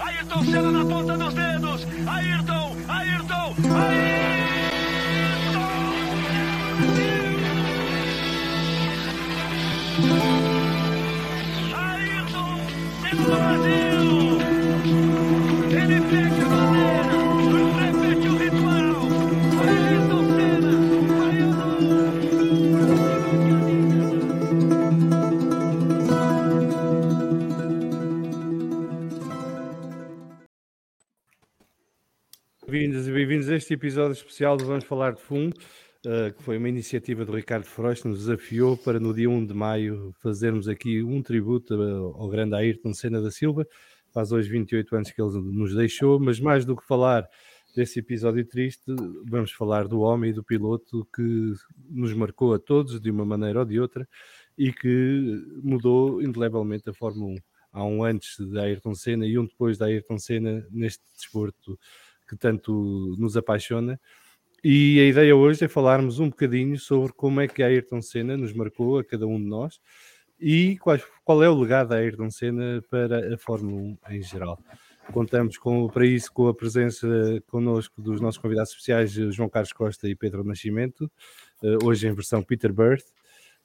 Ayrton Senna na ponta dos dedos. Ayrton, bem-vindos a este episódio especial do Vamos Falar de Fundo, uh, que foi uma iniciativa do Ricardo Frois que nos desafiou para no dia 1 de maio fazermos aqui um tributo ao grande Ayrton Senna da Silva. Faz hoje 28 anos que ele nos deixou, mas mais do que falar desse episódio triste, vamos falar do homem e do piloto que nos marcou a todos de uma maneira ou de outra e que mudou indelevelmente a Fórmula 1. Há um antes da Ayrton Senna e um depois da Ayrton Senna neste desporto que tanto nos apaixona. E a ideia hoje é falarmos um bocadinho sobre como é que a Ayrton Senna nos marcou a cada um de nós e qual, é o legado da Ayrton Senna para a Fórmula 1 em geral. Contamos com, para isso com a presença connosco dos nossos convidados especiais João Carlos Costa e Pedro Nascimento, eh, hoje em versão Peter Birth.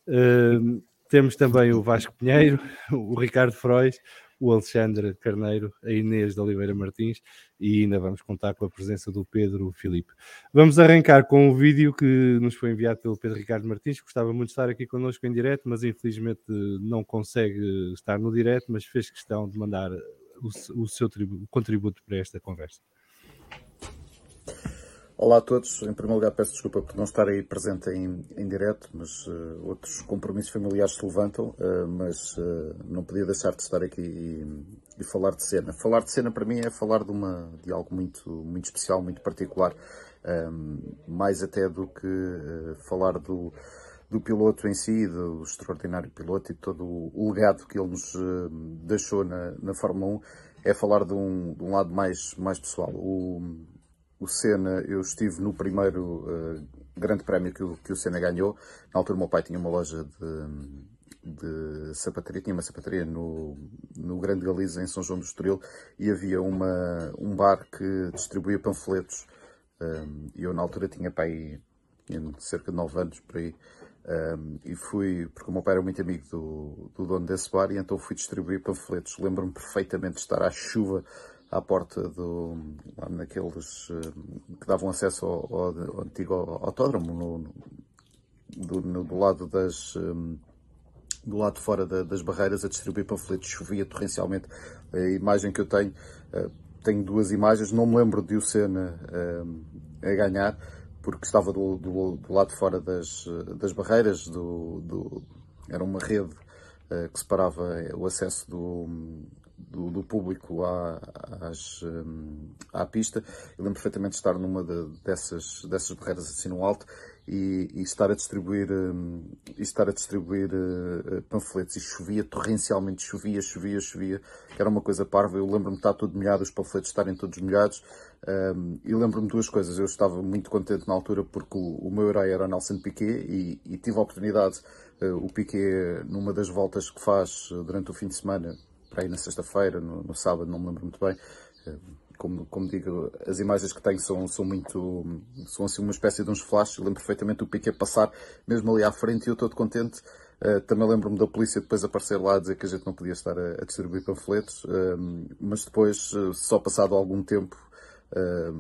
Uh, temos também o Vasco Pinheiro, o Ricardo Frois, o Alexandre Carneiro, a Inês de Oliveira Martins e ainda vamos contar com a presença do Pedro Filipe. Vamos arrancar com o vídeo que nos foi enviado pelo Pedro Ricardo Martins, que gostava muito de estar aqui connosco em direto, mas infelizmente não consegue estar no direto, mas fez questão de mandar o, o seu contributo para esta conversa. Olá a todos. Em primeiro lugar, peço desculpa por não estar aí presente em, em direto, mas uh, outros compromissos familiares se levantam, uh, mas uh, não podia deixar de estar aqui e, e, falar de cena. Falar de cena para mim é falar de, uma, de algo muito, muito especial, muito particular, um, mais até do que falar do, do piloto em si, do extraordinário piloto e todo o legado que ele nos deixou na, na Fórmula 1, é falar de um, de um lado mais, mais pessoal. O, o Senna, eu estive no primeiro uh, grande prémio que o, que o Senna ganhou. Na altura, o meu pai tinha uma loja de, de sapataria, tinha uma sapataria no, no Grande Galiza, em São João do Estoril, e havia uma, um bar que distribuía panfletos. Um, e eu, na altura, tinha pai cerca de 9 anos por aí. Um, e fui, porque o meu pai era muito amigo do, do dono desse bar, e então fui distribuir panfletos. Lembro-me perfeitamente de estar à chuva à porta do, naqueles eh, que davam acesso ao, ao, antigo autódromo, no, do, no, do lado das eh, do lado de fora da, das barreiras a distribuir panfletos, chovia torrencialmente. A imagem que eu tenho, eh, tenho duas imagens, não me lembro de o Senna a ganhar, porque estava do, do, do lado de fora das, das barreiras, do, do, era uma rede que separava o acesso do, do, do público à, às, hum, à pista. Eu lembro perfeitamente de estar numa de, dessas, dessas barreiras assim no alto e, e estar a distribuir, um, estar a distribuir uh, panfletos. E chovia, torrencialmente chovia, chovia, chovia, que era uma coisa parva. Eu lembro-me de estar tudo molhado, os panfletos estarem todos molhados. Um, e lembro-me de duas coisas. Eu estava muito contente na altura porque o, o meu herói era Nelson Piquet e, e tive a oportunidade, uh, o Piquet, numa das voltas que faz durante o fim de semana, para aí na sexta-feira, no, no, sábado, não me lembro muito bem. Eh, como, como digo, as imagens que tenho são, são muito. são assim uma espécie de uns flashes. Lembro perfeitamente o Piquet passar mesmo ali à frente e eu todo contente. Uh, também lembro-me da polícia depois aparecer lá a dizer que a gente não podia estar a, a distribuir panfletos, uh, mas depois, uh, só passado algum tempo,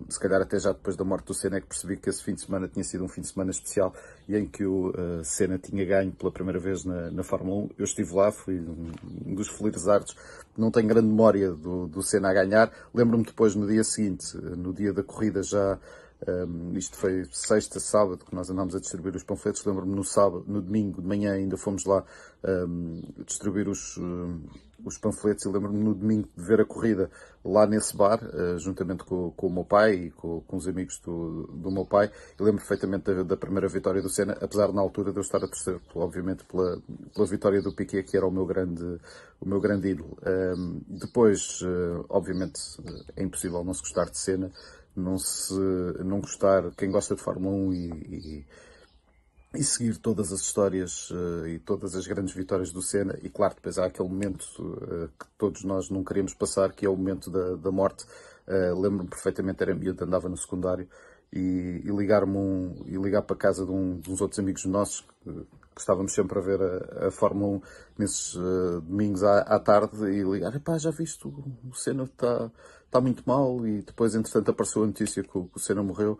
Se calhar até já depois da morte do Senna é que percebi que esse fim de semana tinha sido um fim de semana especial e em que o uh, Senna tinha ganho pela primeira vez na, na Fórmula 1. Eu estive lá, fui um, dos felizardos. Não tenho grande memória do, do Senna a ganhar. Lembro-me depois no dia seguinte, no dia da corrida já um, isto foi sexta, sábado, que nós andámos a distribuir os panfletos. Lembro-me no sábado, no domingo de manhã ainda fomos lá um, distribuir os, um, os panfletos e lembro-me no domingo de ver a corrida lá nesse bar, uh, juntamente com, com, o meu pai e com, com os amigos do, do meu pai. E lembro perfeitamente da, da, primeira vitória do Senna, apesar na altura de eu estar a torcer, obviamente, pela, pela vitória do Piquet, que era o meu grande, o meu grande ídolo. depois, uh, obviamente, é impossível não se gostar de Senna não se não gostar, quem gosta de Fórmula 1 e, e, e seguir todas as histórias uh, e todas as grandes vitórias do Senna. E claro, depois há aquele momento uh, que todos nós não queremos passar, que é o momento da, da morte. Uh, Lembro-me perfeitamente, era miúdo, andava no secundário e, e ligar-me um, e ligar para casa de, um, de uns outros amigos nossos que, que estávamos sempre a ver a, a Fórmula 1 nesses domingos à, à, tarde e ligar, pá, já viste, o, Senna está tá muito mal e depois entretanto apareceu a notícia que o, que o Senna morreu.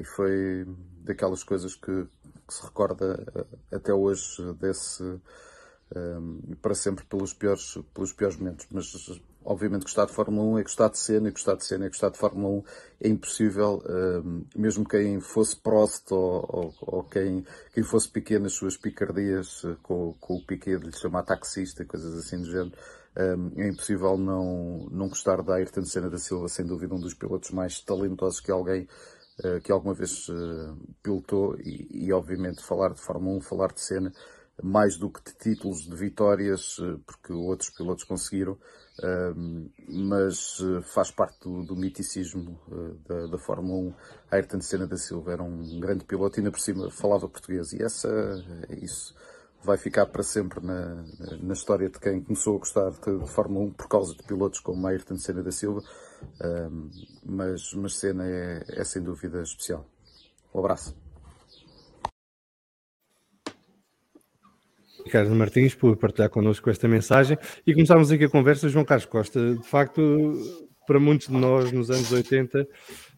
E foi daquelas coisas que, que se recorda eh, até hoje desse um, eh, para sempre pelos piores, pelos piores momentos. Mas obviamente gostar de Fórmula 1 é gostar de cena, e gostar de cena é gostar de Fórmula 1 é impossível, um, eh, mesmo quem fosse Prost ou, ou, ou, quem, quem fosse Piquet nas suas picardias com, com o Piquet de lhe chamar taxista, coisas assim do género, é impossível não, não gostar da Ayrton Senna da Silva, sem dúvida um dos pilotos mais talentosos que alguém eh, que alguma vez eh, pilotou e, e, obviamente falar de Fórmula 1, falar de cena, mais do que de títulos, de vitórias, eh, porque outros pilotos conseguiram, mas faz parte do, do miticismo da, da, Fórmula 1. Ayrton Senna da Silva era um grande piloto e ainda por cima falava português e essa, isso vai ficar para sempre na, na história de quem começou a gostar de, de Fórmula 1 por causa de pilotos como Ayrton Senna da Silva um, mas, mas cena é, é sem dúvida especial. Um abraço. Ricardo Martins por partilhar connosco esta mensagem e começámos aqui a conversa, João Carlos Costa. De facto, para muitos de nós nos anos 80, uh,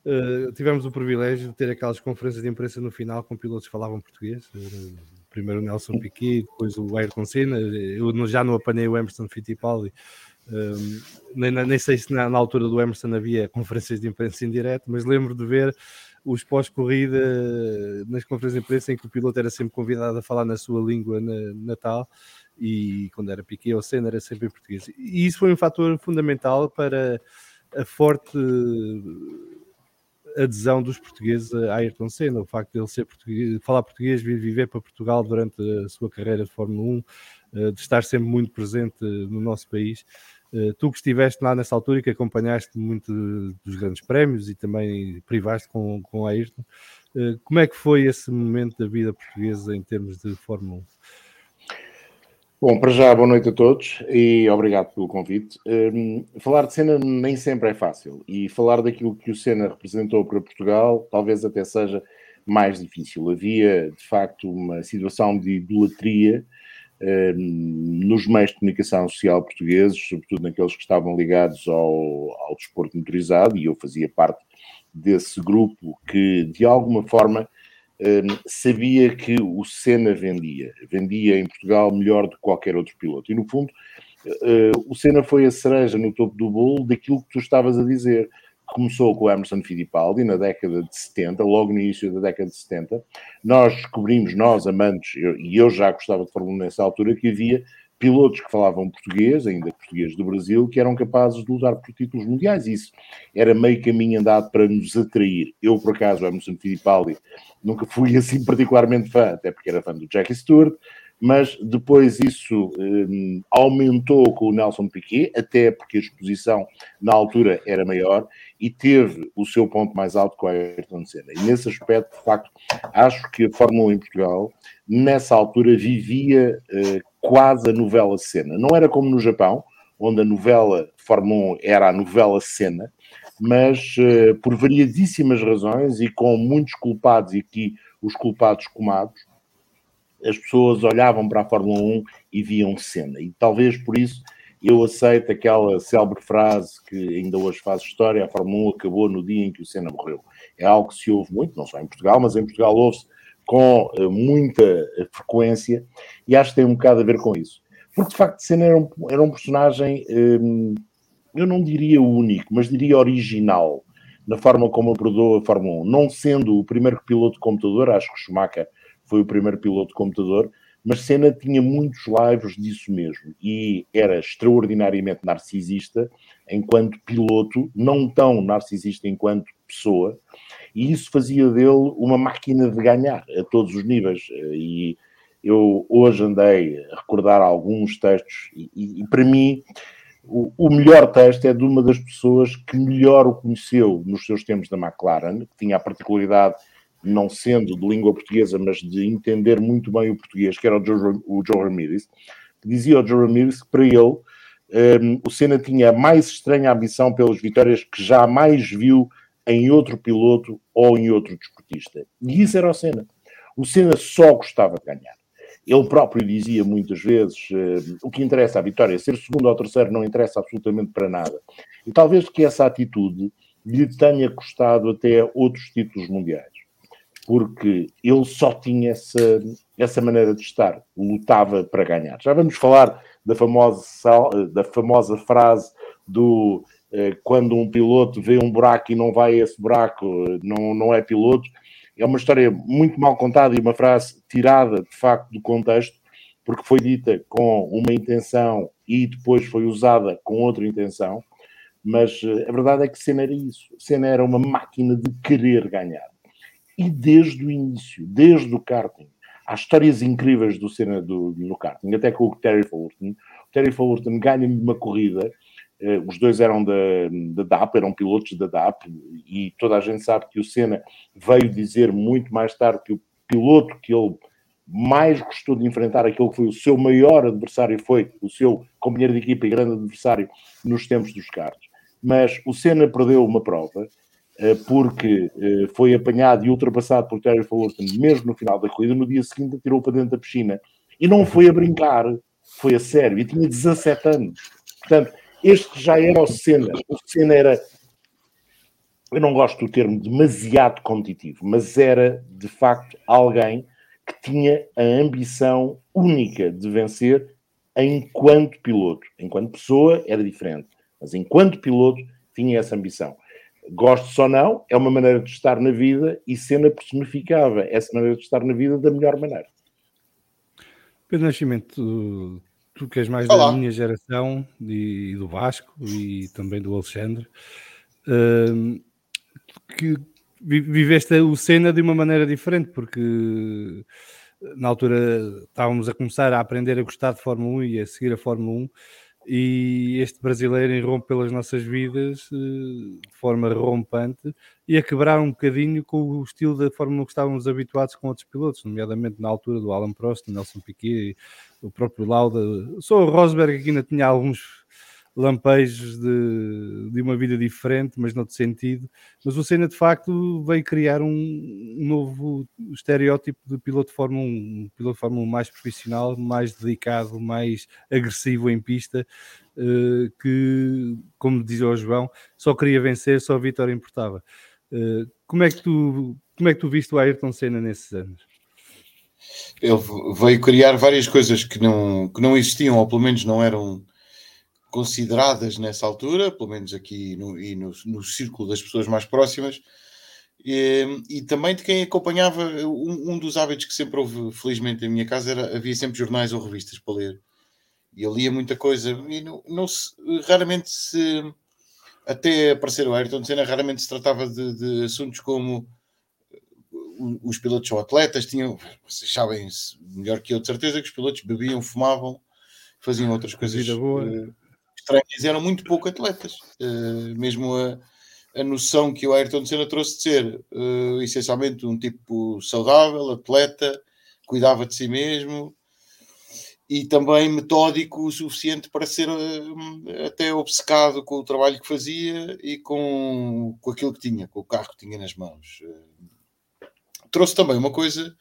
eh, tivemos o privilégio de ter aquelas conferências de imprensa no final com pilotos que falavam português. Primeiro o Nelson Piquet, depois o Ayrton Senna. Eu já não apanhei o Emerson Fittipaldi, um, nem, nem, sei se na, na, altura do Emerson havia conferências de imprensa em direto, mas lembro de ver os pós-corrida nas conferências de imprensa em que o piloto era sempre convidado a falar na sua língua natal e quando era Piquet ou Senna era sempre em português. E isso foi um fator fundamental para a forte adesão dos portugueses a Ayrton Senna, o facto de ele ser português, falar português, vir viver para Portugal durante a sua carreira de Fórmula 1, eh, de estar sempre muito presente no nosso país eh, tu que estiveste lá nessa altura e que acompanhaste muito dos grandes prémios e também privaste com, com Ayrton, eh, como é que foi esse momento da vida portuguesa em termos de Fórmula 1? Bom, para já, boa noite a todos e obrigado pelo convite. Um, falar de Senna nem sempre é fácil e falar daquilo que o Senna representou para Portugal talvez até seja mais difícil. Havia, de facto, uma situação de idolatria Ehm, nos meios de comunicação social portugueses, sobretudo naqueles que estavam ligados ao, ao desporto motorizado, e eu fazia parte desse grupo que, de alguma forma, ehm, sabia que o Senna vendia. Vendia em Portugal melhor do que qualquer outro piloto. E, no fundo, eh, o Senna foi a cereja no topo do bolo daquilo que tu estavas a dizer começou com o Emerson Fittipaldi na década de 70, logo no início da década de 70. Nós descobrimos, nós amantes, eu, e eu já gostava de 1 nessa altura, que havia pilotos que falavam português, ainda português do Brasil, que eram capazes de lutar por títulos mundiais. Isso era meio caminho andado para nos atrair. Eu, por acaso, Emerson Fittipaldi, nunca fui assim particularmente fã, até porque era fã do Jackie Stewart, mas depois isso um, aumentou com o Nelson Piquet, até porque a exposição na altura era maior e teve o seu ponto mais alto com a Ayrton Senna. E nesse aspecto, de facto, acho que a Fórmula 1 em Portugal, nessa altura, vivia uh, quase a novela Senna. Não era como no Japão, onde a novela Fórmula 1 era a novela Senna, mas uh, por variadíssimas razões e com muitos culpados, e aqui os culpados comados, as pessoas olhavam para a Fórmula 1 e viam cena. E talvez por isso eu aceito aquela célebre frase que ainda hoje faz história: a Fórmula 1 acabou no dia em que o Senna morreu. É algo que se ouve muito, não só em Portugal, mas em Portugal ouve-se com eh, muita frequência e acho que tem um bocado a ver com isso. Porque de facto Senna era um, era um personagem, hum, eu não diria único, mas diria original na forma como abordou a Fórmula 1. Não sendo o primeiro piloto de computador, acho que Schumacher foi o primeiro piloto de computador, mas Senna tinha muitos lives disso mesmo e era extraordinariamente narcisista enquanto piloto, não tão narcisista enquanto pessoa, e isso fazia dele uma máquina de ganhar a todos os níveis. E eu hoje andei a recordar alguns textos, e, e, e para mim o, o, melhor texto é de uma das pessoas que melhor o conheceu nos seus tempos da McLaren, que tinha a particularidade não sendo de língua portuguesa, mas de entender muito bem o português, que era o Joe, o Joe Ramirez, dizia ao Joe Ramirez que para ele um, o Senna tinha a mais estranha ambição pelas vitórias que jamais viu em outro piloto ou em outro desportista. E isso era o Senna. O Senna só gostava de ganhar. Ele próprio dizia muitas vezes: uh, o que interessa a vitória, ser segundo ou terceiro não interessa absolutamente para nada. E talvez que essa atitude lhe tenha custado até outros títulos mundiais, porque ele só tinha essa, essa maneira de estar, lutava para ganhar. Já vamos falar da famosa, da famosa frase do quando um piloto vê um buraco e não vai a esse buraco, não, não é piloto é uma história muito mal contada e uma frase tirada, de facto, do contexto, porque foi dita com uma intenção e depois foi usada com outra intenção. Mas eh, a verdade é que Senna era isso. Senna era uma máquina de querer ganhar. E desde o início, desde o karting, há histórias incríveis do Senna do, karting, até com o Terry Fullerton. O Terry Fullerton ganha uma corrida eh, os dois eram da, da DAP, eram pilotos da DAP, e toda a gente sabe que o Senna veio dizer muito mais tarde que o piloto que ele mais gostou de enfrentar, aquele que foi o seu maior adversário, foi o seu companheiro de equipa e grande adversário nos tempos dos carros. Mas o Senna perdeu uma prova eh, porque eh, foi apanhado e ultrapassado por Terry Fullerton mesmo no final da corrida, no dia seguinte tirou para dentro da piscina. E não foi a brincar, foi a sério, e tinha 17 anos. Portanto, este já era o Senna. O Senna era, eu não gosto do termo demasiado competitivo, mas era de facto alguém que tinha a ambição única de vencer enquanto piloto. Enquanto pessoa era diferente, mas enquanto piloto tinha essa ambição. Gosto só não, é uma maneira de estar na vida e Senna personificava essa maneira de estar na vida da melhor maneira. Pedro Nascimento, tu que és mais Olá. da minha geração e, do Vasco e também do Alexandre, uh, que viveste o Senna de uma maneira diferente, porque na altura estávamos a começar a aprender a gostar de Fórmula 1 e a seguir a Fórmula 1 e este brasileiro irrompe pelas nossas vidas eh, de forma rompante e a quebrar um bocadinho com o estilo da forma que estávamos habituados com outros pilotos, nomeadamente na altura do Alan Prost, Nelson Piquet, o próprio Lauda. Só o Rosberg que ainda tinha alguns lampejos de, de uma vida diferente, mas noutro sentido. Mas o Senna, de facto, veio criar um novo estereótipo de piloto de Fórmula 1, um piloto de Fórmula 1 mais profissional, mais dedicado, mais agressivo em pista, uh, que, como dizia o João, só queria vencer, só a vitória importava. Uh, como, é que tu, como é que tu viste o Ayrton Senna nesses anos? Ele veio criar várias coisas que não, que não existiam, ou pelo menos não eram consideradas nessa altura, pelo menos aqui no, e no, no círculo das pessoas mais próximas, e, e também de quem acompanhava. Um, um, dos hábitos que sempre houve, felizmente, em minha casa era havia sempre jornais ou revistas para ler. E eu lia muita coisa, e não, não se, raramente se. Até aparecer o Ayrton Senna, raramente se tratava de, de assuntos como os pilotos são atletas, tinham, vocês sabem melhor que eu, de certeza que os pilotos bebiam, fumavam, faziam outras coisas. Uh, estranhas eram muito pouco atletas. Uh, mesmo a, a noção que o Ayrton Senna trouxe de ser uh, essencialmente um tipo saudável, atleta, cuidava de si mesmo e também metódico o suficiente para ser uh, até obcecado com o trabalho que fazia e com, com aquilo que tinha, com o carro que tinha nas mãos. Trouxe também uma coisa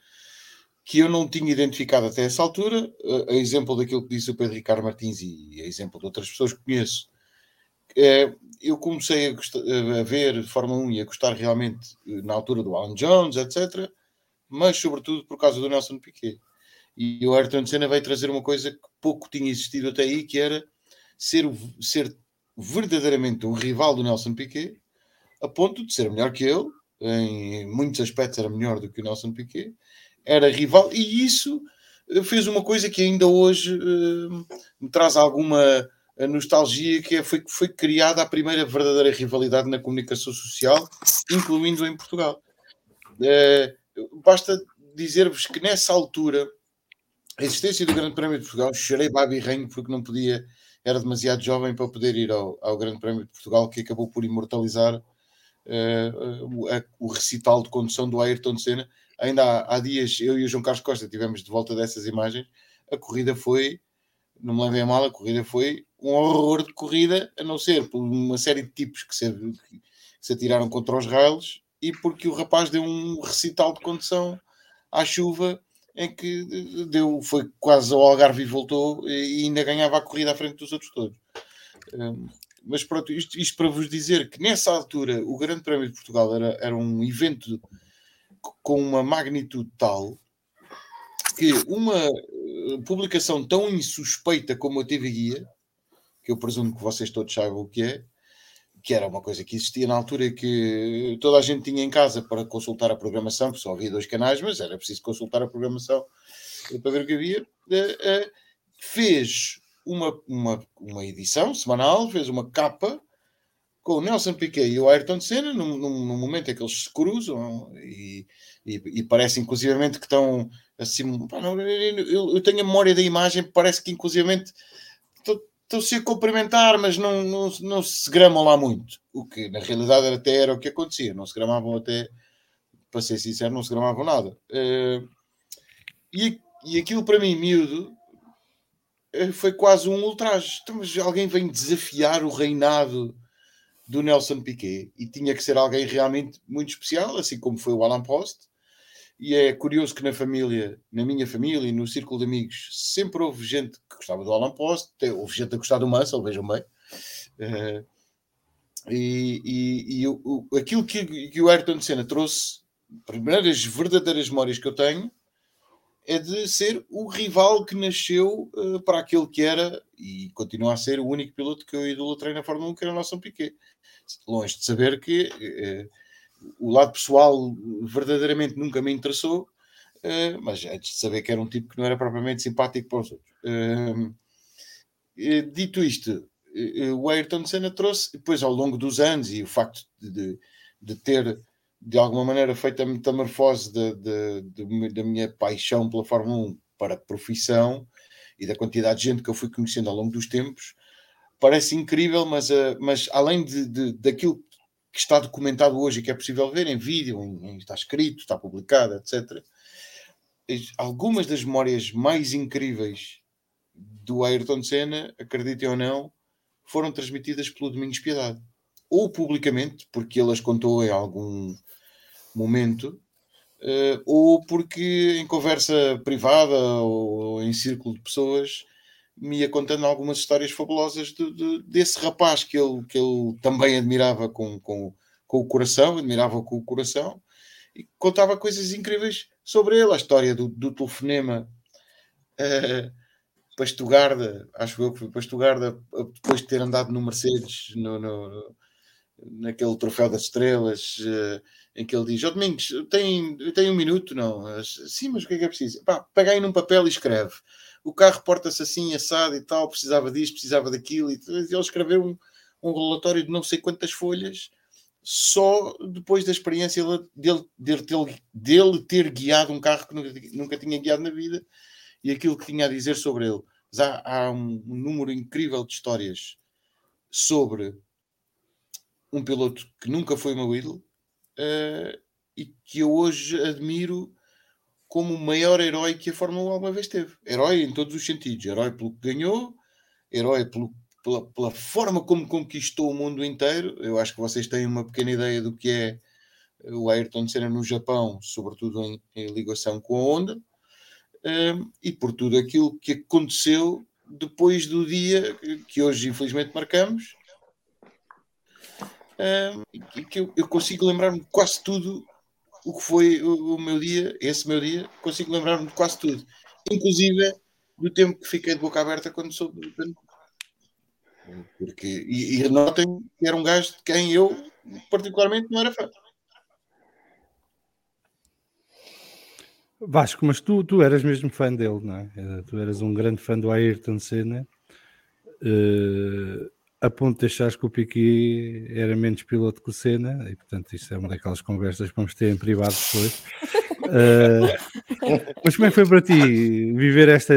que eu não tinha identificado até essa altura, a, exemplo daquilo que disse o Pedro Ricardo Martins e a exemplo de outras pessoas que conheço, é, eu comecei a, a, ver Fórmula 1 e a gostar realmente eh, na altura do Alan Jones, etc., mas sobretudo por causa do Nelson Piquet. E o Ayrton Senna veio trazer uma coisa que pouco tinha existido até aí, que era ser, ser verdadeiramente um rival do Nelson Piquet, a ponto de ser melhor que ele, em muitos aspectos era melhor do que o Nelson Piquet, era rival, e isso eh, fez uma coisa que ainda hoje uh, me traz alguma eh, nostalgia, que é, foi, foi criada a primeira verdadeira rivalidade na comunicação social, incluindo em Portugal. Basta dizer-vos que nessa altura, a existência do Grande Prémio de Portugal, chorei babi reino porque não podia, era demasiado jovem para poder ir ao, ao Grande Prémio de Portugal, que acabou por imortalizar uh, o recital de condução do Ayrton Senna. Ainda há, há, dias, eu e o João Carlos Costa tivemos de volta dessas imagens. A corrida foi, não me levem a mal, a corrida foi um horror de corrida, a não ser por uma série de tipos que se, que se atiraram contra os rails e porque o rapaz deu um recital de condução à chuva em que deu, foi quase ao Algarve e voltou e ainda ganhava a corrida à frente dos outros todos. Um, mas pronto, isto, isto, para vos dizer que nessa altura o Grande Prémio de Portugal era, era um evento com uma magnitude tal que uma eh, publicação tão insuspeita como a TV Guia, que eu presumo que vocês todos saibam o que é, que era uma coisa que existia na altura que toda a gente tinha em casa para consultar a programação, porque só havia dois canais, mas era preciso consultar a programação para ver o que havia, eh, eh, fez uma, uma, uma edição semanal, fez uma capa com o Nelson Piquet e o Ayrton Senna, num, num, momento em que eles se cruzam e, e, e parece inclusivamente que estão assim. Eu, eu tenho a memória da imagem, parece que inclusivamente estão-se a cumprimentar, mas não, não, não se gramam lá muito. O que na realidade até era o que acontecia, não se gramavam até, para ser sincero, não se gramavam nada. Uh, e, e aquilo para mim, miúdo, foi quase um ultraje. Então, mas alguém vem desafiar o reinado do Nelson Piquet e tinha que ser alguém realmente muito especial, assim como foi o Alan Prost. E é curioso que na família, na minha família e no círculo de amigos, sempre houve gente que gostava do Alan Post, houve gente a gostar do Mansell, vejam bem. Uh, e, e, e o, aquilo que, que o Ayrton Senna trouxe, primeiras verdadeiras memórias que eu tenho, é de ser o rival que nasceu uh, para aquele que era e continua a ser o único piloto que eu idolatrei na Fórmula 1, que era o Nelson Piquet. Longe de saber que uh, o lado pessoal verdadeiramente nunca me interessou, uh, mas antes de saber que era um tipo que não era propriamente simpático para os outros. Uh, dito isto, o Ayrton Senna trouxe, depois ao longo dos anos, e o facto de, de ter de alguma maneira feito a metamorfose da minha paixão pela Fórmula 1 para profissão e da quantidade de gente que eu fui conhecendo ao longo dos tempos, parece incrível, mas, uh, mas além de, daquilo que está documentado hoje e que é possível ver em vídeo, em, em, está escrito, está publicado, etc. Algumas das memórias mais incríveis do Ayrton Senna, acreditem ou não, foram transmitidas pelo Domingos Piedade. Ou publicamente, porque ele as contou em algum momento, uh, ou porque em conversa privada ou em círculo de pessoas me ia contando algumas histórias fabulosas de, de, desse rapaz que ele, que ele também admirava com, com, com o coração, admirava com o coração, e contava coisas incríveis sobre ele. A história do, do telefonema uh, Pastugarda, acho eu que foi Pastugarda, depois de ter andado no Mercedes, no, no naquele troféu das estrelas, uh, em que ele diz: Ó Domingos, tem, tem um minuto? Não, sim, mas o que é que é preciso? Pá, pega aí num papel e escreve o carro porta-se assim, assado e tal, precisava disto, precisava daquilo, e ele escreveu um, um relatório de não sei quantas folhas só depois da experiência dele, dele, dele, dele ter guiado um carro que nunca, nunca, tinha guiado na vida e aquilo que tinha a dizer sobre ele. Mas há, há um, um, número incrível de histórias sobre um piloto que nunca foi meu ídolo uh, e que eu hoje admiro como o maior herói que a Fórmula 1 alguma vez teve. Herói em todos os sentidos. Herói pelo que ganhou, herói pelo, pela, pela, forma como conquistou o mundo inteiro. Eu acho que vocês têm uma pequena ideia do que é o Ayrton Senna no Japão, sobretudo em, em ligação com a Honda, um, e por tudo aquilo que aconteceu depois do dia que hoje infelizmente marcamos. Que eu, eu consigo lembrar-me quase tudo o que foi o, o meu dia, esse meu dia, consigo lembrar-me de quase tudo, inclusive do tempo que fiquei de boca aberta quando soube. Porque, e, e notem que era um gajo de quem eu, particularmente, não era fã. Vasco, mas tu, tu eras mesmo fã dele, não é? Tu eras um grande fã do Ayrton Senna. Uh, a ponto de achares que o Piqui era menos piloto que o Senna, e portanto isto é uma daquelas conversas que vamos ter em privado depois. uh, mas como é que foi para ti viver esta,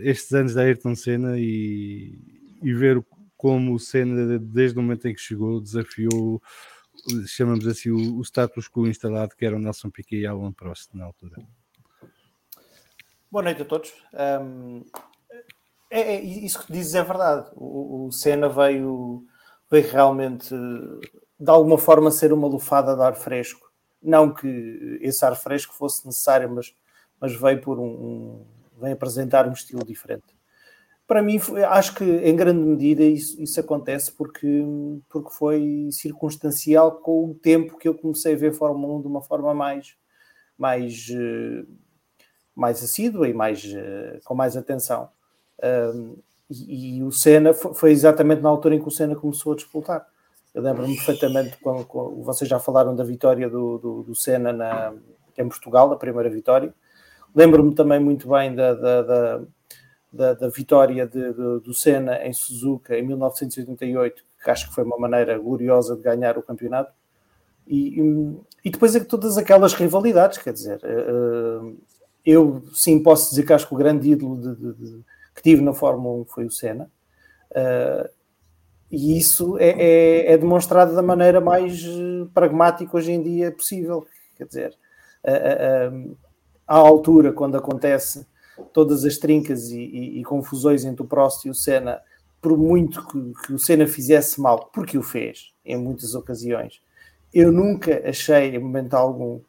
estes anos da Ayrton Senna e, e ver como o Senna, desde o momento em que chegou, desafiou chamamos assim, o, o status quo instalado que era o Nelson Piquet e Alan Prost na altura. Boa noite a todos. Um, é, é, isso que dizes é verdade. O, o Senna veio, veio realmente, de alguma forma, ser uma lufada de ar fresco. Não que esse ar fresco fosse necessário, mas, mas veio por um, um apresentar um estilo diferente. Para mim, acho que em grande medida isso, isso acontece porque, porque foi circunstancial com o tempo que eu comecei a ver Fórmula 1 de uma forma mais, mais uh, mais assídua e mais, uh, com mais atenção. Um, e, e, o Senna foi, foi, exatamente na altura em que o Senna começou a disputar. Eu lembro-me perfeitamente quando, quando, vocês já falaram da vitória do, do, do Senna na, em Portugal, a primeira vitória. Lembro-me também muito bem da, da, da, da, da vitória de, de, do Senna em Suzuka em 1988, que acho que foi uma maneira gloriosa de ganhar o campeonato. E, e depois é que todas aquelas rivalidades, quer dizer, uh, eu sim posso dizer que acho que o grande ídolo de, de, que tive na Fórmula 1 foi o Senna. Uh, e isso é, é, é, demonstrado da maneira mais eh, pragmática hoje em dia possível. Quer dizer, uh, à altura, quando acontece todas as trincas e, e, e, confusões entre o Prost e o Senna, por muito que, que, o Senna fizesse mal, porque o fez em muitas ocasiões, eu nunca achei, em momento algum,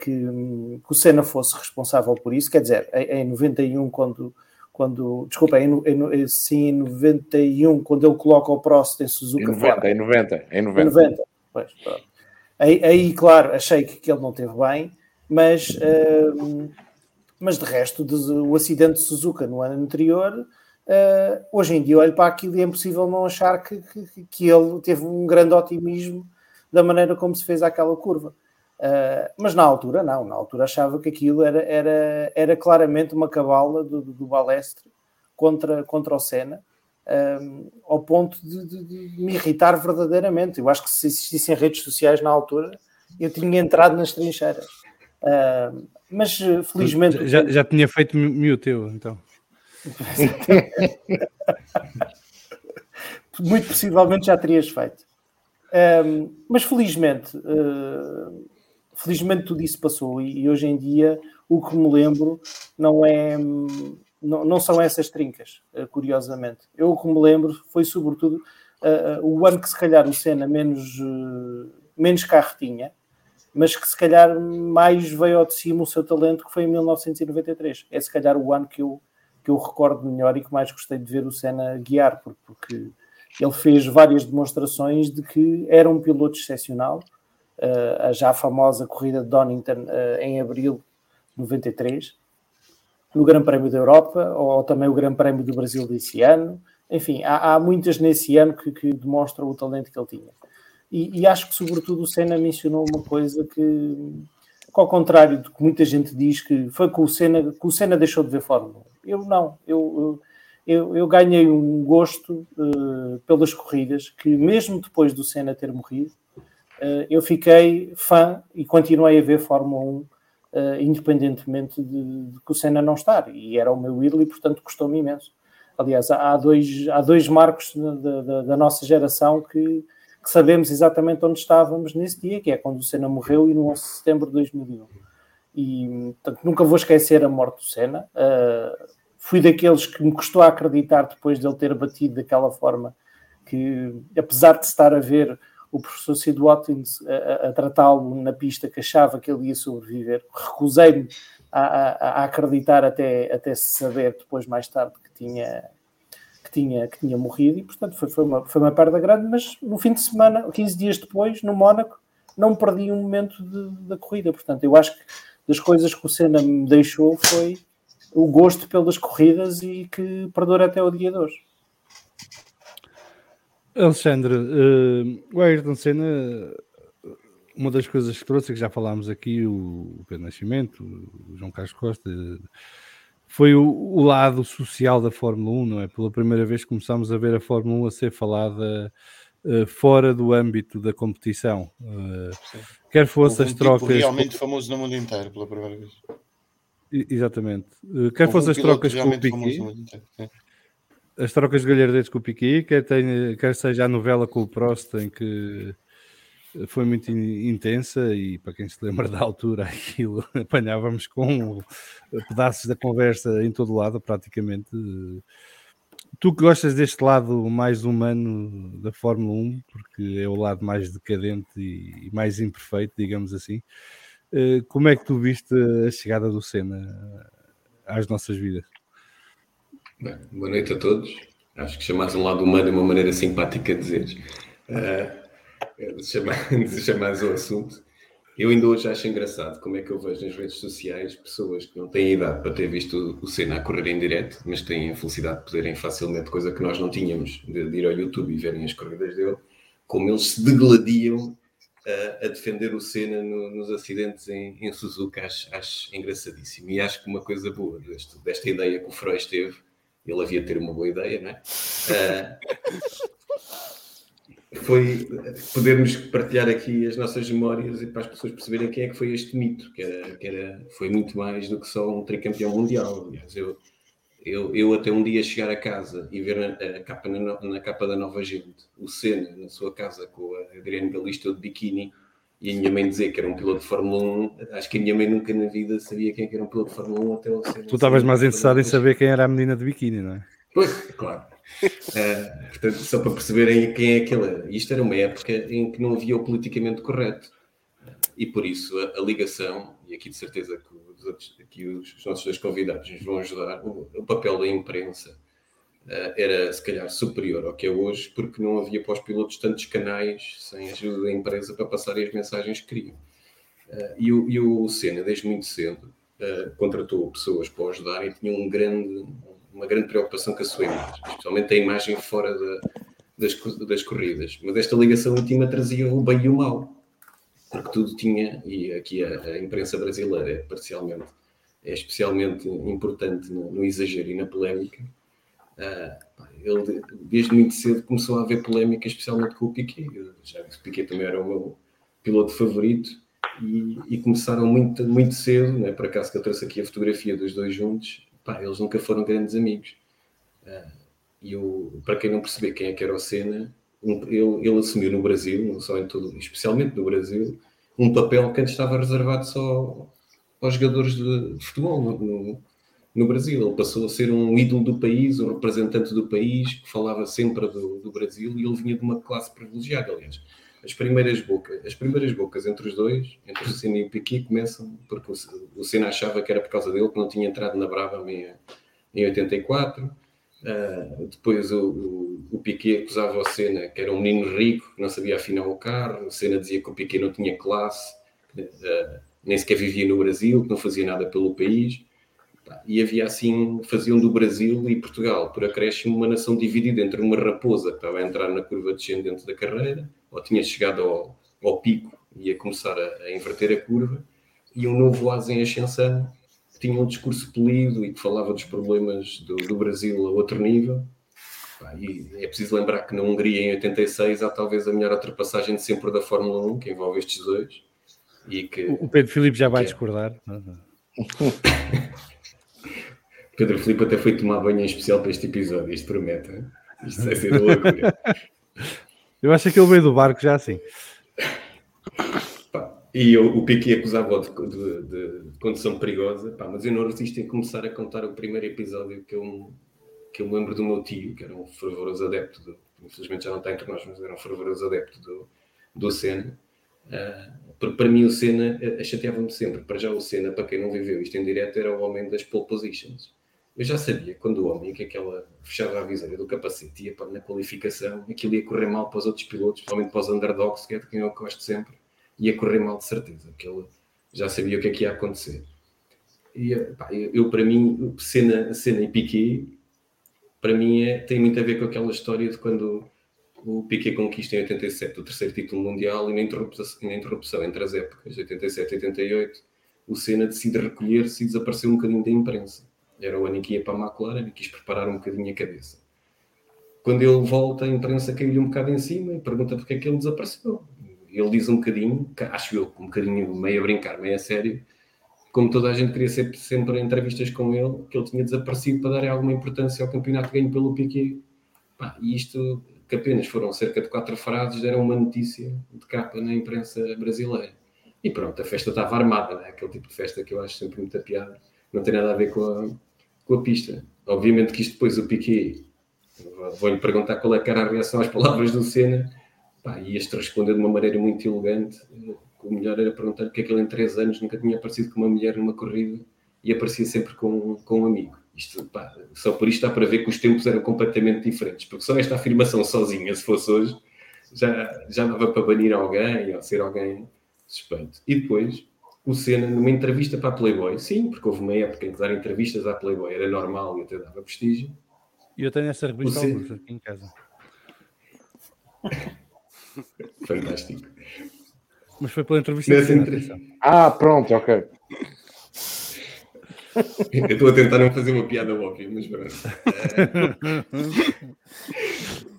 que, que, o Senna fosse responsável por isso. Quer dizer, em, em 91, quando, quando desculpa, em, em, sim, em 91, quando ele coloca o Prost em Suzuka. Em 90, fora, em 90, em 90. Em 90 pois, aí, aí, claro, achei que, que ele não teve bem, mas, uh, mas de resto, de, o acidente de Suzuka no ano anterior. Uh, hoje em dia olho para aquilo e é impossível não achar que, que, que ele teve um grande otimismo da maneira como se fez aquela curva. Uh, mas na altura, não, na altura achava que aquilo era, era, era claramente uma cabala do, do, do Balestre contra, contra o Senna, uh, ao ponto de, de, de, me irritar verdadeiramente. Eu acho que se existissem redes sociais na altura, eu tinha entrado nas trincheiras. Uh, mas felizmente. Já, já tinha feito mute eu, então. Muito possivelmente já terias feito. Um, mas felizmente, uh, felizmente tudo isso passou e, e, hoje em dia o que me lembro não é não, não são essas trincas, uh, curiosamente. Eu o que me lembro foi sobretudo uh, o ano que se calhar o Senna menos, uh, menos carro tinha, mas que se calhar mais veio ao de cima o seu talento que foi em 1993. É se calhar o ano que eu, que eu recordo melhor e que mais gostei de ver o Senna guiar, porque, porque ele fez várias demonstrações de que era um piloto excepcional, a já famosa corrida de Donington em abril de 93, no Grande Prémio da Europa, ou também o Grande Prémio do Brasil desse ano. Enfim, há, há muitas nesse ano que, que, demonstram o talento que ele tinha. E, e, acho que, sobretudo, o Senna mencionou uma coisa que, ao contrário do que muita gente diz, que foi que o Senna, que o Senna deixou de ver Fórmula 1. Eu não, eu, eu, eu ganhei um gosto uh, pelas corridas que, mesmo depois do Senna ter morrido, eu fiquei fã e continuei a ver Fórmula 1 uh, eh, independentemente de, de, que o Senna não estar. E era o meu ídolo e, portanto, custou-me imenso. Aliás, há dois, há dois marcos da, da, da nossa geração que, que, sabemos exatamente onde estávamos nesse dia, que é quando o Senna morreu e no 11 de setembro de 2001. E, portanto, nunca vou esquecer a morte do Senna. Uh, fui daqueles que me custou a acreditar depois de ele ter batido daquela forma que, apesar de estar a ver o professor Sid Watkins a, a, a tratá-lo na pista que achava que ele ia sobreviver. Recusei-me a, a, acreditar até, até saber depois, mais tarde, que tinha, que tinha, que tinha morrido e, portanto, foi, foi, uma, foi uma perda grande, mas no fim de semana, 15 dias depois, no Mónaco, não perdi um momento de, da corrida. Portanto, eu acho que das coisas que o Senna me deixou foi o gosto pelas corridas e que perdura até o dia de hoje. Alexandre, uh, o Ayrton Senna, uma das coisas que trouxe, que já falámos aqui, o Pedro Nascimento, o João Carlos Costa, foi o, o, lado social da Fórmula 1, não é? Pela primeira vez começámos a ver a Fórmula 1 a ser falada uh, fora do âmbito da competição. Uh, quer fosse as trocas. Tipo realmente famoso no mundo inteiro, pela primeira vez. Exatamente. Quer fosse um as trocas com o Piquet as trocas de galhardetes com o Piqui, quer, quer seja a novela com o Prost, em que foi muito intensa e para quem se lembra da altura aquilo apanhávamos com pedaços da conversa em todo lado praticamente tu que gostas deste lado mais humano da Fórmula 1 porque é o lado mais decadente e mais imperfeito digamos assim eh, como é que tu viste a chegada do Senna às nossas vidas? Bem, boa noite a todos acho que chamares um lado humano é uma maneira simpática de dizer uh, de chamares o assunto. Eu ainda hoje acho engraçado como é que eu vejo nas redes sociais pessoas que não têm idade para ter visto o Senna a correr em direto, mas têm a felicidade de poderem facilmente, coisa que nós não tínhamos, de, de ir ao YouTube e verem as corridas dele, como eles se degladiam a, a defender o Senna no, nos acidentes em, em Suzuka. Acho, acho, engraçadíssimo. E acho que uma coisa boa deste, desta ideia que o Freud teve, ele havia de ter uma boa ideia, não é? Uh, foi podermos partilhar aqui as nossas memórias e para as pessoas perceberem quem é que foi este mito, que era, que era foi muito mais do que só um tricampeão mundial. Aliás, eu, eu, eu até um dia chegar a casa e ver na, a capa, na, na, capa da Nova Gente, o Senna na sua casa com a Adriano Galista de biquíni e a minha mãe dizer que era um piloto de Fórmula 1, acho que a minha mãe nunca na vida sabia quem é era um piloto de Fórmula 1 até Senna. Tu estavas mais interessado em saber quem era a menina de biquíni, não é? Pois, claro. Uh, portanto, só para perceberem quem é aquele era. Isto era uma época em que não havia o politicamente correto. E por isso a, a ligação, e aqui de certeza que os, outros, aqui os, os nossos dois convidados nos vão ajudar, o, o papel da imprensa era se calhar superior ao que é hoje, porque não havia para os pilotos tantos canais sem ajuda da empresa para passarem as mensagens que queriam. Uh, e, o, e o Senna, desde muito cedo, contratou pessoas para ajudar e tinha um grande, uma grande preocupação com a sua imagem, especialmente a imagem fora de, das, das corridas. Mas esta ligação íntima trazia o bem e o mal, porque tudo tinha, e aqui a, a imprensa brasileira é parcialmente, é especialmente importante no, no exagero e na polémica. Uh, ele, desde muito cedo, começou a haver polémica, especialmente com o Piquet. Eu já o Piquet também era o meu piloto favorito. E, e começaram muito, muito cedo, né? por acaso que eu trouxe aqui a fotografia dos dois juntos, pá, eles nunca foram grandes amigos. Uh, e para quem não perceber quem é que era o Senna, um, ele, ele, assumiu no Brasil, não só em todo, especialmente no Brasil, um papel que antes estava reservado só aos jogadores de futebol no, no, no, Brasil. Ele passou a ser um ídolo do país, um representante do país, que falava sempre do, do Brasil e ele vinha de uma classe privilegiada, aliás as primeiras bocas, as primeiras bocas entre os dois, entre o Senna e o Piquet, começam porque o, o Senna achava que era por causa dele que não tinha entrado na Brava em, em 84. Uh, ah, depois o, o, o, Piquet acusava o Senna que era um menino rico, que não sabia afinar o carro. O Senna dizia que o Piquet não tinha classe, uh, nem sequer vivia no Brasil, que não fazia nada pelo país. E havia assim, faziam do Brasil e Portugal, por acréscimo, uma nação dividida entre uma raposa que estava a entrar na curva descendente da carreira ou tinha chegado ao, ao pico e ia começar a, a, inverter a curva, e um novo asa em ascensão que tinha um discurso polido e que falava dos problemas do, do Brasil a outro nível. E é preciso lembrar que na Hungria, em 86, há talvez a melhor ultrapassagem de sempre da Fórmula 1, que envolve estes dois. E que, o Pedro Filipe já vai é... Pedro Filipe até foi tomar banho em especial para este episódio, isto promete. Hein? Isto vai ser loucura. Eu acho que ele veio do barco já assim. E eu, o Piqui acusava de, de, de, condição perigosa, pá, mas eu não resisto em começar a contar o primeiro episódio que eu, que eu lembro do meu tio, que era um fervoroso adepto, do, infelizmente já não está entre nós, mas era um fervoroso adepto do, do Senna. Uh, porque para mim o Senna uh, chateava-me sempre. Para já o Senna, para quem não viveu isto em direto, era o homem das pole positions. Eu já sabia quando o homem que aquela fechava a viseira do capacete ia para na qualificação, aquilo ia correr mal para os outros pilotos, principalmente para os underdogs, que é de quem eu gosto sempre, ia correr mal de certeza, porque ele já sabia o que é que ia acontecer. E pá, eu, para mim, cena, cena e Piquet, para mim é, tem muito a ver com aquela história de quando o Piquet conquista em 87 o terceiro título mundial e na interrupção, na interrupção entre as épocas 87 e 88, o Senna decide recolher-se e desaparecer um bocadinho da imprensa era o ano em que ia para a McLaren e quis preparar um bocadinho a cabeça. Quando ele volta, a imprensa caiu-lhe um bocado em cima e pergunta porque é que ele desapareceu. Ele diz um bocadinho, acho eu, um bocadinho meio a brincar, meio a sério, como toda a gente queria ser sempre em entrevistas com ele, que ele tinha desaparecido para dar alguma importância ao campeonato ganho pelo Piquet. Pá, e isto que apenas foram cerca de quatro frases, deram uma notícia de capa na imprensa brasileira. E pronto, a festa estava armada, né? aquele tipo de festa que eu acho sempre muita piada, não tem nada a ver com com a pista. Obviamente que isto depois o Piquet, vou-lhe perguntar qual é que era a reação às palavras do Senna, pá, e este respondeu de uma maneira muito elegante, o melhor era perguntar porque é que ele em três anos nunca tinha aparecido com uma mulher numa corrida e aparecia sempre com, com um amigo. Isto, pá, só por isto dá para ver que os tempos eram completamente diferentes, porque só esta afirmação sozinha, se fosse hoje, já, já dava para banir alguém ou ser alguém suspeito. E depois, o Senna, numa entrevista para a Playboy, sim, porque houve uma época em que dar entrevistas à Playboy era normal e até dava prestígio. E eu tenho essa revista alguns aqui em casa. Fantástico. Mas foi pela entrevista Nessa entrevista. Ah, pronto, ok. Eu estou a tentar não fazer uma piada óbvia, mas pronto.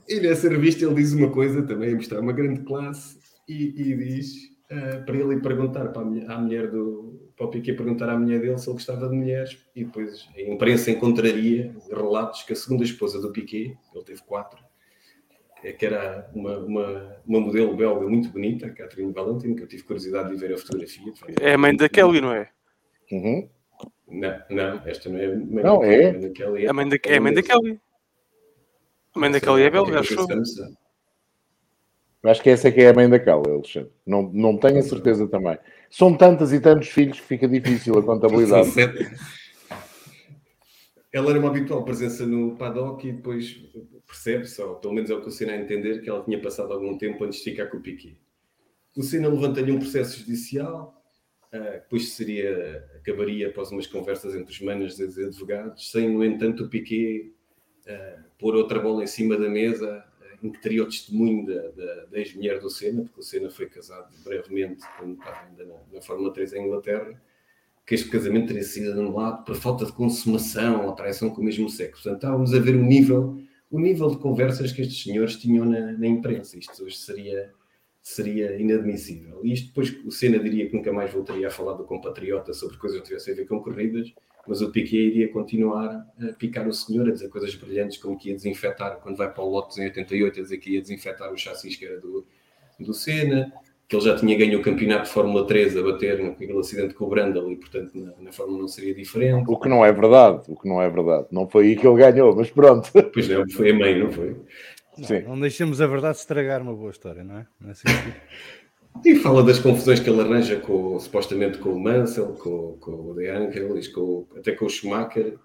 e nessa revista ele diz uma coisa também, mostrar uma grande classe, e, e diz eh, para ele ir perguntar para a, mulher- à mulher do. Para o Piquet perguntar à mulher dele se ele gostava de mulheres, e depois a imprensa encontraria relatos que a segunda esposa do Piquet, ele teve quatro, eh, que era uma, uma, uma modelo belga muito bonita, a Catherine Valentin, que eu tive curiosidade de ver a fotografia. É a mãe da Kelly, não é? Uhum. Não, não, esta não é a mãe Não, da- é? a mãe da Kelly, É a mãe da, é a mãe da Kelly. A mãe da Kelly é belga, acho. Acho que essa é que é a mãe daquela, Alexandre. Não, não tenho a certeza também. São tantas e tantos filhos que fica difícil a contabilidade. Ela era uma habitual presença no paddock e depois percebe-se, ou pelo menos é o que o Senna a entender, que ela tinha passado algum tempo antes de ficar com o Piquet. O Senna levanta-lhe um processo judicial, ah, depois seria, acabaria após umas conversas entre os manos dos advogados, sem, no entanto, o Piquet ah, pôr outra bola em cima da mesa, em que teria o testemunho da, da, ex-mulher do Senna, porque o Senna foi casado brevemente, quando estava ainda na, na Fórmula 3 em Inglaterra, que este casamento teria sido anulado por falta de consumação ou traição com o mesmo sexo. Portanto, estávamos a ver o nível, o nível de conversas que estes senhores tinham na, na imprensa. Isto hoje seria, seria inadmissível. E isto depois o Senna diria que nunca mais voltaria a falar do compatriota sobre coisas que tivessem a ver com corridas, mas o Piquet iria continuar a picar o senhor, a dizer coisas brilhantes como que ia desinfetar, quando vai para o Lotus em 88, a dizer que ia desinfetar o chassis que era do, do Senna, que ele já tinha ganho o campeonato de Fórmula 3 a bater naquele acidente com o Brandle e, portanto, na, na Fórmula não seria diferente. O que não é verdade, o que não é verdade. Não foi aí que ele ganhou, mas pronto. Pois não, foi a mãe, não foi? Sim. Não deixemos a verdade estragar uma boa história, não é? Não é assim que- E fala das confusões que ele arranja com, supostamente com o Mansell, com, com o De Angelis, com, até com o Schumacher,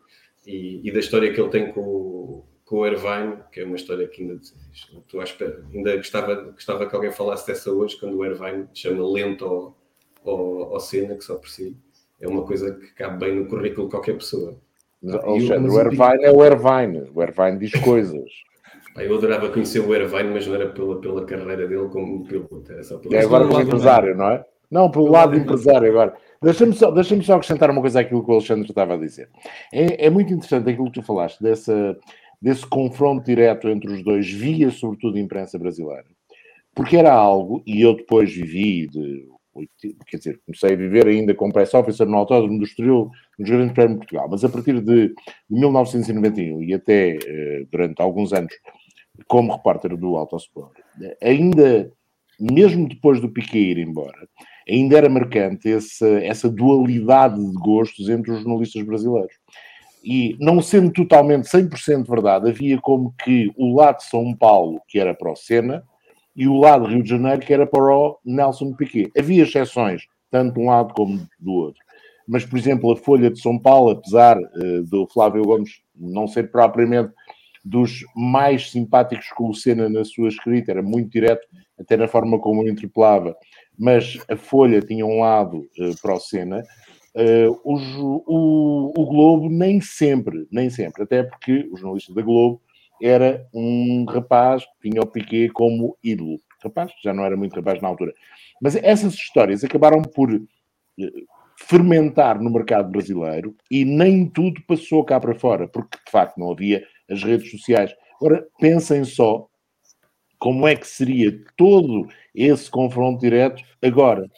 e, e da história que ele tem com, o- com o Irvine, que é uma história que ainda, estou à espera, ainda gostava, gostava que alguém falasse dessa hoje, quando o Irvine chama lento ao, ao, ao Senna, que só por si é uma coisa que cabe bem no currículo de qualquer pessoa. Alexandre, mas o o Irvine é o Irvine. O Irvine diz coisas. Pá, Eu adorava conhecer o Irvine, mas não era pela, pela carreira dele como piloto, era só pelo É agora do o lado empresário, não é? Não, pelo Do lado empresário agora. Deixa-me só, deixa só acrescentar uma coisa àquilo que o Alexandre estava a dizer. É, é muito interessante aquilo que tu falaste, dessa, desse confronto direto entre os dois, via sobretudo a imprensa brasileira. Porque era algo, e eu depois vivi, de, quer dizer, comecei a viver ainda como press officer no Autódromo do Estoril, nos Grandes Prémios de Portugal, mas a partir de, de 1991 e até eh, durante alguns anos como repórter do Autosport, ainda, mesmo depois do Piquet ir embora, ainda era marcante essa, essa dualidade de gostos entre os jornalistas brasileiros. E não sendo totalmente 100% verdade, havia como que o lado de São Paulo, que era para o Senna, e o lado Rio de Janeiro, que era para o Nelson Piquet. Havia exceções, tanto de um lado como do outro. Mas, por exemplo, a Folha de São Paulo, apesar uh, do Flávio Gomes não ser propriamente dos mais simpáticos com o Senna na sua escrita, era muito direto, até na forma como o interpelava, mas a Folha tinha um lado uh, para o Senna, uh, o, o, o, Globo nem sempre, nem sempre, até porque o jornalista da Globo era um rapaz que tinha o Piquet como ídolo. Rapaz, já não era muito rapaz na altura. Mas essas histórias acabaram por fermentar no mercado brasileiro e nem tudo passou cá para fora, porque de facto não havia as redes sociais. Agora, pensem só como é que seria todo esse confronto direto agora.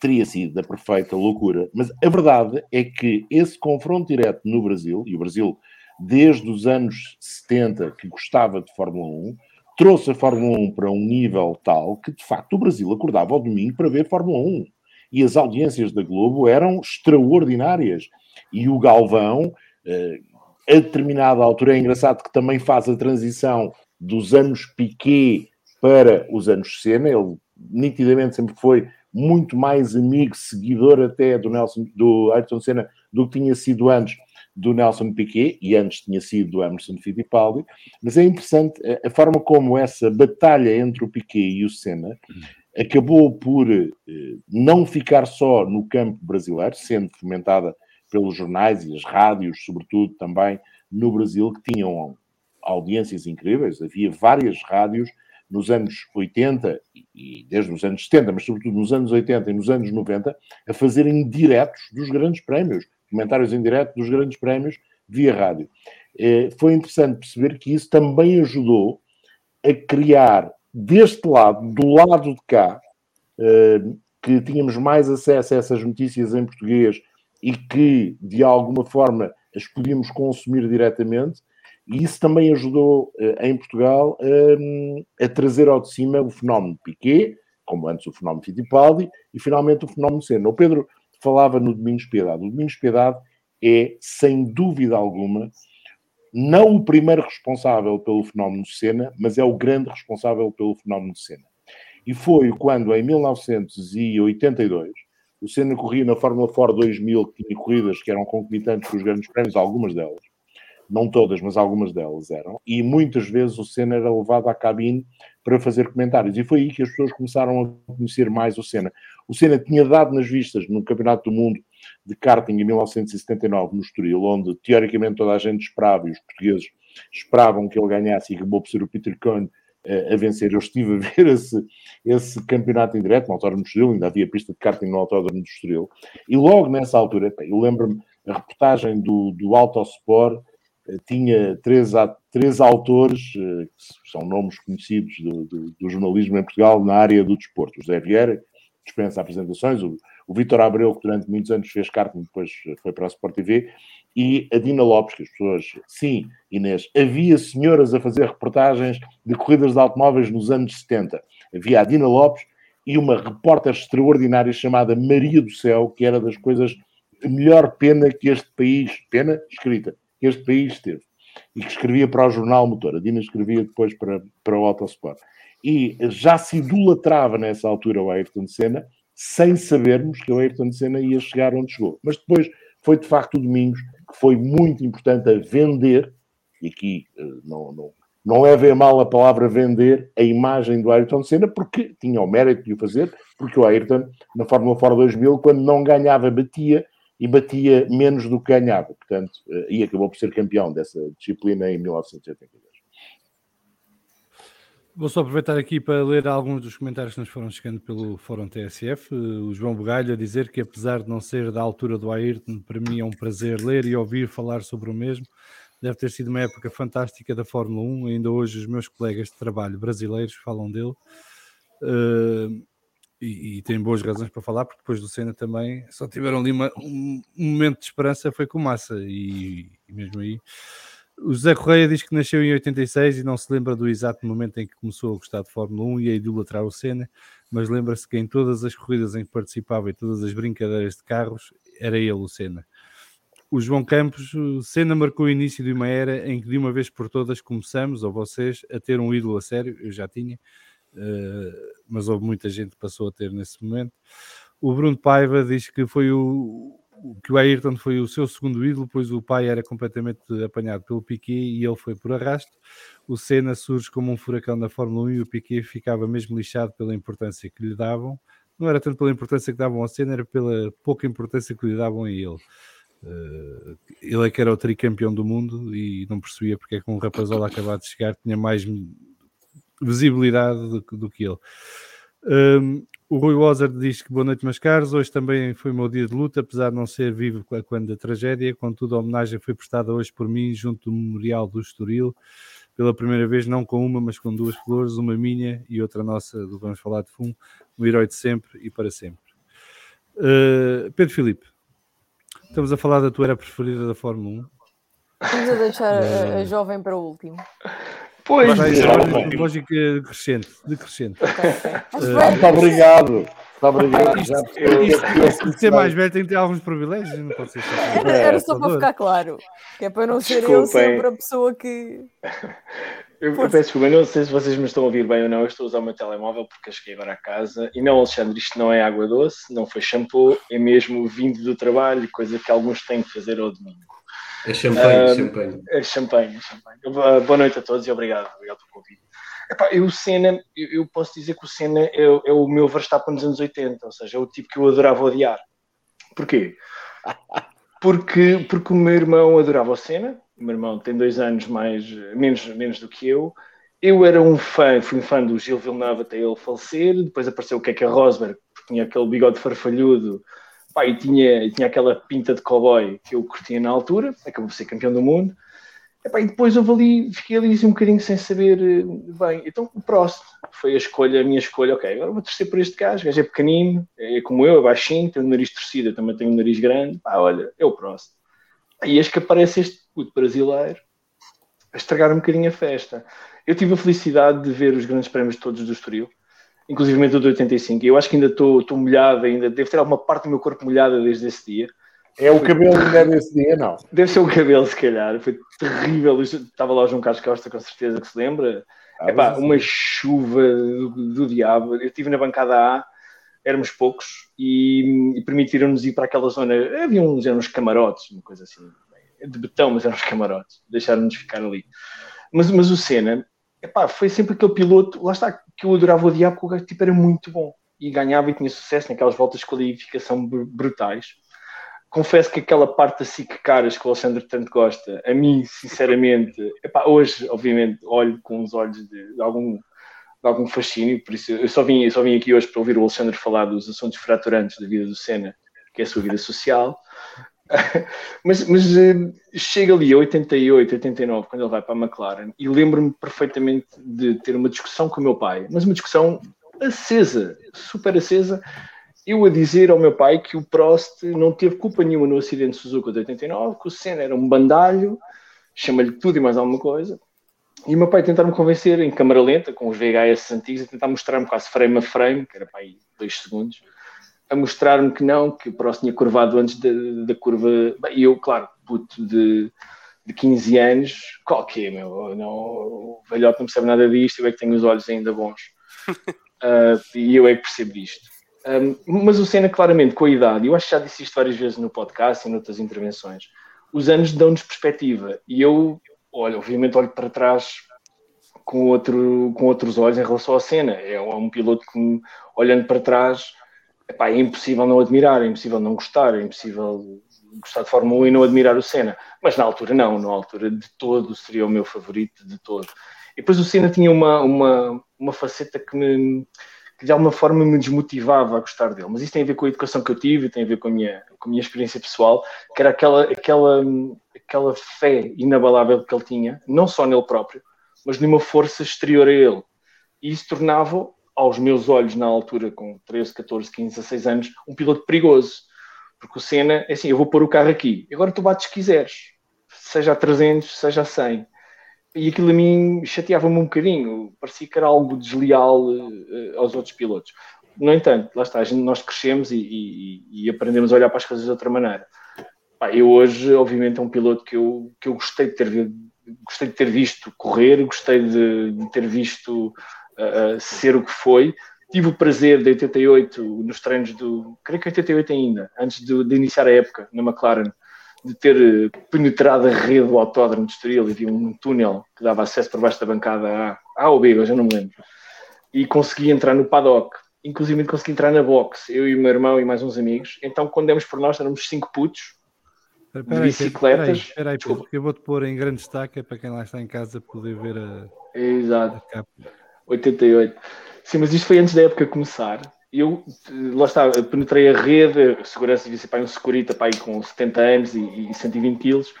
Teria sido da perfeita loucura. Mas a verdade é que esse confronto direto no Brasil, e o Brasil desde os anos 70 que gostava de Fórmula 1, trouxe a Fórmula 1 para um nível tal que, de facto, o Brasil acordava ao domingo para ver Fórmula 1. E as audiências da Globo eram extraordinárias. E o Galvão, eh, a determinada altura, é engraçado que também faz a transição dos anos Piquet para os anos Senna. Ele nitidamente sempre foi muito mais amigo, seguidor até do Nelson, do Ayrton Senna do que tinha sido antes do Nelson Piquet e antes tinha sido do Emerson Fittipaldi, mas é interessante a, forma como essa batalha entre o Piquet e o Senna acabou por eh, não ficar só no campo brasileiro, sendo fomentada pelos jornais e as rádios, sobretudo também no Brasil, que tinham audiências incríveis. Havia várias rádios nos anos 80 e desde os anos 70, mas sobretudo nos anos 80 e nos anos 90, a fazerem diretos dos grandes prémios, comentários em direto dos grandes prémios via rádio. Eh, foi interessante perceber que isso também ajudou a criar deste lado, do lado de cá, eh, que tínhamos mais acesso a essas notícias em português e que, de alguma forma, as podíamos consumir diretamente, e isso também ajudou eh, em Portugal a trazer ao de cima o fenómeno Piquet, como antes o fenómeno Fittipaldi, e finalmente o fenómeno Senna. O Pedro falava no Domingos Piedade. O Domingos Piedade é, sem dúvida alguma, não o primeiro responsável pelo fenómeno de Senna, mas é o grande responsável pelo fenómeno de Senna. E foi quando, em 1982, o Senna corria na Fórmula Ford 2000, que tinha corridas que eram concomitantes com os grandes prémios, algumas delas, não todas, mas algumas delas eram, e muitas vezes o Senna era levado à cabine para fazer comentários, e foi aí que as pessoas começaram a conhecer mais o Senna. O Senna tinha dado nas vistas no Campeonato do Mundo de karting em 1979 no Estoril, onde teoricamente toda a gente esperava, e os portugueses esperavam que ele ganhasse e acabou por ser o Peter Cohn a vencer. Eu estive a ver esse, esse campeonato em direto no Autódromo do Estoril, ainda havia pista de karting no Autódromo do Estoril, e logo nessa altura, eu lembro-me, a reportagem do, do Autosport uh, tinha três, três autores, uh, que são nomes conhecidos do, do, do, jornalismo em Portugal, na área do desporto. O José Vieira, dispensa apresentações, o, o Vitor Abreu, que durante muitos anos fez karting, depois foi para a Sport TV, e a Dina Lopes, que as pessoas, sim, Inês, havia senhoras a fazer reportagens de corridas de automóveis nos anos 70. Havia a Dina Lopes e uma repórter extraordinária chamada Maria do Céu, que era das coisas de melhor pena que este país, pena escrita, que este país teve. E que escrevia para o jornal Motor. A Dina escrevia depois para, para o Autosport. E já se idolatrava nessa altura o Ayrton Senna, sem sabermos que o Ayrton Senna ia chegar onde chegou. Mas depois foi de facto o Domingos que foi muito importante a vender, e aqui eh, não, não, não leve a mal a palavra vender a imagem do Ayrton Senna, porque tinha o mérito de o fazer, porque o Ayrton, na Fórmula Fora 2000, quando não ganhava, batia, e batia menos do que ganhava, portanto, eh, e acabou por ser campeão dessa disciplina em 1982. Vou só aproveitar aqui para ler alguns dos comentários que nos foram chegando pelo Fórum TSF. O João Bugalho a dizer que, apesar de não ser da altura do Ayrton, para mim é um prazer ler e ouvir falar sobre o mesmo. Deve ter sido uma época fantástica da Fórmula 1. Ainda hoje os meus colegas de trabalho brasileiros falam dele. Uh, e, e têm boas razões para falar, porque depois do Senna também só tiveram ali uma, um, um, momento de esperança, foi com Massa. E, e mesmo aí o José Correia diz que nasceu em 86 e não se lembra do exato momento em que começou a gostar de Fórmula 1 e a idolatrar o Senna, mas lembra-se que em todas as corridas em que participava e todas as brincadeiras de carros, era ele o Senna. O João Campos, o Senna marcou o início de uma era em que de uma vez por todas começamos, ou vocês, a ter um ídolo a sério, eu já tinha, uh, mas houve muita gente que passou a ter nesse momento. O Bruno Paiva diz que foi o, que o Ayrton foi o seu segundo ídolo, pois o pai era completamente apanhado pelo Piquet e ele foi por arrasto. O Senna surge como um furacão da Fórmula 1 e o Piquet ficava mesmo lixado pela importância que lhe davam. Não era tanto pela importância que davam ao Senna, era pela pouca importância que lhe davam a ele. Uh, ele é que era o tricampeão do mundo e não percebia porque é que um rapazola acabado de chegar tinha mais visibilidade do, do que ele. Um, o Rui Wozard diz que boa noite, meus caros. Hoje também foi o meu dia de luta, apesar de não ser vivo quando da tragédia. Contudo, a homenagem foi prestada hoje por mim, junto do Memorial do Estoril. Pela primeira vez, não com uma, mas com duas flores, uma minha e outra nossa, do Vamos Falar de Fumo, um herói de sempre e para sempre. Uh, Pedro Filipe, estamos a falar da tua era preferida da Fórmula 1. Vamos a deixar a, a, jovem para o último. Pois, Vai ser já, ordem cronológica decrescente. decrescente. Mas vai- Muito obrigado. Muito obrigado. Já percebi Isto, que isto ser mais velho tem que ter alguns privilégios, não pode ser só Era, era só para ficar claro. Que é para não ser eu sempre a pessoa que. Eu, eu peço desculpa, eu não sei se vocês me estão a ouvir bem ou não. Eu estou a usar o meu telemóvel porque eu cheguei agora a casa. E não, Alexandre, isto não é água doce, não foi shampoo, é mesmo vindo do trabalho, coisa que alguns têm que fazer ao domingo. É champanhe, Ah, champanhe. É champanhe, é champanhe. Uh, Boa noite a todos e obrigado, obrigado pelo convite. Epá, eu, o Senna, eu, eu posso dizer que o Senna é, é o meu Verstappen dos anos 80, ou seja, é o tipo que eu adorava odiar. Porquê? Porque, porque o meu irmão adorava o Senna, o meu irmão tem dois anos mais, menos, menos do que eu. Eu era um fã, fui um fã do Gil Villeneuve até ele falecer, depois apareceu o Keke Rosberg, porque tinha aquele bigode farfalhudo, pá, e tinha, tinha aquela pinta de cowboy que eu curtia na altura, acabou por ser campeão do mundo. Epá, e depois houve ali, fiquei ali assim um bocadinho sem saber eh, bem. Então o Prost foi a escolha, a minha escolha. Ok, agora vou torcer por este gajo. O gajo é pequenino, é como eu, é baixinho, tem o nariz torcido, eu também tenho um nariz grande. Pá, olha, é o Prost. Aí eis que aparece este puto brasileiro a estragar um bocadinho a festa. Eu tive a felicidade de ver os grandes prémios todos do Estoril, inclusive o de 85. E eu acho que ainda estou molhado, ainda devo ter alguma parte do meu corpo molhada desde esse dia. É o cabelo que deve esse dia, não. Deve ser o cabelo, se calhar. Foi terrível. Estava lá o João Carlos Costa, com certeza que se lembra. Ah, Epá, uma chuva do, do diabo. Eu estive na bancada A, éramos poucos, e, e permitiram-nos ir para aquela zona. Havia uns, eram uns camarotes, uma coisa assim, de betão, mas eram uns camarotes. Deixaram-nos ficar ali. Mas, mas o Senna, epá, foi sempre aquele piloto, lá está, que eu adorava odiar, porque o gajo tipo, era muito bom. E ganhava e tinha sucesso naquelas voltas de qualificação br- brutais confesso que aquela parte da SIC Caras que o Alexandre tanto gosta, a mim, sinceramente, epá, hoje, obviamente, olho com os olhos de, de algum, de algum fascínio, por isso eu só, vim, eu só vim aqui hoje para ouvir o Alexandre falar dos assuntos fraturantes da vida do Senna, que é a sua vida social. mas mas eh, chega ali a 88, 89, quando ele vai para a McLaren, e lembro-me perfeitamente de ter uma discussão com o meu pai, mas uma discussão acesa, super acesa, eu a dizer ao meu pai que o Prost não teve culpa nenhuma no acidente de Suzuka de 89, que o Senna era um bandalho, chama-lhe tudo e mais alguma coisa. E o meu pai tentar-me convencer em câmara lenta, com os VHS antigos, a tentar mostrar-me quase frame a frame, que era para aí dois segundos, a mostrar-me que não, que o Prost tinha curvado antes da, da curva. E eu, claro, puto de, de 15 anos, qualquer, meu, não, o velhote não percebe nada disto, eu é que tenho os olhos ainda bons. Ah, e eu é que percebo isto. Um, mas o Senna, claramente, com a idade, eu acho que já disse isto várias vezes no podcast e noutras intervenções, os anos dão-nos perspectiva. E eu, olha, obviamente, olho para trás com, outro, com outros olhos em relação. É um, é um piloto que, olhando para trás, epá, é impossível não admirar, é impossível não gostar, é impossível gostar de Fórmula 1 e não admirar o Senna. Mas na altura, não, na altura de todo seria o meu favorito, de todo. E depois o Senna tinha uma, uma, uma faceta que me que de alguma forma me desmotivava a gostar dele. Mas isso tem a ver com a educação que eu tive, tem a ver com a minha, com a minha experiência pessoal, que era aquela, aquela, aquela fé inabalável que ele tinha, não só nele próprio, mas numa força exterior a ele. E isso tornava, aos meus olhos, na altura, com 13, 14, 15, 16 anos, um piloto perigoso. Porque o Senna, é assim, eu vou pôr o carro aqui, agora tu bates se quiseres, seja a 300, seja a 100 e aquilo a mim chateava-me um bocadinho, parecia que era algo desleal uh, aos outros pilotos. No entanto, lá está, gente, nós crescemos e, e, e, aprendemos a olhar para as coisas de outra maneira. Pá, eu hoje, obviamente, é um piloto que eu, que eu gostei, de ter, gostei de ter visto correr, gostei de, de ter visto uh, ser o que foi. Tive o prazer de 88, nos treinos do. creio que 88 ainda, antes de, de iniciar a época na McLaren, de ter eh, penetrado a rede do autódromo de Estoril e havia um túnel que dava acesso por baixo da bancada A, A ou B, eu já não me lembro. E consegui entrar no paddock. Inclusive consegui entrar na box, eu e o meu irmão e mais uns amigos. Então, quando demos por nós, éramos cinco putos de bicicletas. Espera aí, eu vou-te pôr em grande destaque para quem lá está em casa poder ver a, Exato. a capa. 88. Sim, mas isto foi antes da época começar. Eu, lá está, penetrei a rede, a segurança ser para um securita para aí com 70 anos e, e 120 quilos,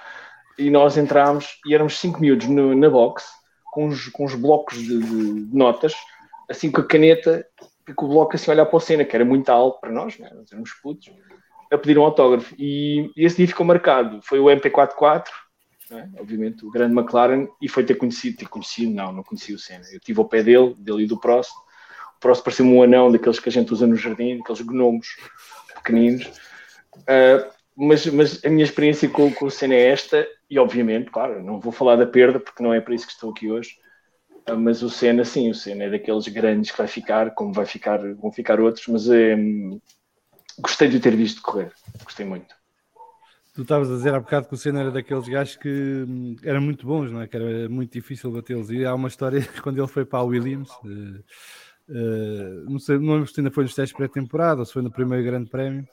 e nós entrámos e éramos 5 miúdos no, na box, com os, com os blocos de, de, notas, assim com a caneta, e com o bloco assim a olhar para a cena, que era muito alto para nós, né? nós éramos putos, a pedir um autógrafo. E, e esse dia ficou marcado. Foi o MP44, não é? obviamente, o grande McLaren, e foi ter conhecido, ter conhecido, não, não conheci o Senna. Eu estive ao pé dele, dele e do Prost. O Prost parecia-me um anão daqueles que a gente usa no jardim, aqueles gnomos pequeninos. Uh, mas, mas a minha experiência com, com o Senna é esta, e obviamente, claro, não vou falar da perda, porque não é para isso que estou aqui hoje, uh, mas o Senna, sim, o Senna é daqueles grandes que vai ficar, como vai ficar, vão ficar outros, mas um, gostei de o ter visto correr, gostei muito. Tu estavas a dizer há bocado que o Senna era daqueles gajos que hum, eram muito bons, não é? Que era muito difícil batê-los. E há uma história quando ele foi para a Williams, uh, uh, não sei, não lembro se ainda foi nos testes pré-temporada ou se foi no primeiro grande prémio.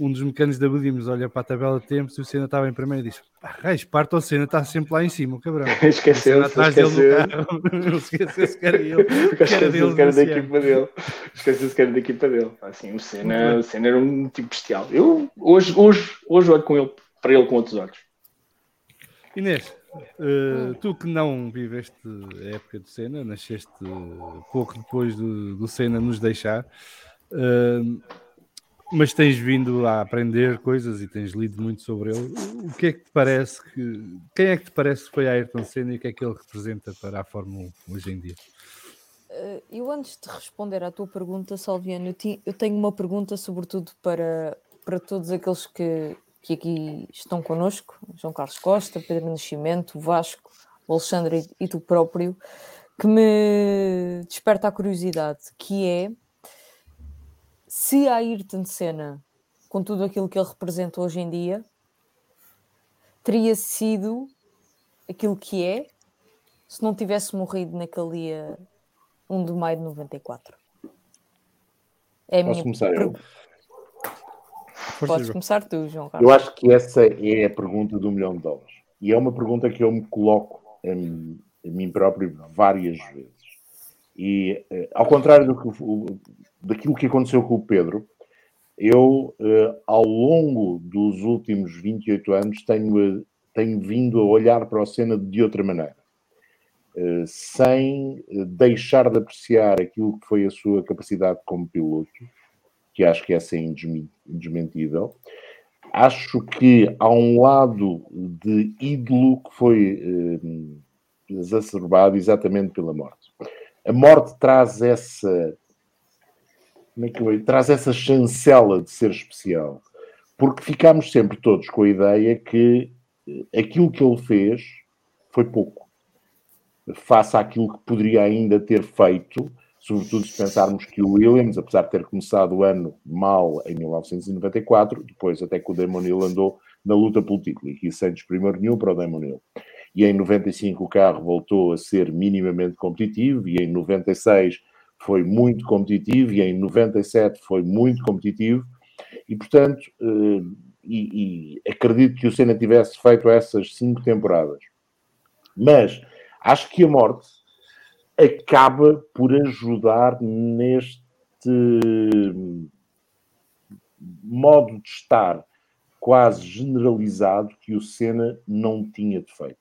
Um dos mecânicos da Williams olha para a tabela de tempos e o Senna estava em primeiro e diz: Raiz, parte o Senna, está sempre lá em cima, o cabrão. Esqueceu-se, atrás dele no. Esqueceu-se que era ele. Esqueceu-se que era da equipa dele. Esqueceu-se que era da equipa dele. Assim, o Senna, o Senna era um tipo bestial. Eu hoje, hoje, hoje olho com ele, para ele com outros olhos. Inês, uh, tu que não viveste a época do Senna, nasceste pouco depois do, do Senna nos deixar, uh, mas tens vindo a aprender coisas e tens lido muito sobre ele. O que é que te parece que. Quem é que te parece que foi a Ayrton Senna e o que é que ele representa para a Fórmula 1 hoje em dia? Uh, eu antes de responder à tua pergunta, Salviano, eu, tenho uma pergunta sobretudo para, para todos aqueles que, que aqui estão connosco, João Carlos Costa, Pedro Nascimento, Vasco, Alexandre e tu próprio, que me desperta a curiosidade, que é se a Ayrton Senna, com tudo aquilo que ele representa hoje em dia, teria sido aquilo que é se não tivesse morrido naquele dia 1 de maio de 94. É Posso minha começar eu? Podes começar tu, João Carlos. Eu acho que essa é a pergunta do milhão de dólares. E é uma pergunta que eu me coloco a mim, a mim próprio várias vezes. E, eh, ao contrário do que, o- daquilo que aconteceu com o Pedro, eu, eh, ao longo dos últimos 28 anos, tenho, eh, tenho vindo a olhar para a cena de outra maneira. Eh, sem deixar de apreciar aquilo que foi a sua capacidade como piloto, que acho que essa é indesmen- indesmentível. Acho que há um lado de ídolo que foi eh, exacerbado exatamente pela morte. A morte traz essa como é que eu traz essa chancela de ser especial, porque ficámos sempre todos com a ideia que eh, aquilo que ele fez foi pouco, face àquilo que poderia ainda ter feito, sobretudo se pensarmos que o Williams, apesar de ter começado o ano mal em 1994, depois até que o Damon Hill andou na luta pelo título, e aqui sem desprimor nenhum para o Damon Hill. E em 95 o carro voltou a ser minimamente competitivo, e em 96 foi muito competitivo, e em 97 foi muito competitivo, e portanto, eh, e, e acredito que o Senna tivesse feito essas cinco temporadas. Mas acho que a morte acaba por ajudar neste modo de estar quase generalizado que o Senna não tinha defeito.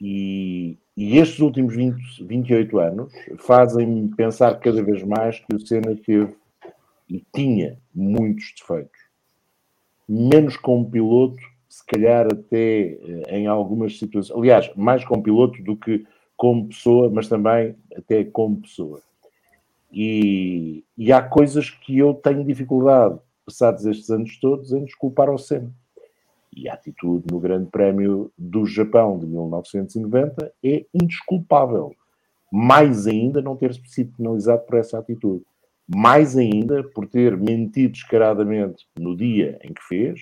E, e estes últimos 20, 28 anos fazem-me pensar cada vez mais que o Senna teve e tinha muitos defeitos. Menos como piloto, se calhar até eh, em algumas situações. Aliás, mais como piloto do que como pessoa, mas também até como pessoa. E, e há coisas que eu tenho dificuldade, passados estes anos todos, em desculpar ao Senna. E a atitude no Grande Prémio do Japão de 1990 é indesculpável. Mais ainda não ter sido penalizado por essa atitude. Mais ainda por ter mentido descaradamente no dia em que fez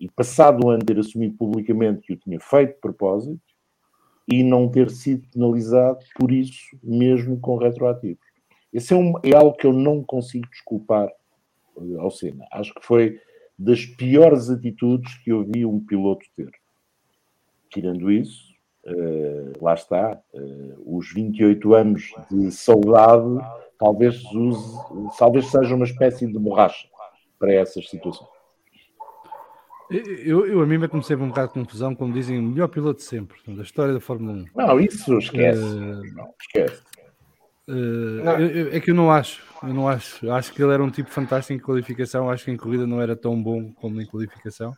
e passado o ano ter assumido publicamente que o tinha feito de propósito e não ter sido penalizado por isso, mesmo com retroativos. Esse é, um, é algo que eu não consigo desculpar eh, ao Senna. Acho que foi das piores atitudes que eu vi um piloto ter. Tirando isso, eh, lá está, eh, os 28 anos de saudade talvez, use, talvez seja uma espécie de borracha para essas situações. Eu, eu a mim mete-me sempre um bocado de confusão quando dizem o melhor piloto de sempre, da história da Fórmula 1. Não, isso esquece. Uh, não, esquece. Uh, não. Eu, eu, é que eu não acho, eu não acho. Acho que ele era um tipo fantástico em qualificação. Acho que em corrida não era tão bom como em qualificação.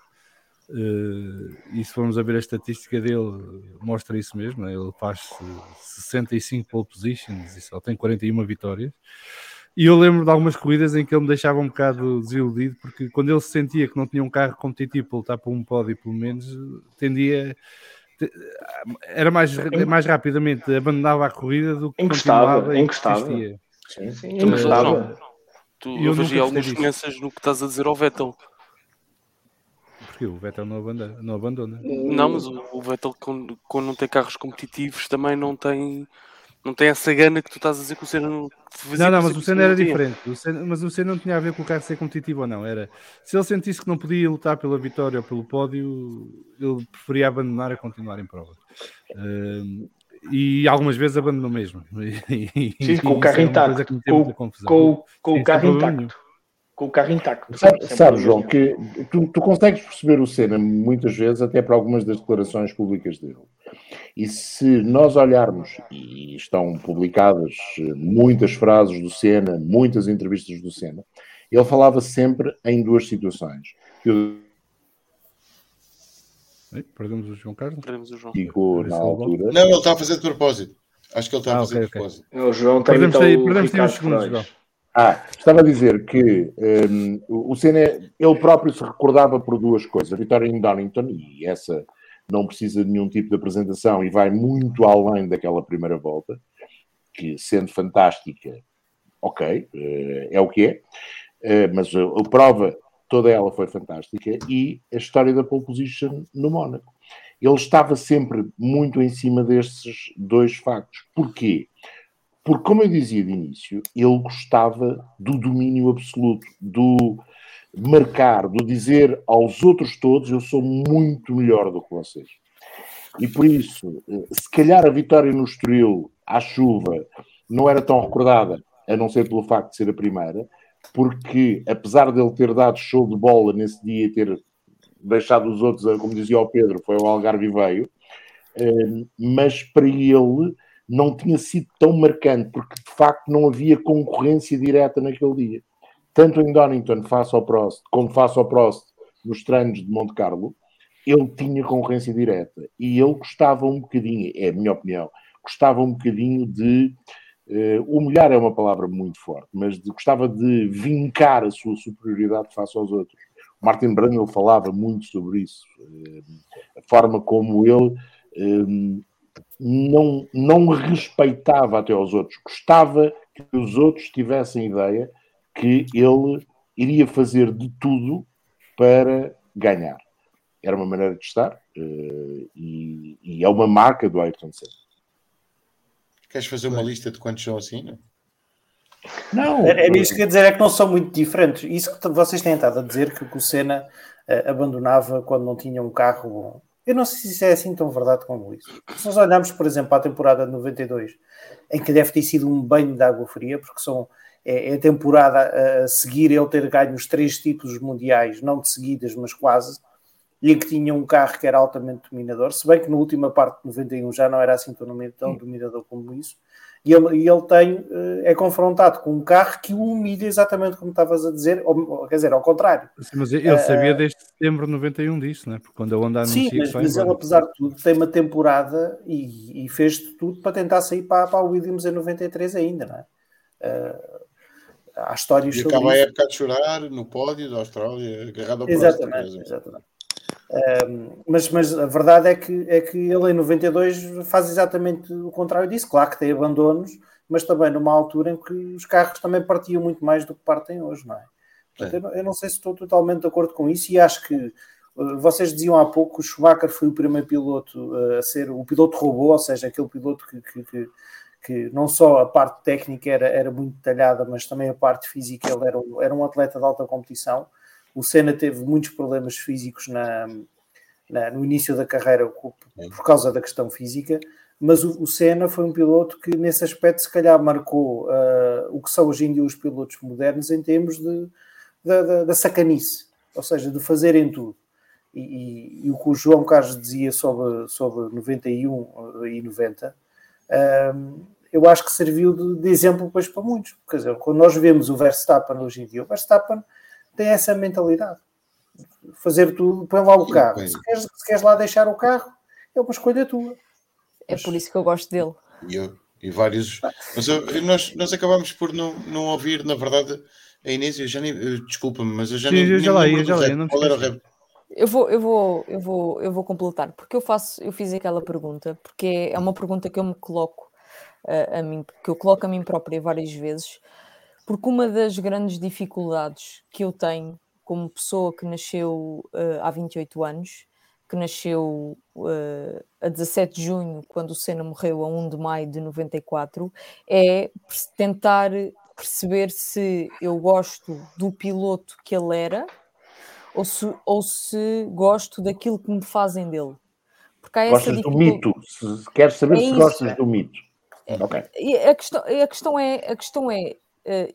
Uh, e se formos a ver a estatística dele, mostra isso mesmo. Né? Ele faz 65 pole positions e só tem 41 vitórias. E eu lembro de algumas corridas em que ele me deixava um bocado desiludido, porque quando ele se sentia que não tinha um carro competitivo para lutar por um pódio, pelo menos, tendia. Era mais, mais rapidamente abandonava a corrida do que encostava, encostava. Sim, sim, encostava. Tu, eu, eu vejo algumas semelhanças no que estás a dizer ao Vettel. Porque o Vettel não abandona. Não, abandona. não mas o, o Vettel, quando, quando não tem carros competitivos, também não tem não tem essa gana que tu estás a dizer que o Senna não Não, não, mas o Senna era diferente. O Senna, mas o Senna não tinha a ver com o carro ser competitivo ou não. Era se ele sentisse que não podia lutar pela vitória ou pelo pódio, ele preferia abandonar a continuar em prova. Uh, e algumas vezes abandonou mesmo. E, Sim, com o carro é intacto. Com, com, com Sim, o carro intacto. Com o carro intacto. Sabe, sabe João, que tu, tu consegues perceber o Senna muitas vezes, até para algumas das declarações públicas dele. E se nós olharmos, e estão publicadas muitas frases do Senna, muitas entrevistas do Senna, ele falava sempre em duas situações. Eu... perdemos o João Carlos? Perdemos o João. Digo, na altura. Não, ele está a fazer de propósito. Acho que ele está a ah, fazer okay, de propósito. Okay. O João tem então perdemos aí, segundos, Ah, estava a dizer que um, o Senna, ele próprio se recordava por duas coisas. A vitória em Donington, e essa não precisa de nenhum tipo de apresentação e vai muito além daquela primeira volta, que sendo fantástica, ok, eh, é o que é, eh, mas a, prova toda ela foi fantástica e a história da pole position no Mónaco. Ele estava sempre muito em cima destes dois factos. Porquê? Porque, como eu dizia de início, ele gostava do domínio absoluto, do marcar, do dizer aos outros todos: eu sou muito melhor do que vocês. E por isso, se calhar a vitória no Estoril, à chuva, não era tão recordada, a não ser pelo facto de ser a primeira, porque apesar dele ter dado show de bola nesse dia e ter deixado os outros, como dizia o Pedro, foi o Algarve veio, eh, mas para ele não tinha sido tão marcante, porque de facto não havia concorrência direta naquele dia. Tanto em Donington face ao Prost, como face ao Prost nos treinos de Monte Carlo, ele tinha concorrência direta. E ele gostava um bocadinho, é a minha opinião, gostava um bocadinho de uh, humilhar é uma palavra muito forte, mas de, gostava de vincar a sua superioridade face aos outros. O Martin Brundle falava muito sobre isso, uh, a forma como ele uh, não, não respeitava até aos outros, gostava que os outros tivessem ideia que ele iria fazer de tudo para ganhar. Era uma maneira de estar e, e, é uma marca do Ayrton Senna. Queres fazer uma lista de quantos são assim? Não? Não, era é, é isso que eu ia dizer, é que não são muito diferentes. Isso que vocês têm estado a dizer que o Senna uh, abandonava quando não tinha um carro bom. Eu não sei se isso é assim tão verdade como isso. Se nós olharmos, por exemplo, para a temporada de 92, em que deve ter sido um banho de água fria, porque são é, é a temporada a seguir ele ter ganho os três títulos mundiais, não de seguidas, mas quase, e em que tinha um carro que era altamente dominador, se bem que na última parte de 91 já não era assim tão dominador como isso, e ele, e ele tem, eh, é confrontado com um carro que o humilha exatamente como estavas a dizer, ou, quer dizer, ao contrário. Sim, mas ele sabia uh, desde setembro de 91 disso, né? porque quando ele anda Sim, mas, mas ele, apesar de tudo, tem uma temporada e, e fez tudo para tentar sair para, para a Williams em 93 ainda, não é? Uh, há histórias e acaba a época de chorar no pódio da Austrália, agarrado ao Exatamente, exatamente. Um, mas, mas a verdade é que, é que ele em 92 faz exatamente o contrário disso. Claro que tem abandonos, mas também numa altura em que os carros também partiam muito mais do que partem hoje, não é? Portanto, é. Eu, eu, não sei se estou totalmente de acordo com isso e acho que uh, vocês diziam há pouco que o Schumacher foi o primeiro piloto uh, a ser o piloto robô, ou seja, aquele piloto que, que, que que não só a parte técnica era, era muito detalhada, mas também a parte física, ele era, era um atleta de alta competição. O Senna teve muitos problemas físicos na, na no início da carreira por, por, causa da questão física, mas o, o, Senna foi um piloto que, nesse aspecto, se calhar marcou uh, o que são hoje em dia os pilotos modernos em termos de, da, da sacanice, ou seja, de fazerem tudo. E, e, e, o que o João Carlos dizia sobre, sobre 91 e 90 eu acho que serviu de, de, exemplo depois para muitos. Quer dizer, quando nós vemos o Verstappen hoje em dia, o Verstappen tem essa mentalidade. fazer tudo, põe lá o Sim, carro. Se queres, se queres lá deixar o carro, é uma escolha tua. É por isso que eu gosto dele. E, eu- e vários. Mas eu- nós, nós acabámos por não, não ouvir, na verdade, a Inês. Eu já nem. eu- Desculpa-me, mas eu já Sim, nem. eu nem já lá ia, já lá ia, Qual era o rap? Eu vou, eu vou, eu vou, eu vou completar, porque eu faço, eu fiz aquela pergunta, porque é uma pergunta que eu me coloco eh, a mim, que eu coloco a mim própria várias vezes, porque uma das grandes dificuldades que eu tenho como pessoa que nasceu eh, há 28 anos, que nasceu eh, a 17 de junho, quando o Senna morreu a 1 de maio de 94, é tentar perceber se eu gosto do piloto que ele era ou se, ou se gosto daquilo que me fazem dele. Porque há Gostas do mito? Se queres saber É se isso. gostas do mito. Ok. E a questão, a questão é, a questão é,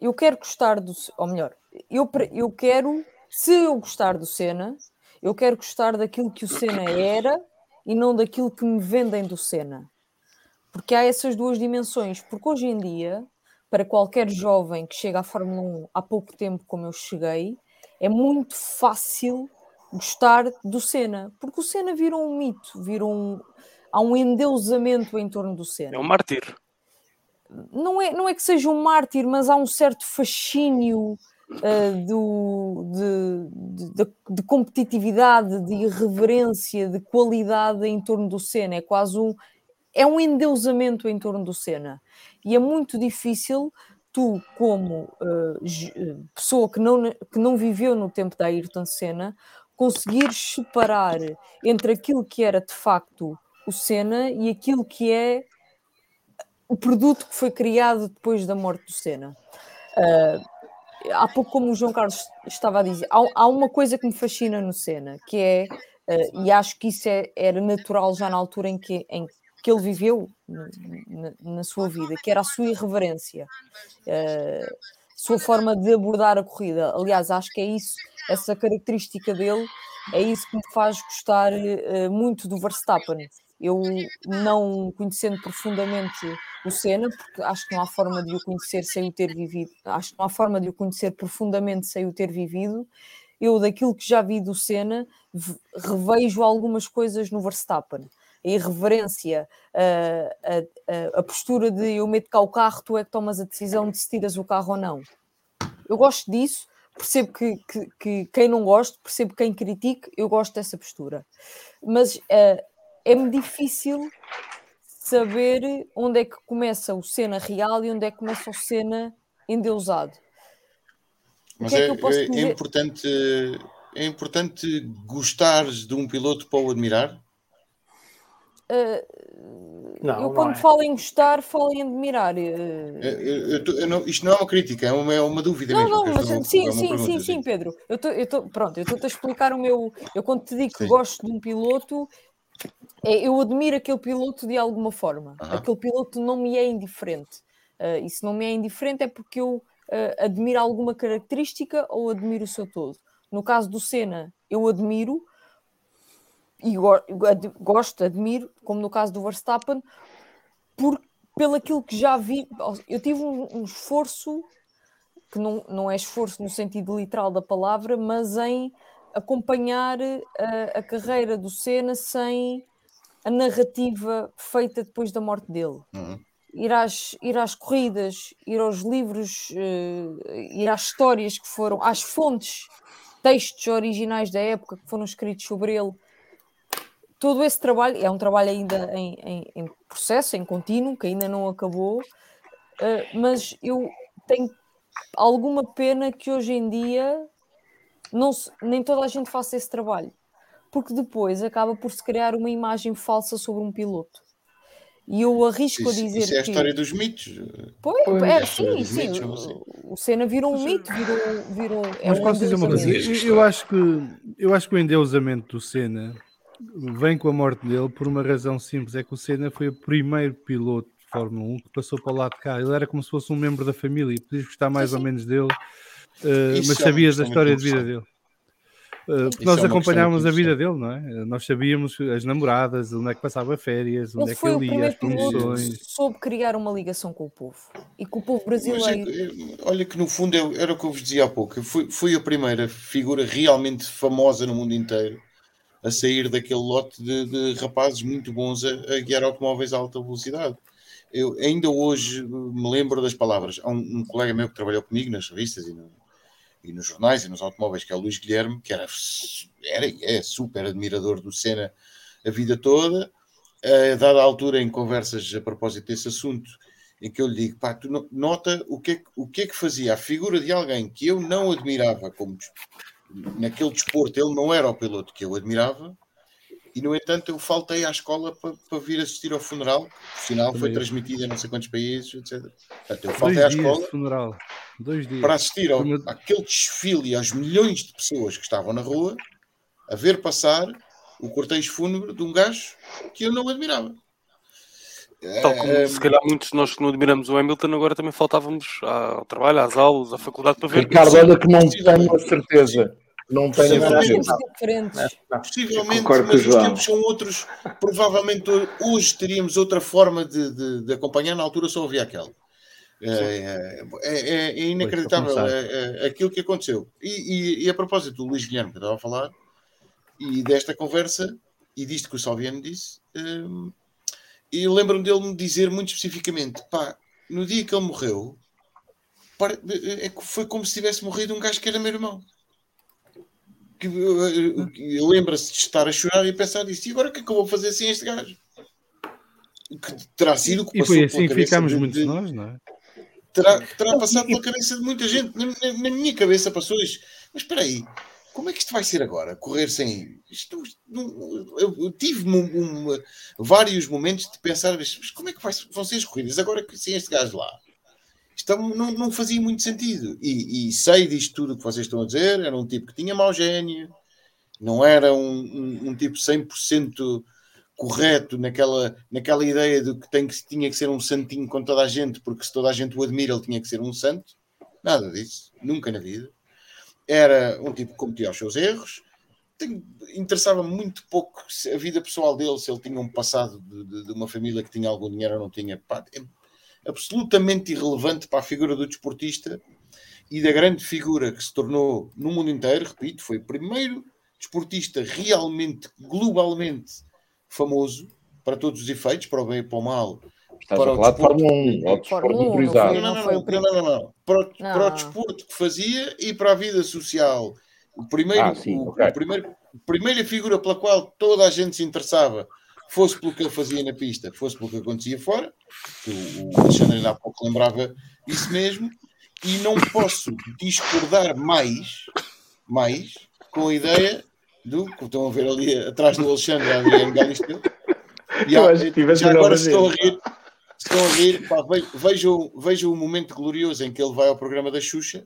eu quero gostar do, ou melhor, eu, eu quero, se eu gostar do Senna, eu quero gostar daquilo que o Senna era e não daquilo que me vendem do Senna. Porque há essas duas dimensões. Porque hoje em dia, para qualquer jovem que chega à Fórmula 1 há pouco tempo, como eu cheguei, é muito fácil gostar do Senna. Porque o Senna virou um mito, virou um, há um endeusamento em torno do Senna É um mártir. Não é, não é que seja um mártir, mas há um certo fascínio ah, do, de, de- de- de competitividade, de irreverência, de qualidade em torno do Senna. É quase um. É um endeusamento em torno do Senna. E é muito difícil tu, como eh, pessoa que não, que não viveu no tempo da Ayrton Senna, conseguires separar entre aquilo que era de facto o Senna e aquilo que é o produto que foi criado depois da morte do Senna. Ah, há pouco, como o João Carlos estava a dizer, há, há uma coisa que me fascina no Senna, que é, ah, e acho que isso é- era natural já na altura em que, em que ele viveu na, na- sua vida, que era a sua irreverência, ah, sua forma de abordar a corrida. Aliás, acho que é isso, essa característica dele, é isso que me faz gostar muito do Verstappen. Eu, não conhecendo profundamente o Senna, porque acho que não há forma de o conhecer sem o ter vivido, acho que não há forma de o conhecer profundamente sem o ter vivido. Eu, daquilo que já vi do Senna, revejo algumas coisas no Verstappen. A irreverência, a, a- a- a postura de eu meto cá o carro, tu é que tomas a decisão de se tiras o carro ou não. Eu gosto disso, percebo que, que- que quem não gosta, percebo quem critique, eu gosto dessa postura. Mas eh, é-me difícil saber onde é que começa o cena real e onde é que começa o cena endeusado. O Mas que é é, que eu posso é- é importante, é importante gostares de um piloto para o admirar. Eh, Não, eu, não quando é. falo em gostar, falo em admirar. eh, Eu- eu- eu não- isto não é uma crítica, é uma, é uma dúvida Não, mesmo. não, que mas é sim, uma sim, pergunta, sim, sim, Pedro. Eu tô, eu tô, pronto, eu estou-te a explicar o meu. Eu quando te digo que Sim. gosto de um piloto, eu admiro aquele piloto de alguma forma. Aham. Aquele piloto não me é indiferente. Ah, e se não me é indiferente é porque eu ah, admiro alguma característica ou admiro o seu todo. No caso do Senna, eu admiro e go- ad- gosto, admiro, como no caso do Verstappen, por, pelo aquilo que já vi. Eu tive um, um esforço que não, não é esforço no sentido literal da palavra, mas em acompanhar a, a carreira do Senna sem a narrativa feita depois da morte dele. Uhum. Ir às, ir às corridas, ir aos livros, eh, ir às histórias que foram, às fontes, textos originais da época que foram escritos sobre ele. Todo esse trabalho, é um trabalho ainda em, em- em processo, em contínuo, que ainda não acabou, eh, mas eu tenho alguma pena que hoje em dia não se- nem toda a gente faça esse trabalho, porque depois acaba por se criar uma imagem falsa sobre um piloto. E eu arrisco a Isso, dizer isso é a que. história dos mitos. Pois, Pois, é, a história sim, dos sim. mitos. O, o Senna virou um mito, virou. virou é Mas um posso dizer uma coisa? Eu, eu acho que, eu acho que o endeusamento do Senna vem com a morte dele por uma razão simples: é que o Senna foi o primeiro piloto de Fórmula 1 que passou para o lado de cá. Ele era como se fosse um membro da família e podias gostar mais Sim, ou sim. menos dele, eh, Isso mas é sabias da muito história de vida dele. Uh, porque nós é acompanhávamos a vida dele, não é? Nós sabíamos as namoradas, onde é que passava férias, onde Ele é que ele ia, as promoções. soube criar uma ligação com o povo e com o povo é brasileiro. eh, olha que no fundo é- era o que eu vos dizia há pouco. Foi, foi a primeira figura realmente famosa no mundo inteiro a sair daquele lote de, de rapazes muito bons a, a guiar automóveis a alta velocidade. Eu ainda hoje eh, me lembro das palavras. Há um, um colega meu que trabalhou comigo nas revistas e, no- e nos jornais e nos automóveis, que é o Luís Guilherme, que era, era é super admirador do Senna a vida toda. A dada altura, em conversas a propósito desse assunto, em que eu lhe digo, pá, tu no- nota o que, é, o que é que fazia a figura de alguém que eu não admirava como naquele desporto, ele não era o piloto que eu admirava, e no entanto eu faltei à escola para, para vir assistir ao funeral, o final foi transmitido em não sei quantos países, etc. Portanto, eu Dois faltei à dias escola de funeral. Dois dias. para assistir ao, uma- àquele desfile e aos milhões de pessoas que estavam na rua a ver passar o cortejo fúnebre de um gajo que eu não admirava. Tal como se calhar muitos de nós que não admiramos o Hamilton, agora também faltávamos ao trabalho, às aulas, à faculdade para ver. Ricardo, olha que não tenho a certeza. Não tenho tempos certeza. diferentes. Possivelmente, mas os tempos são outros. Provavelmente hoje teríamos outra forma de, de- de acompanhar, na altura só havia aquela. É, é- é- é inacreditável começar. é- é aquilo que aconteceu. E, e- e a propósito do Luís Guilherme que eu estava a falar, e desta conversa, e disto que o Salviano disse, hum, e lembro-me dele me dizer muito especificamente: pá, no dia que ele morreu, é foi como se tivesse morrido um gajo que era meu irmão que uh, uh, lembra-se de estar a chorar e a pensar disso. E agora o que é que eu vou fazer sem este gajo? Que terá sido o que E passou foi assim que ficámos de- muitos de- nós, não é? terá, terá passado pela cabeça de muita gente. Na, na- na minha cabeça passou isto. Mas espera aí, como é que isto vai ser agora? Correr sem. Isto, eu, tive um- um- vários momentos de pensar, mas como é que vai- vão ser as corridas agora que sem este gajo lá? Isto não, não fazia muito sentido. E, e sei disto tudo que vocês estão a dizer. Era um tipo que tinha mau gênio, não era um, um, um tipo 100% correto naquela, naquela ideia de que, tem que tinha que ser um santinho com toda a gente, porque se toda a gente o admira, ele tinha que ser um santo. Nada disso, nunca na vida. Era um tipo que cometia os seus erros. Interessava-me muito pouco a vida pessoal dele, se ele tinha um passado de, de- de uma família que tinha algum dinheiro ou não tinha. Pá, é absolutamente irrelevante para a figura do desportista e da grande figura que se tornou no mundo inteiro. Repito, foi o primeiro desportista realmente, globalmente famoso para todos os efeitos, para o bem e para o mal. Estás para a o falar de desporto. Fórmula 1, ou desporto 1, não motorizado. Não, não, não não. Para, o, Não. para o desporto que fazia e para a vida social. O primeiro, Ah, sim, o, ok. o primeiro, a primeira figura pela qual toda a gente se interessava, fosse pelo que ele fazia na pista, fosse pelo que acontecia fora, que o, Alexandre ainda há pouco lembrava isso mesmo, e não posso discordar mais, mais com a ideia do que estão a ver ali atrás do Alexandre, a Adriano Galisteu. E há- já agora se estão a rir, estão a rir, pá, ve- vejam, vejam o momento glorioso em que ele vai ao programa da Xuxa.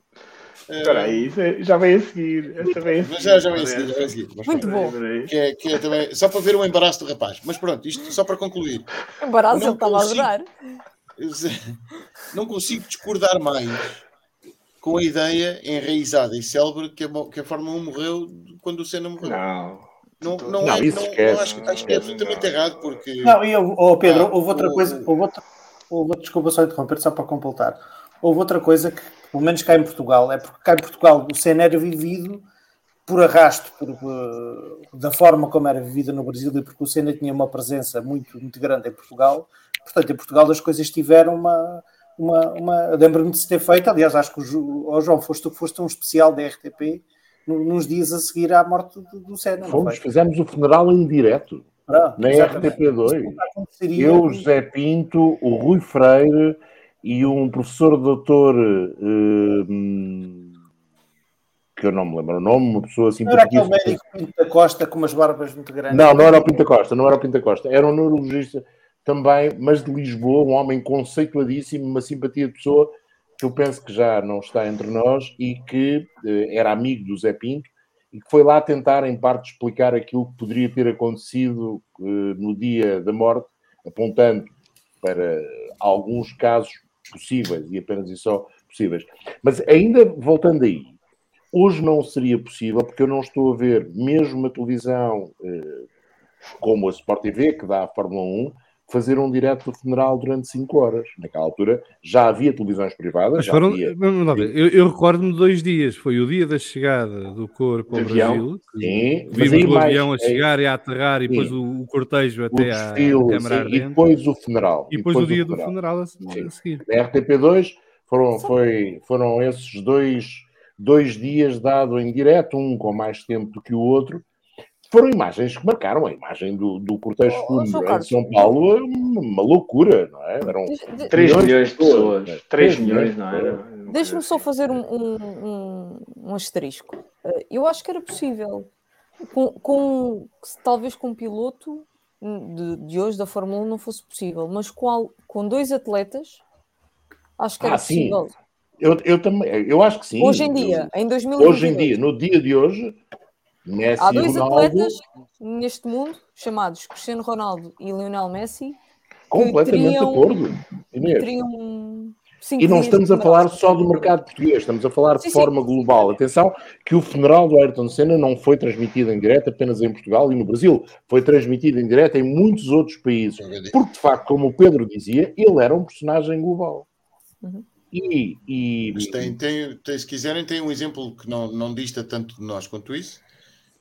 Espera aí, é- já vem a seguir. Essa vem a seguir. mas já, já vem a seguir, já vem a seguir. Mas Muito bom. Que é, que é também, só para ver o embaraço do rapaz. Mas pronto, isto só para concluir. Embaraço, ele estava a adorar. Não consigo discordar mais com a ideia enraizada e célebre que a, que a Fórmula 1 morreu quando o Senna morreu. Não. Não, não, Não, é, isso não, esquece, não acho, que- acho que é absolutamente errado porque. Não, e eu, oh Pedro, Ah, houve outra o- coisa, houve outra, houve outra- desculpa só interromper, só para completar. Houve outra coisa que, pelo menos cá em Portugal, é porque cá em Portugal o era vivido por arrasto, por, eh, da forma como era vivida no Brasil e porque o Senna tinha uma presença muito, muito grande em Portugal. Portanto, em Portugal as coisas tiveram uma. uma, uma Lembro-me de se ter feito, aliás, acho que o oh, João, foste tu que foste um especial da RTP no- nos dias a seguir à morte do, do Senna. Fomos, fizemos o funeral em direto, Pronto, na exatamente. RTP2. Aconteceria- Eu, José Pinto, o Rui Freire e um professor doutor eh, que eu não me lembro o nome, uma pessoa assim Não era aquele médico Pinto da Costa com umas barbas muito grandes. Não, não era o Pinta Costa, não era o Pinta Costa, era um neurologista também, mas de Lisboa, um homem conceituadíssimo, uma simpatia de pessoa que eu penso que já não está entre nós e que eh, era amigo do Zé Pinto e que foi lá tentar, em parte, explicar aquilo que poderia ter acontecido eh, no dia da morte, apontando para alguns casos possíveis e apenas e só possíveis. Mas ainda voltando aí, Hoje não seria possível, porque eu não estou a ver, mesmo uma televisão eh, como a Sport TV, que dá a Fórmula 1, fazer um direto do funeral durante 5 horas. Naquela altura já havia televisões privadas, Mas foram, havia. eu, eu recordo-me de dois dias. Foi o dia da chegada do corpo ao Brasil. sim, Vimos o mais- avião a é- chegar e a aterrar e depois Sim. o, o cortejo O até à desfile, Câmara e depois o funeral. E depois o dia do funeral. funeral a, a seguir. Na RTP2 foram, foi, foram esses dois, dois dias dado em direto, um com mais tempo do que o outro. Foram imagens que marcaram a imagem do, do cortejo Oh, oh, em. São Paulo, é uma, uma loucura, não é? Eram de- 3 milhões milhões de pessoas. né? 3 milhões, não era? Deixa-me só fazer um, um, um, um asterisco. Eh, Eu acho que era possível. Com, com- talvez com um piloto hum, de, de hoje da Fórmula 1 não fosse possível, mas com, com dois atletas, acho que era Ah, sim. possível. Eu, eu também, eu acho que sim. Hoje em dia, em 2022, Hoje em dia, no dia de hoje, Messi há dois Ronaldo, atletas neste mundo chamados Cristiano Ronaldo e Lionel Messi completamente teriam- de acordo. Inês. teriam E não estamos de a falar só do mercado português, estamos a falar de Sim, sim. forma global. Atenção que o funeral do Ayrton Senna não foi transmitido em direto apenas em Portugal e no Brasil, foi transmitido em direto em muitos outros países. Porque, de facto, como o Pedro dizia, ele era um personagem global. Uhum. E, e- Mas tem, tem, tem- se quiserem, tem um exemplo que não, não dista tanto de nós quanto isso,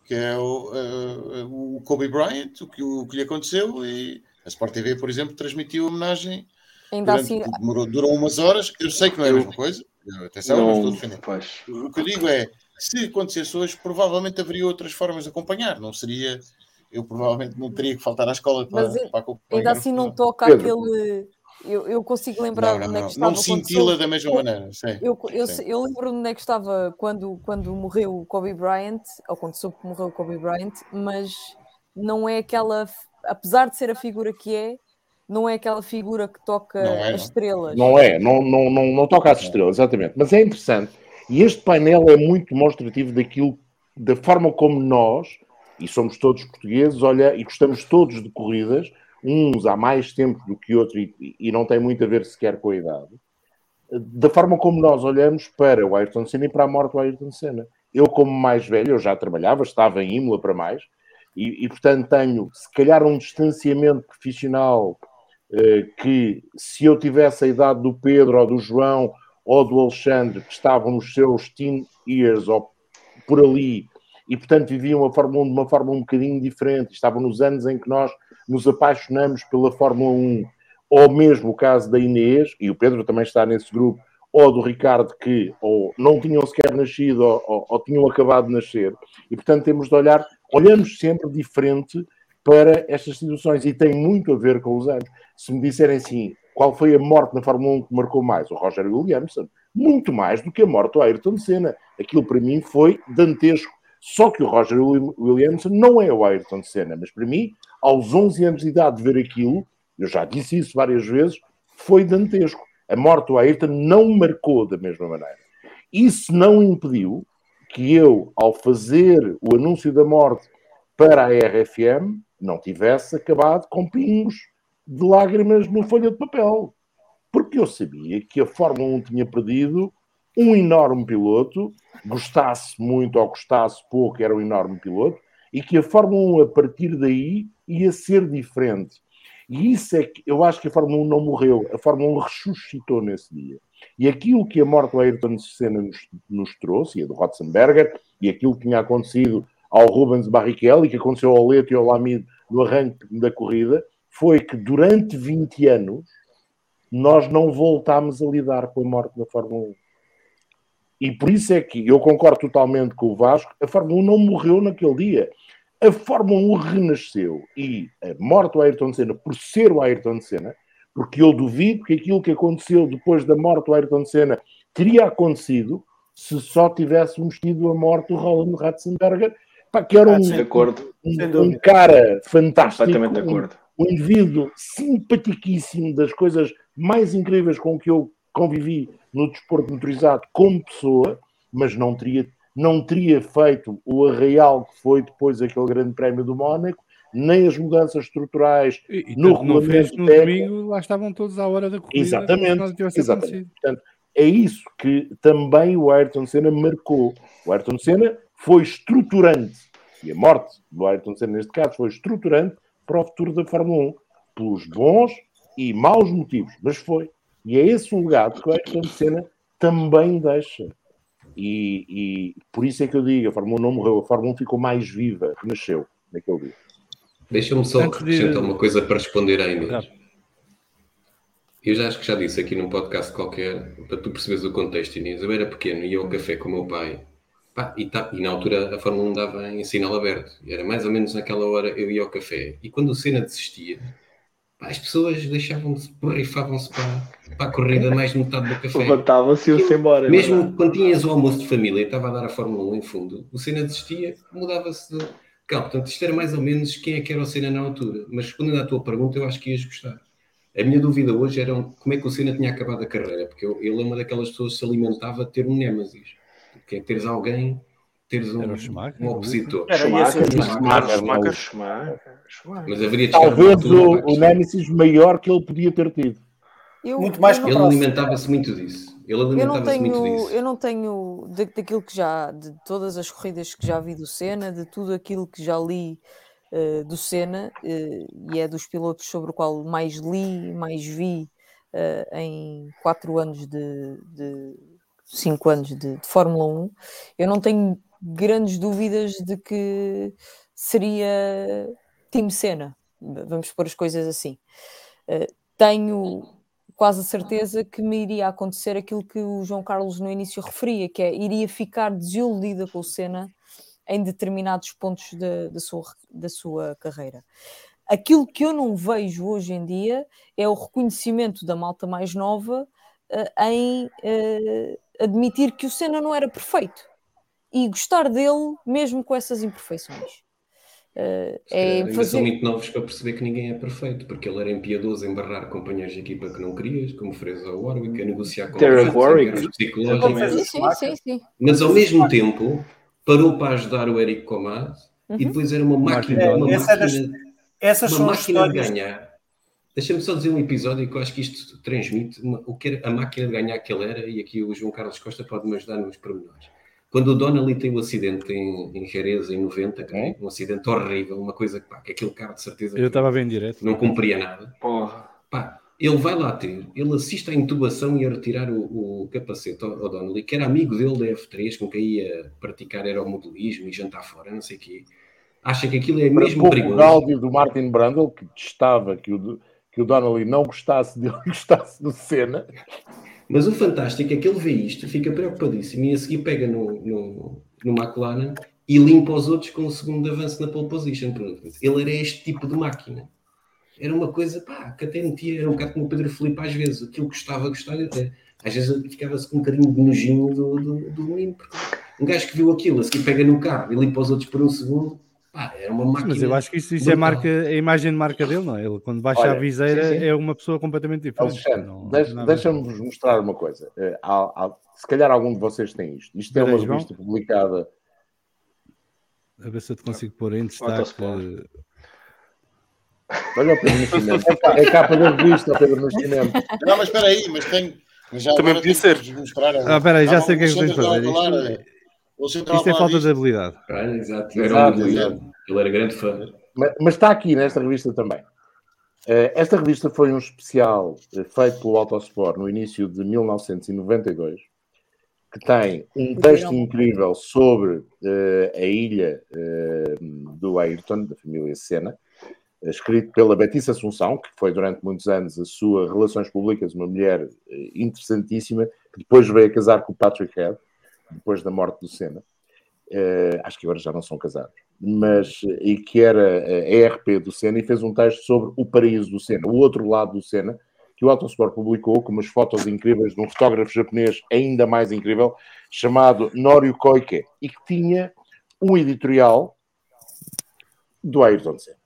que é o, eh, o Kobe Bryant, o que, o que lhe aconteceu, e a Sport TV, por exemplo, transmitiu a homenagem. Ainda durante- assim, demorou, durou umas horas. Eu sei que não é a mesma coisa, atenção, não, estou a Não, defender. pois. O que eu digo é, se acontecesse hoje, provavelmente haveria outras formas de acompanhar, não seria. Eu provavelmente não teria que faltar à escola para, Mas para acompanhar. ainda assim não toca Pedro. aquele. Eu, eu consigo lembrar Não, não, onde é que estava. Não quando cintila soube- da mesma maneira. Sim. Eu, eu, Sim. eu lembro-me onde é que estava quando, quando morreu o Kobe Bryant, ou quando soube que morreu o Kobe Bryant, mas não é aquela, apesar de ser a figura que é, não é aquela figura que toca Não é, as estrelas. Não é, não, não, não, não toca às estrelas, exatamente. Mas é interessante. E este painel é muito demonstrativo daquilo, da forma como nós, e somos todos portugueses, olha, e gostamos todos de corridas, uns há mais tempo do que outros, e, e não tem muito a ver sequer com a idade, da forma como nós olhamos para o Ayrton Senna e para a morte do Ayrton Senna. Eu, como mais velho, eu já trabalhava, estava em Imola para mais, e, e portanto tenho, se calhar, um distanciamento profissional eh, que se eu tivesse a idade do Pedro ou do João ou do Alexandre, que estavam nos seus teen years ou por ali, e portanto viviam a Fórmula 1 de uma forma um bocadinho diferente, estavam nos anos em que nós nos apaixonamos pela Fórmula 1, ou mesmo o caso da Inês, e o Pedro também está nesse grupo, ou do Ricardo, que ou não tinham sequer nascido ou, ou- ou tinham acabado de nascer, e portanto temos de olhar, olhamos sempre diferente para estas situações e tem muito a ver com os anos. Se me disserem assim, qual foi a morte na Fórmula 1 que marcou mais? O Roger Williamson. Muito mais do que a morte do Ayrton Senna. Aquilo para mim foi dantesco. Só que o Roger Wil- Williamson não é o Ayrton Senna, mas para mim, aos 11 anos de idade, ver aquilo, eu já disse isso várias vezes, foi dantesco. A morte do Ayrton não marcou da mesma maneira. Isso não impediu que eu, ao fazer o anúncio da morte para a RFM, não tivesse acabado com pingos de lágrimas no folha de papel. Porque eu sabia que a Fórmula 1 tinha perdido um enorme piloto, gostasse muito ou gostasse pouco, era um enorme piloto, e que a Fórmula 1 a partir daí ia ser diferente. E isso é que eu acho que a Fórmula 1 não morreu, a Fórmula 1 ressuscitou nesse dia. E aquilo que a morte do Ayrton Senna nos, nos trouxe, e a do Rotzenberger, e aquilo que tinha acontecido ao Rubens Barrichello e que aconteceu ao Leto e ao Lamido no arranque da corrida, foi que durante 20 anos nós não voltámos a lidar com a morte da Fórmula 1. E por isso é que eu concordo totalmente com o Vasco, a Fórmula 1 não morreu naquele dia. A Fórmula 1 renasceu e a morte do Ayrton Senna, por ser o Ayrton Senna, porque eu duvido que aquilo que aconteceu depois da morte do Ayrton Senna teria acontecido se só tivéssemos tido a morte do Roland Ratzenberger, pá, que era um, De acordo. Sem um, dúvida. um cara fantástico, um- um indivíduo simpaticíssimo, das coisas mais incríveis com que eu convivi no desporto motorizado como pessoa, mas não teria, não teria feito o arraial que foi depois aquele grande prémio do Mónaco, nem as mudanças estruturais E, e no regulamento no técnico. domingo, lá estavam todos à hora da corrida. Exatamente, exatamente. Portanto, é isso que também o Ayrton Senna marcou. O Ayrton Senna foi estruturante, e a morte do Ayrton Senna, neste caso, foi estruturante para o futuro da Fórmula 1, pelos bons e maus motivos, mas foi. E é esse o legado que o Ayrton Senna também deixa. E, e, por isso é que eu digo, a Fórmula 1 não morreu, a Fórmula 1 ficou mais viva, renasceu naquele dia. Deixa-me só acrescentar uma coisa para responder à Inês. Eu já acho que já disse aqui num podcast qualquer, para tu perceberes o contexto, Inês. Eu era pequeno, ia ao café com o meu pai, pá, e, tá, e, na altura a Fórmula 1 dava em sinal aberto. Era mais ou menos naquela hora eu ia ao café. E quando o Senna desistia, as pessoas deixavam-se, borrifavam-se para, para a corrida mais de metade do café. Levantavam-se e iam-se embora. Mesmo não é? quando tinhas o almoço de família e estava a dar a Fórmula 1 em fundo, o Senna desistia, mudava-se de. Calma, portanto, isto era mais ou menos quem é que era o Senna na altura. Mas respondendo à tua pergunta, eu acho que ias gostar. A minha dúvida hoje era como é que o Senna tinha acabado a carreira, porque eu, ele é uma daquelas pessoas que se alimentava de ter um Némesis, que é teres alguém, teres um, um opositor. Schumacher, Schumacher, Schumacher. Mas haveria de Talvez o, o Nemesis maior que ele podia ter tido. Eu, Muito mais que Ele alimentava-se muito disso. Ele Eu não alimentava-se muito tenho, disso. eu não tenho da- daquilo que já, de todas as corridas que já vi do Senna, de tudo aquilo que já li eh, do Senna, eh, e é dos pilotos sobre o qual mais li, mais vi eh, em quatro anos de, de cinco anos de, de Fórmula 1, eu não tenho grandes dúvidas de que seria Team Senna. Vamos pôr as coisas assim. Eh, tenho quase a certeza que me iria acontecer aquilo que o João Carlos no início referia, que é iria ficar desiludida com o Senna em determinados pontos da, da, sua, da sua carreira. Aquilo que eu não vejo hoje em dia é o reconhecimento da malta mais nova eh, em eh, admitir que o Senna não era perfeito e gostar dele mesmo com essas imperfeições. Calhar é ainda são fazer... muito novos para perceber que ninguém é perfeito, porque ele era impiedoso em barrar companheiros de equipa que não querias, como Fraser Warwick, a negociar com Warwick. psicológicos. fez Sim, o sim, sim, sim. Mas ao mesmo tempo parou para ajudar o Eric Comas e Uhum. depois era uma máquina, É, uma essa é das- máquina, Essas uma são máquina de ganhar. Deixa-me só dizer um episódio que eu acho que isto transmite uma- o que era a máquina de ganhar que ele era, e aqui o João Carlos Costa pode me ajudar nos pormenores. Quando o Donnelly tem o acidente em, em Jerez em 90, cara, um acidente horrível, uma coisa que, pá, que aquele cara de certeza Eu estava bem direto. não cumpria nada. Porra. Pá, ele vai lá ter, ele assiste à intubação e a retirar o, o capacete ao, ao Donnelly, que era amigo dele da F3, com quem ia praticar aeromodelismo e jantar fora, não sei o quê. Acha que aquilo é Para mesmo perigoso. gáudio do Martin Brundle, que testava que o, que o Donnelly não gostasse dele, gostasse do Senna. Mas o fantástico é que ele vê isto, fica preocupadíssimo e a seguir pega no, no, no McLaren e limpa os outros com o segundo avanço na pole position. Ele era este tipo de máquina. Era uma coisa pá, que até metia, era um bocado como o Pedro Filipe às vezes, aquilo que gostava, gostava até. Às vezes ficava-se com um bocadinho de nojinho do, do, do um gajo que viu aquilo, a seguir pega no carro e limpa os outros por um segundo, pá, era uma máquina. Mas eu acho que isso, isso é marca, a imagem de marca dele, não é? Ele quando baixa Olha, a viseira sim, sim. é uma pessoa completamente diferente. Alexandre, deixa-me vos mostrar uma coisa. Eh, há- há- se calhar algum de vocês tem isto. Isto é uma revista publicada. A ver se eu te consigo pôr em destaque. Olha o Pedro Nascimento. É a capa da revista, o Pedro Nascimento. Não, mas espera aí, mas tenho. Mas já Também podia ser. mostrar. Ah, espera aí, já Ah, sei o que é que tens de fazer. Isto, é falta de habilidade. Ah, exato, era Exato, um exato. Ele era grande fã. Mas, mas está aqui nesta revista também. Eh, Esta revista foi um especial eh, feito pelo Autosport no início de 1992, que tem um texto incrível sobre eh, a ilha do Ayrton, da família Senna, escrito pela Betícia Assunção, que foi durante muitos anos a sua Relações Públicas, uma mulher interessantíssima, que depois veio a casar com o Patrick Head, depois da morte do Senna. Eh, acho que agora já não são casados, mas e que era eh, ERP do Senna e fez um texto sobre o paraíso do Senna, o outro lado do Senna, que o Autosport publicou com umas fotos incríveis de um fotógrafo japonês ainda mais incrível, chamado Norio Koike, e que tinha um editorial do Ayrton Senna.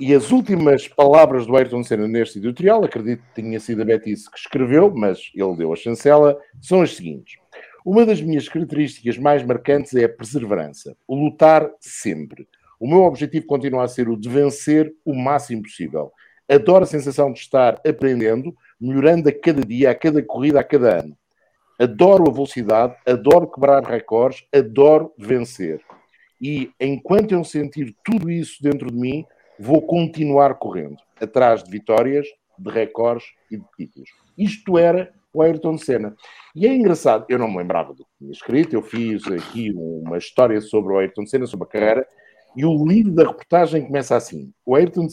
E as últimas palavras do Ayrton Senna neste editorial, acredito que tinha sido a Betis que escreveu, mas ele deu a chancela, são as seguintes. Uma das minhas características mais marcantes é a perseverança, o lutar sempre. O meu objetivo continua a ser o de vencer o máximo possível. Adoro a sensação de estar aprendendo, melhorando a cada dia, a cada corrida, a cada ano. Adoro a velocidade, adoro quebrar recordes, adoro vencer. E enquanto eu sentir tudo isso dentro de mim, vou continuar correndo, atrás de vitórias, de recordes e de títulos. Isto era o Ayrton Senna. E é engraçado, eu não me lembrava do que tinha escrito, eu fiz aqui uma história sobre o Ayrton Senna, sobre a carreira, e o livro da reportagem começa assim. O Ayrton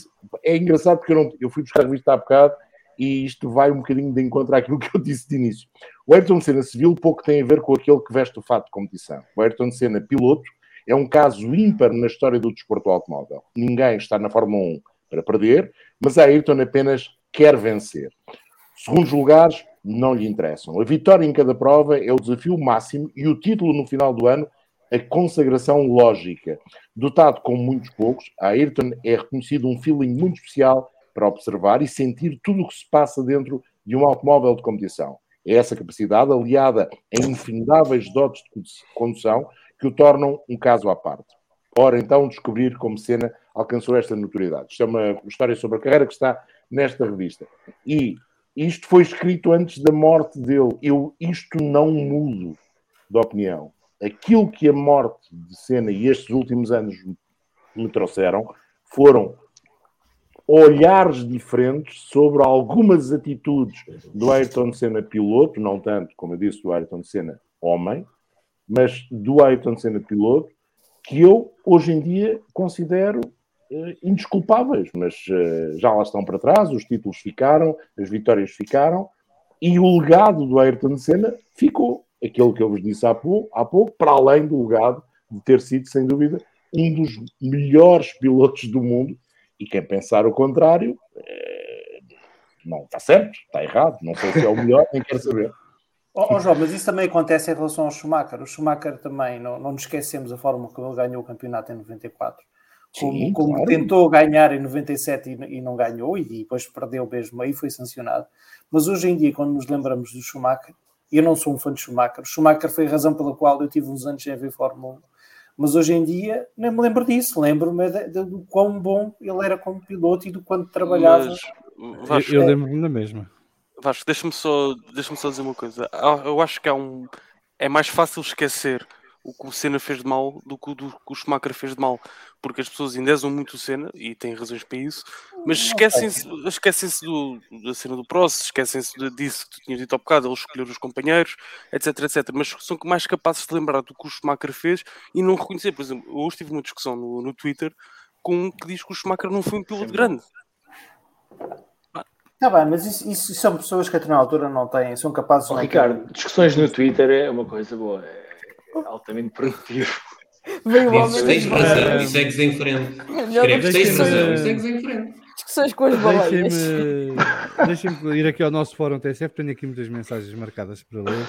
é engraçado porque eu, não, eu fui buscar a revista há bocado e isto vai um bocadinho de encontro àquilo que eu disse de início. O Ayrton Senna civil pouco tem a ver com aquele que veste o fato de competição. O Ayrton Senna piloto é um caso ímpar na história do desporto automóvel. Ninguém está na Fórmula 1 para perder, mas a Ayrton apenas quer vencer. Segundos lugares não lhe interessam. A vitória em cada prova é o desafio máximo e o título no final do ano a consagração lógica. Dotado com muitos poucos, a Ayrton é reconhecido um feeling muito especial para observar e sentir tudo o que se passa dentro de um automóvel de competição. É essa capacidade, aliada a infindáveis dotes de condução, que o tornam um caso à parte. Ora, então, descobrir como Senna alcançou esta notoriedade. Isto é uma história sobre a carreira que está nesta revista. E isto foi escrito antes da morte dele. Eu isto não mudo de opinião. Aquilo que a morte de Senna e estes últimos anos me trouxeram foram olhares diferentes sobre algumas atitudes do Ayrton Senna piloto, não tanto, como eu disse, do Ayrton Senna homem, mas do Ayrton Senna piloto, que eu hoje em dia considero indesculpáveis, mas uh, já lá estão para trás, os títulos ficaram, as vitórias ficaram, e o legado do Ayrton Senna ficou. Aquele que eu vos disse há pouco, há pouco, para além do legado de ter sido, sem dúvida, um dos melhores pilotos do mundo. E quem pensar o contrário, é... não está certo, está errado, não sei se é o melhor, nem quero saber. Oh, oh, João, mas isso também acontece em relação ao Schumacher. O Schumacher também, não, não nos esquecemos a forma como ele ganhou o campeonato em 94 como, Sim, como claro. tentou ganhar em 97 e, e, não ganhou, e depois perdeu mesmo aí, foi sancionado. Mas hoje em dia, quando nos lembramos do Schumacher, eu não sou um fã de Schumacher, o Schumacher foi a razão pela qual eu tive uns anos sem ver Fórmula 1, mas hoje em dia nem me lembro disso, lembro-me do quão bom ele era como piloto e do quanto trabalhava. Mas, Vasco, eu, eu lembro-me da mesma. Vasco, deixa-me só, deixa só dizer uma coisa. Eu acho que há um. É mais fácil esquecer o que o Senna fez de mal do que o, do, que o Schumacher fez de mal, porque as pessoas endezam muito o Senna e têm razões para isso, mas esquecem-se esquecem da cena do Prost, esquecem-se disso que tu tinhas dito há bocado, ele escolher os companheiros, etc, etc. Mas são mais capazes de lembrar do que o Schumacher fez e não reconhecer. Por exemplo, hoje tive uma discussão no, no Twitter com um que diz que o Schumacher não foi um piloto grande. Está bem, mas isso, isso, são pessoas que até na altura não têm, são capazes de. Oh, Ricardo, discussões no Twitter é uma coisa boa. É altamente produtivo. Veio Dizes, tens razão e segues em frente. Escreves, tens razão e segues em frente. Discussões com as baleias. Deixem-me ir aqui ao nosso fórum TSF, tenho aqui muitas mensagens marcadas para ler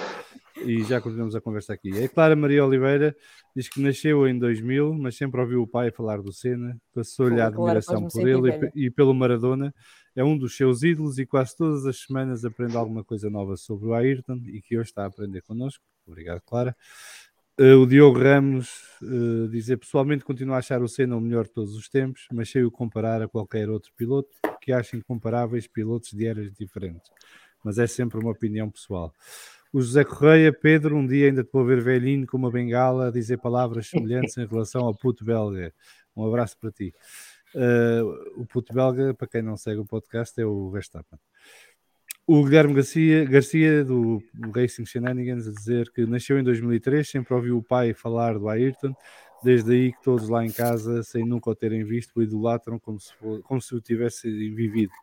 e já continuamos a conversa aqui. A Clara Maria Oliveira diz que nasceu em 2000, mas sempre ouviu o pai falar do Senna, passou-lhe a admiração por ele e, e, pelo Maradona. É um dos seus ídolos e quase todas as semanas aprende alguma coisa nova sobre o Ayrton e que hoje está a aprender connosco. Obrigado, Clara. Uh, o Diogo Ramos uh, dizer pessoalmente continuo a achar o Senna o melhor de todos os tempos, mas sei o comparar a qualquer outro piloto que acha incomparáveis pilotos de eras diferentes. Mas é sempre uma opinião pessoal. O José Correia, Pedro, um dia ainda te vou ver velhinho com uma bengala a dizer palavras semelhantes em relação ao puto belga. Um abraço para ti. Uh, o puto belga, para quem não segue o podcast, é o Verstappen. O Guilherme Garcia, Garcia do Racing Shenanigans a dizer que nasceu em 2003, sempre ouviu o pai falar do Ayrton, desde aí que todos lá em casa, sem nunca o terem visto, o idolatram como se, for, como se o tivesse vivido.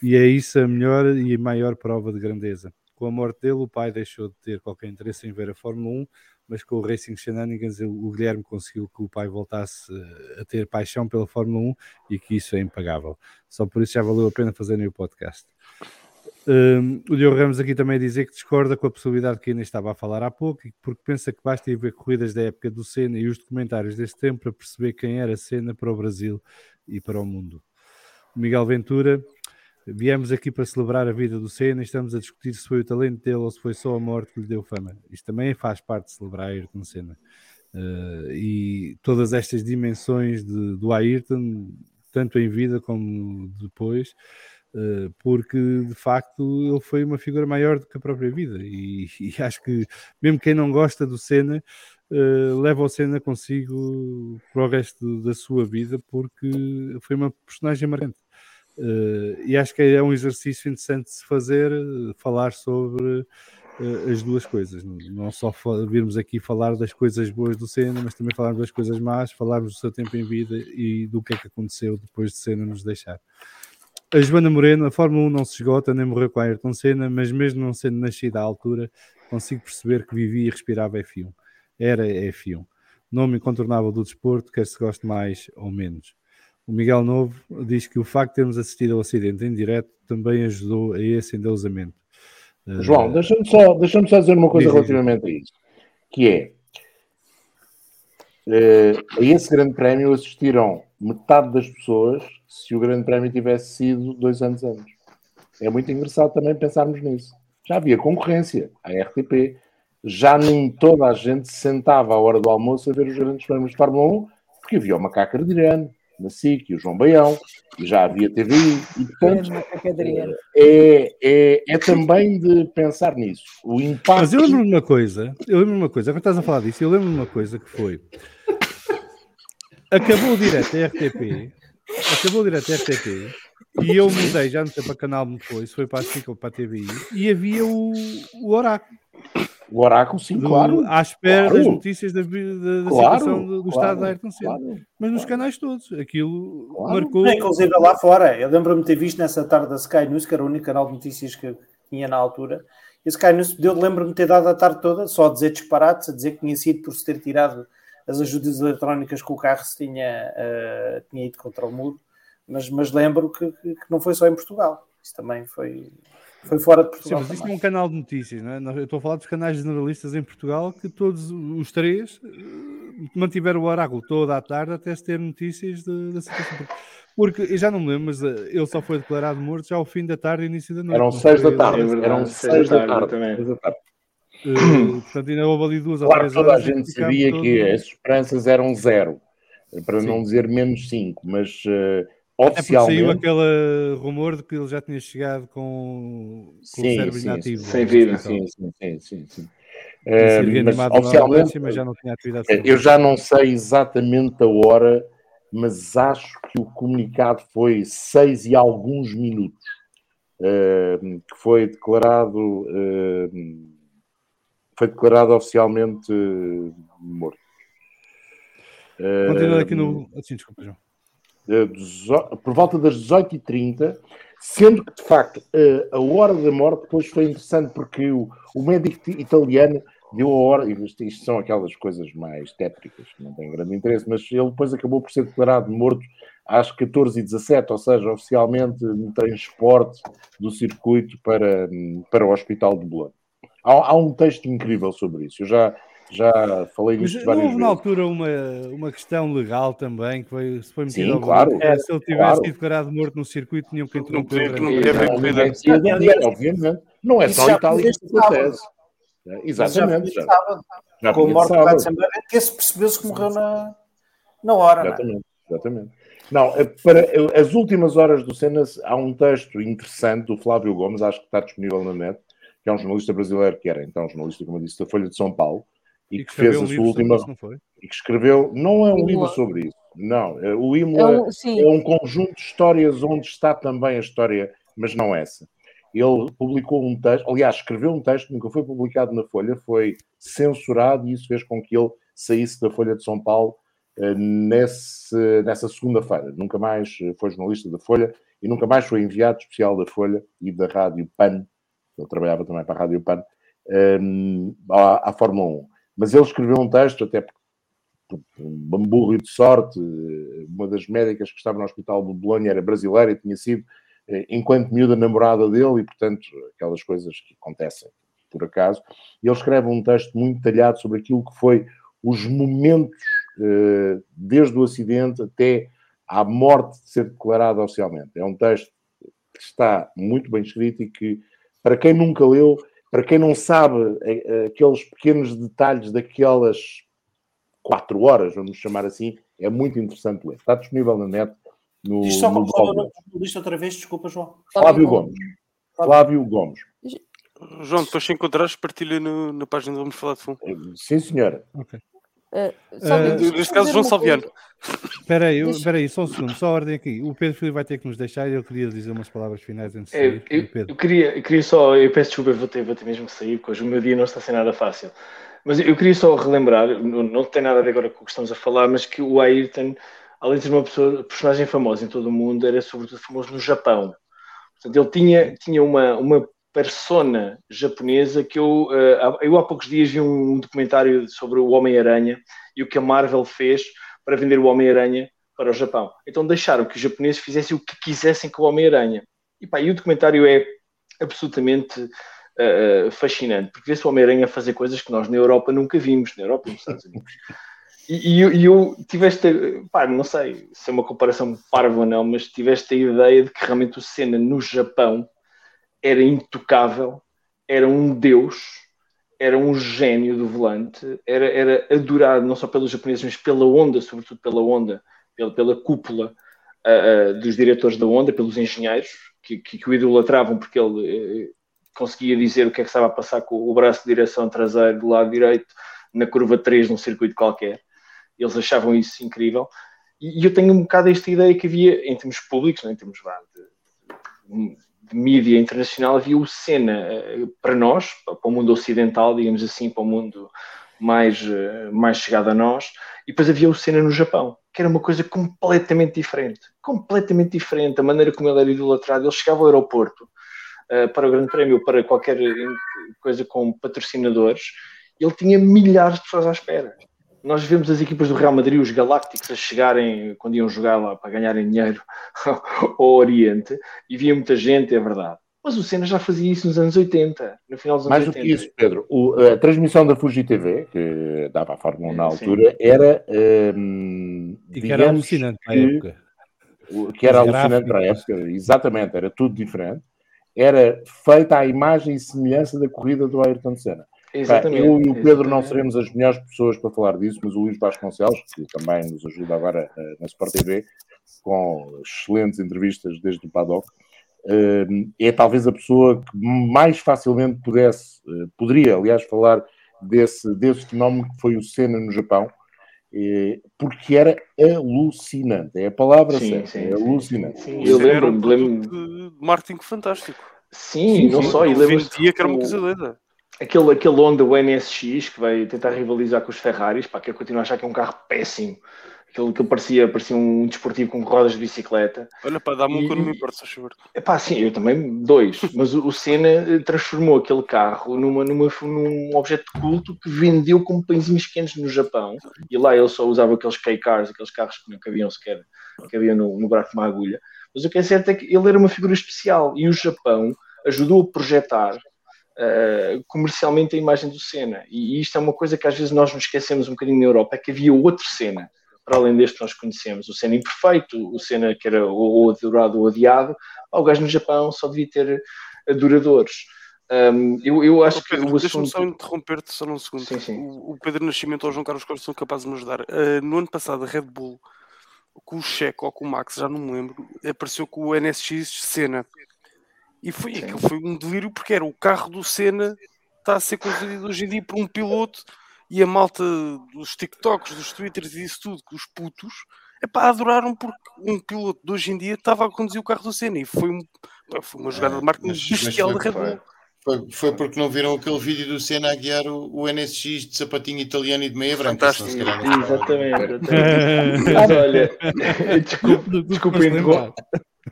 E é isso a melhor e maior prova de grandeza. Com a morte dele, o pai deixou de ter qualquer interesse em ver a Fórmula 1, mas com o Racing Shenanigans, o Guilherme conseguiu que o pai voltasse a ter paixão pela Fórmula 1 e que isso é impagável. Só por isso já valeu a pena fazerem o podcast. Um, o Diogo Ramos aqui também dizer que discorda com a possibilidade que ainda estava a falar há pouco, porque pensa que basta ir ver corridas da época do Senna e os documentários desse tempo para perceber quem era Senna para o Brasil e para o mundo. O Miguel Ventura, viemos aqui para celebrar a vida do Senna e estamos a discutir se foi o talento dele ou se foi só a morte que lhe deu fama. Isto também faz parte de celebrar Ayrton Senna. Uh, e todas estas dimensões de, do Ayrton, tanto em vida como depois, porque de facto ele foi uma figura maior do que a própria vida. E, e acho que mesmo quem não gosta do Senna uh, leva o Senna consigo para o resto da sua vida porque foi uma personagem marcante. Uh, e acho que é um exercício interessante de se fazer falar sobre as duas coisas, não só virmos aqui falar das coisas boas do Senna, mas também falarmos das coisas más, falarmos do seu tempo em vida e do que é que aconteceu depois de Senna nos deixar. A Joana Moreno, a Fórmula 1 não se esgota, nem morreu com a Ayrton Senna, mas mesmo não sendo nascida à altura, consigo perceber que vivia e respirava F1. Era F1. Nome incontornável do desporto, quer se goste mais ou menos. O Miguel Novo diz que o facto de termos assistido ao acidente em direto também ajudou a esse endeusamento. João, deixa-me só, deixa só dizer uma coisa relativamente a isso, que é uh, a esse grande prémio assistiram metade das pessoas se o grande prémio tivesse sido dois anos antes. É muito engraçado também pensarmos nisso. Já havia concorrência, a RTP, já nem toda a gente se sentava à hora do almoço a ver os grandes prémios de Fórmula 1, porque havia o Macaco Adriano, na SIC e o João Baião, e já havia TVI, e portanto é, é, é também de pensar nisso. O impacto. Mas eu lembro-me de uma coisa, eu lembro-me uma coisa, quando estás a falar disso, eu lembro-me de uma coisa que foi. Acabou o direto da RTP, acabou o direto da RTP, e eu mudei, já não sei para canal me foi, se foi para a SIC ou para a TVI, e havia o, o Oráculo. O Oráculo, sim, do, claro. À espera claro. das notícias da, da, da claro, situação do, do claro, estado da Ayrton Senna. Claro, Mas nos canais todos, aquilo marcou. Inclusive lá fora, eu lembro-me de ter visto nessa tarde da Sky News, que era o único canal de notícias que tinha na altura. E a Sky News eu lembro-me de ter dado a tarde toda só a dizer disparates, a dizer que tinha sido por se ter tirado as ajudas eletrónicas que o carro se tinha, uh, tinha ido contra o muro. Mas, mas lembro que, que não foi só em Portugal. Isso também foi, foi fora de Portugal. Sim, mas isto é um canal de notícias, não é? Eu estou a falar dos canais generalistas em Portugal que todos os três eh, mantiveram o oráculo toda a tarde até se ter notícias da situação. Porque eu já não me lembro, mas eh, ele só foi declarado morto já ao fim da tarde e início da noite. Eram seis da tarde, eram seis da tarde. Também. Uh, portanto, ainda houve ali duas claro, ou três toda a gente sabia todo... que as esperanças eram zero, para Sim. não dizer menos cinco, mas uh, oficialmente. É saiu aquele rumor de que ele já tinha chegado com, com sim, o cérebro sim, inativo. Sem vida. Sim, sim, sim. sim, sim. Uh, mas, oficialmente, mas já não tinha atividade. Eu já não sei exatamente a hora, mas acho que o comunicado foi seis e alguns minutos, uh, que foi declarado, uh, foi declarado oficialmente morto. Continuando aqui no. Assim, desculpa, João. Eh, por volta das 18h30, sendo que, de facto, eh, a hora da morte depois foi interessante porque o, o médico italiano deu a hora, isto, isto são aquelas coisas mais tétricas, que não têm grande interesse, mas ele depois acabou por ser declarado morto às 14h17, ou seja, oficialmente no transporte do circuito para, para o Hospital de Bolonha. Há, há um texto incrível sobre isso. Eu já, já falei disto Mas várias houve na altura uma, uma questão legal também, que foi, se foi metido Sim, claro. É, se ele tivesse claro. sido declarado morto no circuito, tinham que interromper. Não, não, não, obviamente. Não é só Itália que acontece. É, exatamente. Já, já, Com a morte de Ratzenberger, que se percebeu-se que morreu na, na hora. Exatamente, não exatamente. Não, é para as últimas horas do Cenas, há um texto interessante do Flávio Gomes, acho que está disponível na net, que é um jornalista brasileiro, que era então jornalista, como eu disse, da Folha de São Paulo, e, e que, que fez a sua última. Isso, e que escreveu. Não é um livro sobre isso. Não. É, o Imola é um, é um, conjunto de histórias onde está também a história, mas não essa. Ele publicou um texto, aliás, escreveu um texto que nunca foi publicado na Folha, foi censurado e isso fez com que ele saísse da Folha de São Paulo uh, nesse, nessa segunda-feira. Nunca mais foi jornalista da Folha e nunca mais foi enviado especial da Folha e da Rádio PAN. Ele trabalhava também para a Rádio PAN. Um, à, à Fórmula 1. Mas ele escreveu um texto, até por um bamburro de sorte, uma das médicas que estava no hospital de Bolonha era brasileira e tinha sido, eh, enquanto miúda, namorada dele, e portanto, aquelas coisas que acontecem por acaso. E ele escreve um texto muito detalhado sobre aquilo que foi os momentos, eh, desde o acidente até à morte de ser declarada oficialmente. É um texto que está muito bem escrito e que, para quem nunca leu, para quem não sabe aqueles pequenos detalhes daquelas quatro horas, vamos chamar assim, é muito interessante ler. Está disponível na net no, Diz só no qual blog. lista outra vez, desculpa, João. Flávio Gomes. Flávio Gomes. João, depois se encontrares, partilha no- na página do Vamos Falar de Fundo. Sim, senhora. Uh, Eh, deixa-me neste caso, João Salviano. Espera aí, eu- espera aí, só um segundo, só a ordem aqui. O Pedro Filipe vai ter que nos deixar e eu queria dizer umas palavras finais antes de sair. eu, Pedro. eu queria, eu queria só, eu peço desculpa, eu vou ter, vou ter mesmo que sair, porque hoje o meu dia não está a ser nada fácil. Mas eu queria só relembrar, não, não tem nada a ver agora com o que estamos a falar, mas que o Ayrton, além de ser uma pessoa, personagem famosa em todo o mundo, era sobretudo famoso no Japão. Portanto, ele tinha, tinha uma, uma persona japonesa que eu, eh, eu há poucos dias vi um documentário sobre o Homem-Aranha e o que a Marvel fez para vender o Homem-Aranha para o Japão. Então deixaram que os japoneses fizessem o que quisessem com o Homem-Aranha. E, e o documentário é absolutamente eh, fascinante, porque vê-se o Homem-Aranha fazer coisas que nós na Europa nunca vimos, na Europa e nos Estados Unidos. E, e e eu tive esta, pá, não sei se é uma comparação parva ou não, mas tive esta ideia de que realmente o Senna no Japão era intocável, era um deus, era um gênio do volante, era, era adorado não só pelos japoneses, mas pela onda, sobretudo pela onda, pela, pela cúpula ah, ah, dos diretores da onda, pelos engenheiros, que, que, que o idolatravam porque ele eh, conseguia dizer o que é que estava a passar com o braço de direção traseiro do lado direito na curva 3 num circuito qualquer. Eles achavam isso incrível. E, eu tenho um bocado esta ideia que havia, em termos públicos, é? em termos vá, de, de mídia internacional, havia o Senna eh, para nós, para o mundo ocidental, digamos assim, para o mundo mais, eh, mais chegado a nós, e depois havia o Senna no Japão, que era uma coisa completamente diferente. Completamente diferente. A maneira como ele era idolatrado. Ele chegava ao aeroporto eh, para o Grande Prémio, para qualquer coisa com patrocinadores, ele tinha milhares de pessoas à espera. Nós vemos as equipas do Real Madrid, os Galácticos, a chegarem quando iam jogar lá para ganharem dinheiro ao Oriente, e via muita gente, é verdade. Mas o Senna já fazia isso nos anos 80, no final dos anos Mais do 80. que isso, Pedro, o- a transmissão da Fuji TV, que dava a Fórmula 1 na Sim. altura, era. hum, E que era alucinante na que- época. o- que era Os alucinante para a gráficos. época, exatamente, era tudo diferente. Era feita à imagem e semelhança da corrida do Ayrton Senna. Exatamente. eu e o Pedro não exatamente. seremos as melhores pessoas para falar disso, mas o Luís Vasconcelos, que também nos ajuda agora eh, na Sport TV, com excelentes entrevistas desde o paddock, eh, é talvez a pessoa que mais facilmente pudesse, eh, poderia, aliás, falar desse, desse fenómeno que foi o Senna no Japão, porque era alucinante. É a palavra Sim, certa, sim, é sim, alucinante. sim. Isso Eu era um lembro-me, lembro de marketing fantástico. Sim, Sim, não sim. só, e lembro vendia que era uma coisa doida. Aquele, aquele Honda o NSX que vai tentar rivalizar com os Ferraris, pá, que eu continuo a achar que é um carro péssimo. Aquele que parecia, parecia um desportivo com rodas de bicicleta. Olha, pá, dá-me um E- me importa, se favor. Epá, sim, eu também, dois. Mas o, o Senna eh, transformou aquele carro numa, numa, num objeto de culto que vendeu como pãezinhos pequenos no Japão. E lá ele só usava aqueles K-Cars, aqueles carros que não cabiam sequer, cabiam no, no buraco de uma agulha. Mas o que é certo é que ele era uma figura especial e o Japão ajudou a projetar eh, comercialmente a imagem do Senna. E isto é uma coisa que às vezes nós nos esquecemos um bocadinho na Europa, é que havia outro Senna, para além deste que nós conhecemos. O Senna imperfeito, o Senna que era ou adorado ou odiado. O gajo no Japão só devia ter adoradores. Um, eu, eu acho que Pedro, o deixa-me assunto... só interromper-te só num segundo. Sim, sim. O, o Pedro Nascimento ou o João Carlos Costa são capazes de me ajudar. Ah, no ano passado, a Red Bull, com o Checo ou com o Max, já não me lembro, apareceu com o NSX Senna. E foi, Sim. foi um delírio porque era o carro do Senna está a ser conduzido hoje em dia por um piloto e a malta dos TikToks, dos Twitters e isso tudo, que os putos, epá, adoraram porque um piloto de hoje em dia estava a conduzir o carro do Senna e foi, um, pá, foi uma jogada de marketing mas- bestial foi da Red. Bull. Foi, foi porque não viram aquele vídeo do Senna a guiar o, o NSX de sapatinho italiano e de meia branca. Fantástico. Exatamente, exatamente. Mas olha, desculpa, desculpa, Depois interrom-.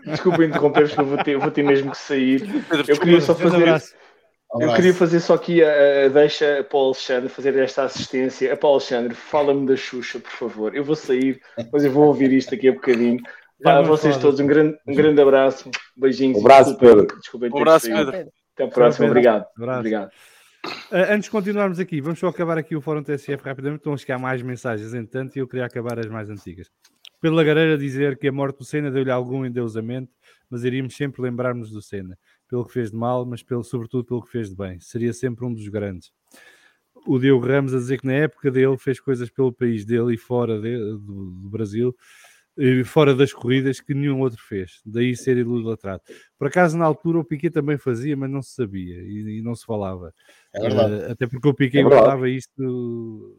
Desculpa interromper, porque eu vou ter, vou ter mesmo que sair. Pedro, Eu queria só fazer. Eu queria fazer só aqui a, a deixa para o Alexandre fazer esta assistência. Para o Alexandre, fala-me da Xuxa, por favor. Eu vou sair, mas eu vou ouvir isto aqui a bocadinho. Vamos vocês todos, um grande, um grande abraço, beijinhos. Um abraço, Pedro. Desculpem ter Um abraço, saído. Pedro. Até a próxima, obrigado. Abraço. Obrigado. Antes de continuarmos aqui, vamos só acabar aqui o Fórum TSF rapidamente. Estão a chegar mais mensagens, entretanto, e eu queria acabar as mais antigas. Pelo Lagareira dizer que a morte do Senna deu-lhe algum endeusamento, mas iríamos sempre lembrar-nos do Senna, pelo que fez de mal, mas pelo, sobretudo pelo que fez de bem. Seria sempre um dos grandes. O Diogo Ramos a dizer que na época dele fez coisas pelo país dele e fora de- do, do Brasil fora das corridas que nenhum outro fez, daí ser idolatrado. Por acaso, na altura, o Piquet também fazia, mas não se sabia e, e não se falava. É verdade. Uh, até porque o Piquet É guardava isto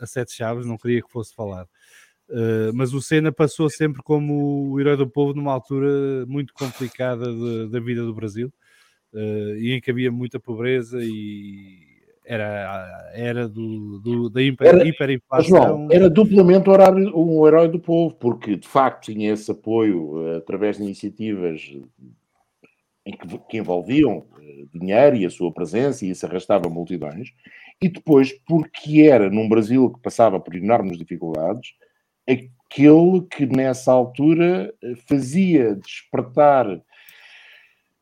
a sete chaves, não queria que fosse falado. Uh, mas o Senna passou sempre como o herói do povo numa altura muito complicada de- da vida do Brasil uh, e em que havia muita pobreza e era, era do, do- da hiper, Era- hiperinflação. João, era duplamente horário, um herói do povo, porque de facto tinha esse apoio eh, através de iniciativas em que, que envolviam eh, dinheiro e a sua presença e isso arrastava multidões, e depois porque era num Brasil que passava por enormes dificuldades, aquele que nessa altura eh, fazia despertar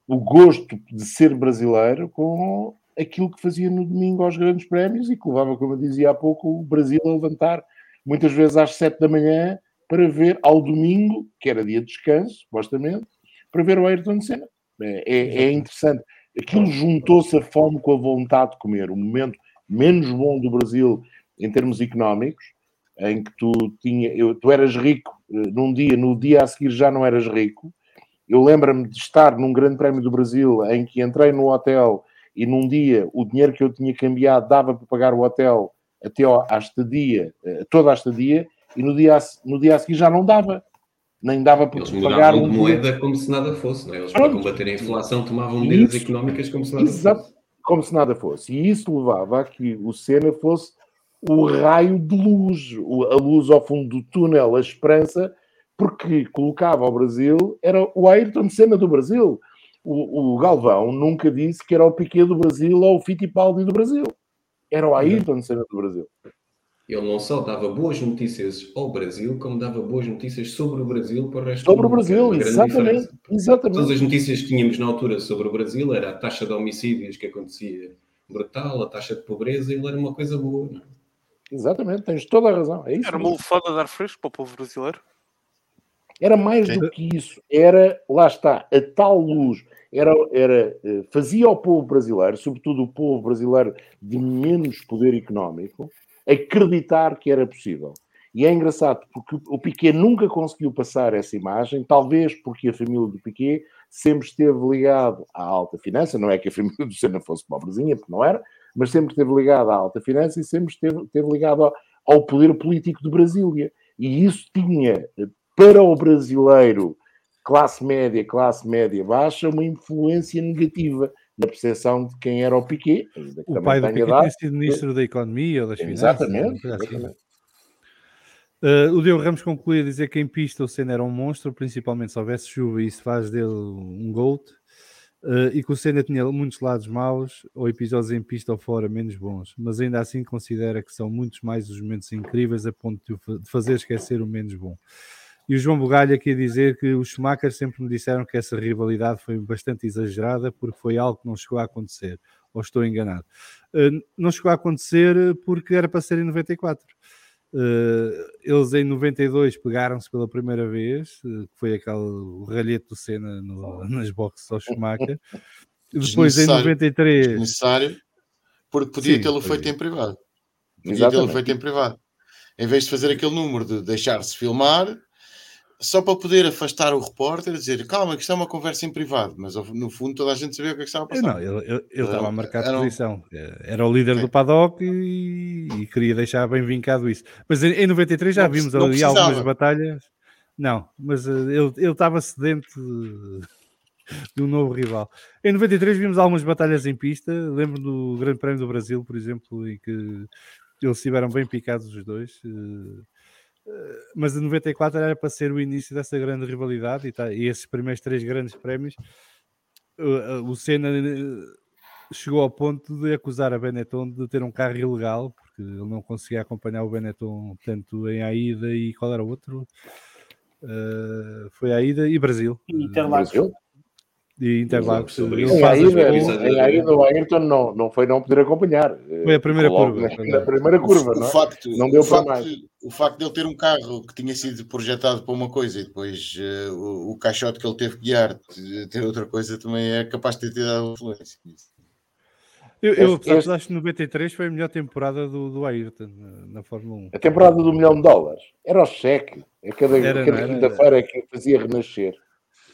o gosto de ser brasileiro com aquilo que fazia no domingo aos grandes prémios e que levava, como eu dizia há pouco, o Brasil a levantar muitas vezes às sete da manhã para ver ao domingo, que era dia de descanso, supostamente, para ver o Ayrton Senna. É, é- é interessante. Aquilo juntou-se a fome com a vontade de comer. O momento menos bom do Brasil em termos económicos, em que tu, tinha, eu, tu eras rico eh, num dia, no dia a seguir já não eras rico. Eu lembro-me de estar num Grande Prémio do Brasil em que entrei no hotel e num dia o dinheiro que eu tinha cambiado dava para pagar o hotel até à estadia, eh, toda a estadia, e no dia, a, no dia a seguir já não dava. Nem dava para Eles pagar um de dia. moeda como se nada fosse, não é? Eles, para Pronto. combater a inflação, tomavam medidas Isso- económicas como se nada Exato, fosse. como se nada fosse. E isso levava a que o Senna fosse o raio de luz, o- a luz ao fundo do túnel, a esperança, porque colocava ao Brasil, era o Ayrton Senna do Brasil. O, o Galvão nunca disse que era o Piquet do Brasil ou o Fittipaldi do Brasil. Era o Ayrton Senna do Brasil. Ele não só dava boas notícias ao Brasil, como dava boas notícias sobre o Brasil para o resto Sobre do o mundo. Era Brasil, uma grande exatamente. diferença. Todas Exatamente. as notícias que tínhamos na altura sobre o Brasil era a taxa de homicídios que acontecia brutal, a taxa de pobreza, ele era uma coisa boa. não é? Exatamente, tens toda a razão. É isso Era uma mesmo. lufada de ar fresco para o povo brasileiro. Era mais do que isso. Era, lá está, a tal luz. Era, era, eh, fazia ao povo brasileiro, sobretudo o povo brasileiro de menos poder económico, acreditar que era possível. E é engraçado porque o Piquet nunca conseguiu passar essa imagem, talvez porque a família do Piquet sempre esteve ligado à alta finança, não é que a família do Senna fosse pobrezinha, porque não era, mas sempre esteve ligado à alta finança e sempre esteve, esteve ligado ao, ao poder político de Brasília. E isso tinha, para o brasileiro, classe média, classe média baixa, uma influência negativa na percepção de quem era o Piquet. O pai do Piquet dado. tem sido ministro da Economia ou das Finanças. Exatamente, assim. exatamente. Uh, o Deu Ramos conclui a dizer que em pista o Senna era um monstro, principalmente se houvesse chuva e isso faz dele um GOAT, uh, e que o Senna tinha muitos lados maus, ou episódios em pista ou fora menos bons, mas ainda assim considera que são muitos mais os momentos incríveis a ponto de, fazer esquecer o menos bom. E o João Bugalho aqui a dizer que os Schumacher sempre me disseram que essa rivalidade foi bastante exagerada porque foi algo que não chegou a acontecer. Ou estou enganado? Uh, não chegou a acontecer porque era para ser em 94. Uh, eles em 92 pegaram-se pela primeira vez, uh, que foi aquele ralhete do Senna no- nas boxes ao Schumacher. Depois em Desnecessário. 93, Desnecessário, porque podia tê-lo feito em privado. Podia tê-lo feito em privado. Em vez de fazer aquele número de deixar-se filmar, só para poder afastar o repórter e dizer calma, que isto é uma conversa em privado, mas no fundo toda a gente sabia o que é que estava a passar. não, ele, estava a marcar Era posição. Era o líder Sim. do paddock e, e queria deixar bem vincado isso. Mas em, em 93 já Não vimos não ali algumas precisava. batalhas. Não, mas eh, ele, ele estava sedente de, de um novo rival. Em 93 vimos algumas batalhas em pista. Lembro do Grande Prémio do Brasil, por exemplo, em que eles estiveram bem picados os dois. Eh, eh, Mas em 94 era para ser o início dessa grande rivalidade e, tá, e esses primeiros três grandes prémios uh, uh, o Senna chegou ao ponto de acusar a Benetton de ter um carro ilegal, porque ele não conseguia acompanhar o Benetton tanto em Aida e qual era o outro? Uh, foi Aida e Brasil. Interlagos. Brasil? E Interlagos. Em as Aida, em Aida o Ayrton não, não foi não poder acompanhar. Foi a primeira Logo curva, Na, lá. primeira curva, o, não é? facto, Não deu o, para facto, mais. o facto de ele ter um carro que tinha sido projetado para uma coisa e depois eh, o, o caixote que ele teve que guiar te- ter outra coisa também é capaz de ter tido alguma influência. Eu, eu Este- apesar de acho que 93 foi a melhor temporada do, do Ayrton na, na Fórmula 1. A temporada do milhão de dólares. Era o cheque. A cada, Era, cada era? quinta-feira que eu fazia renascer.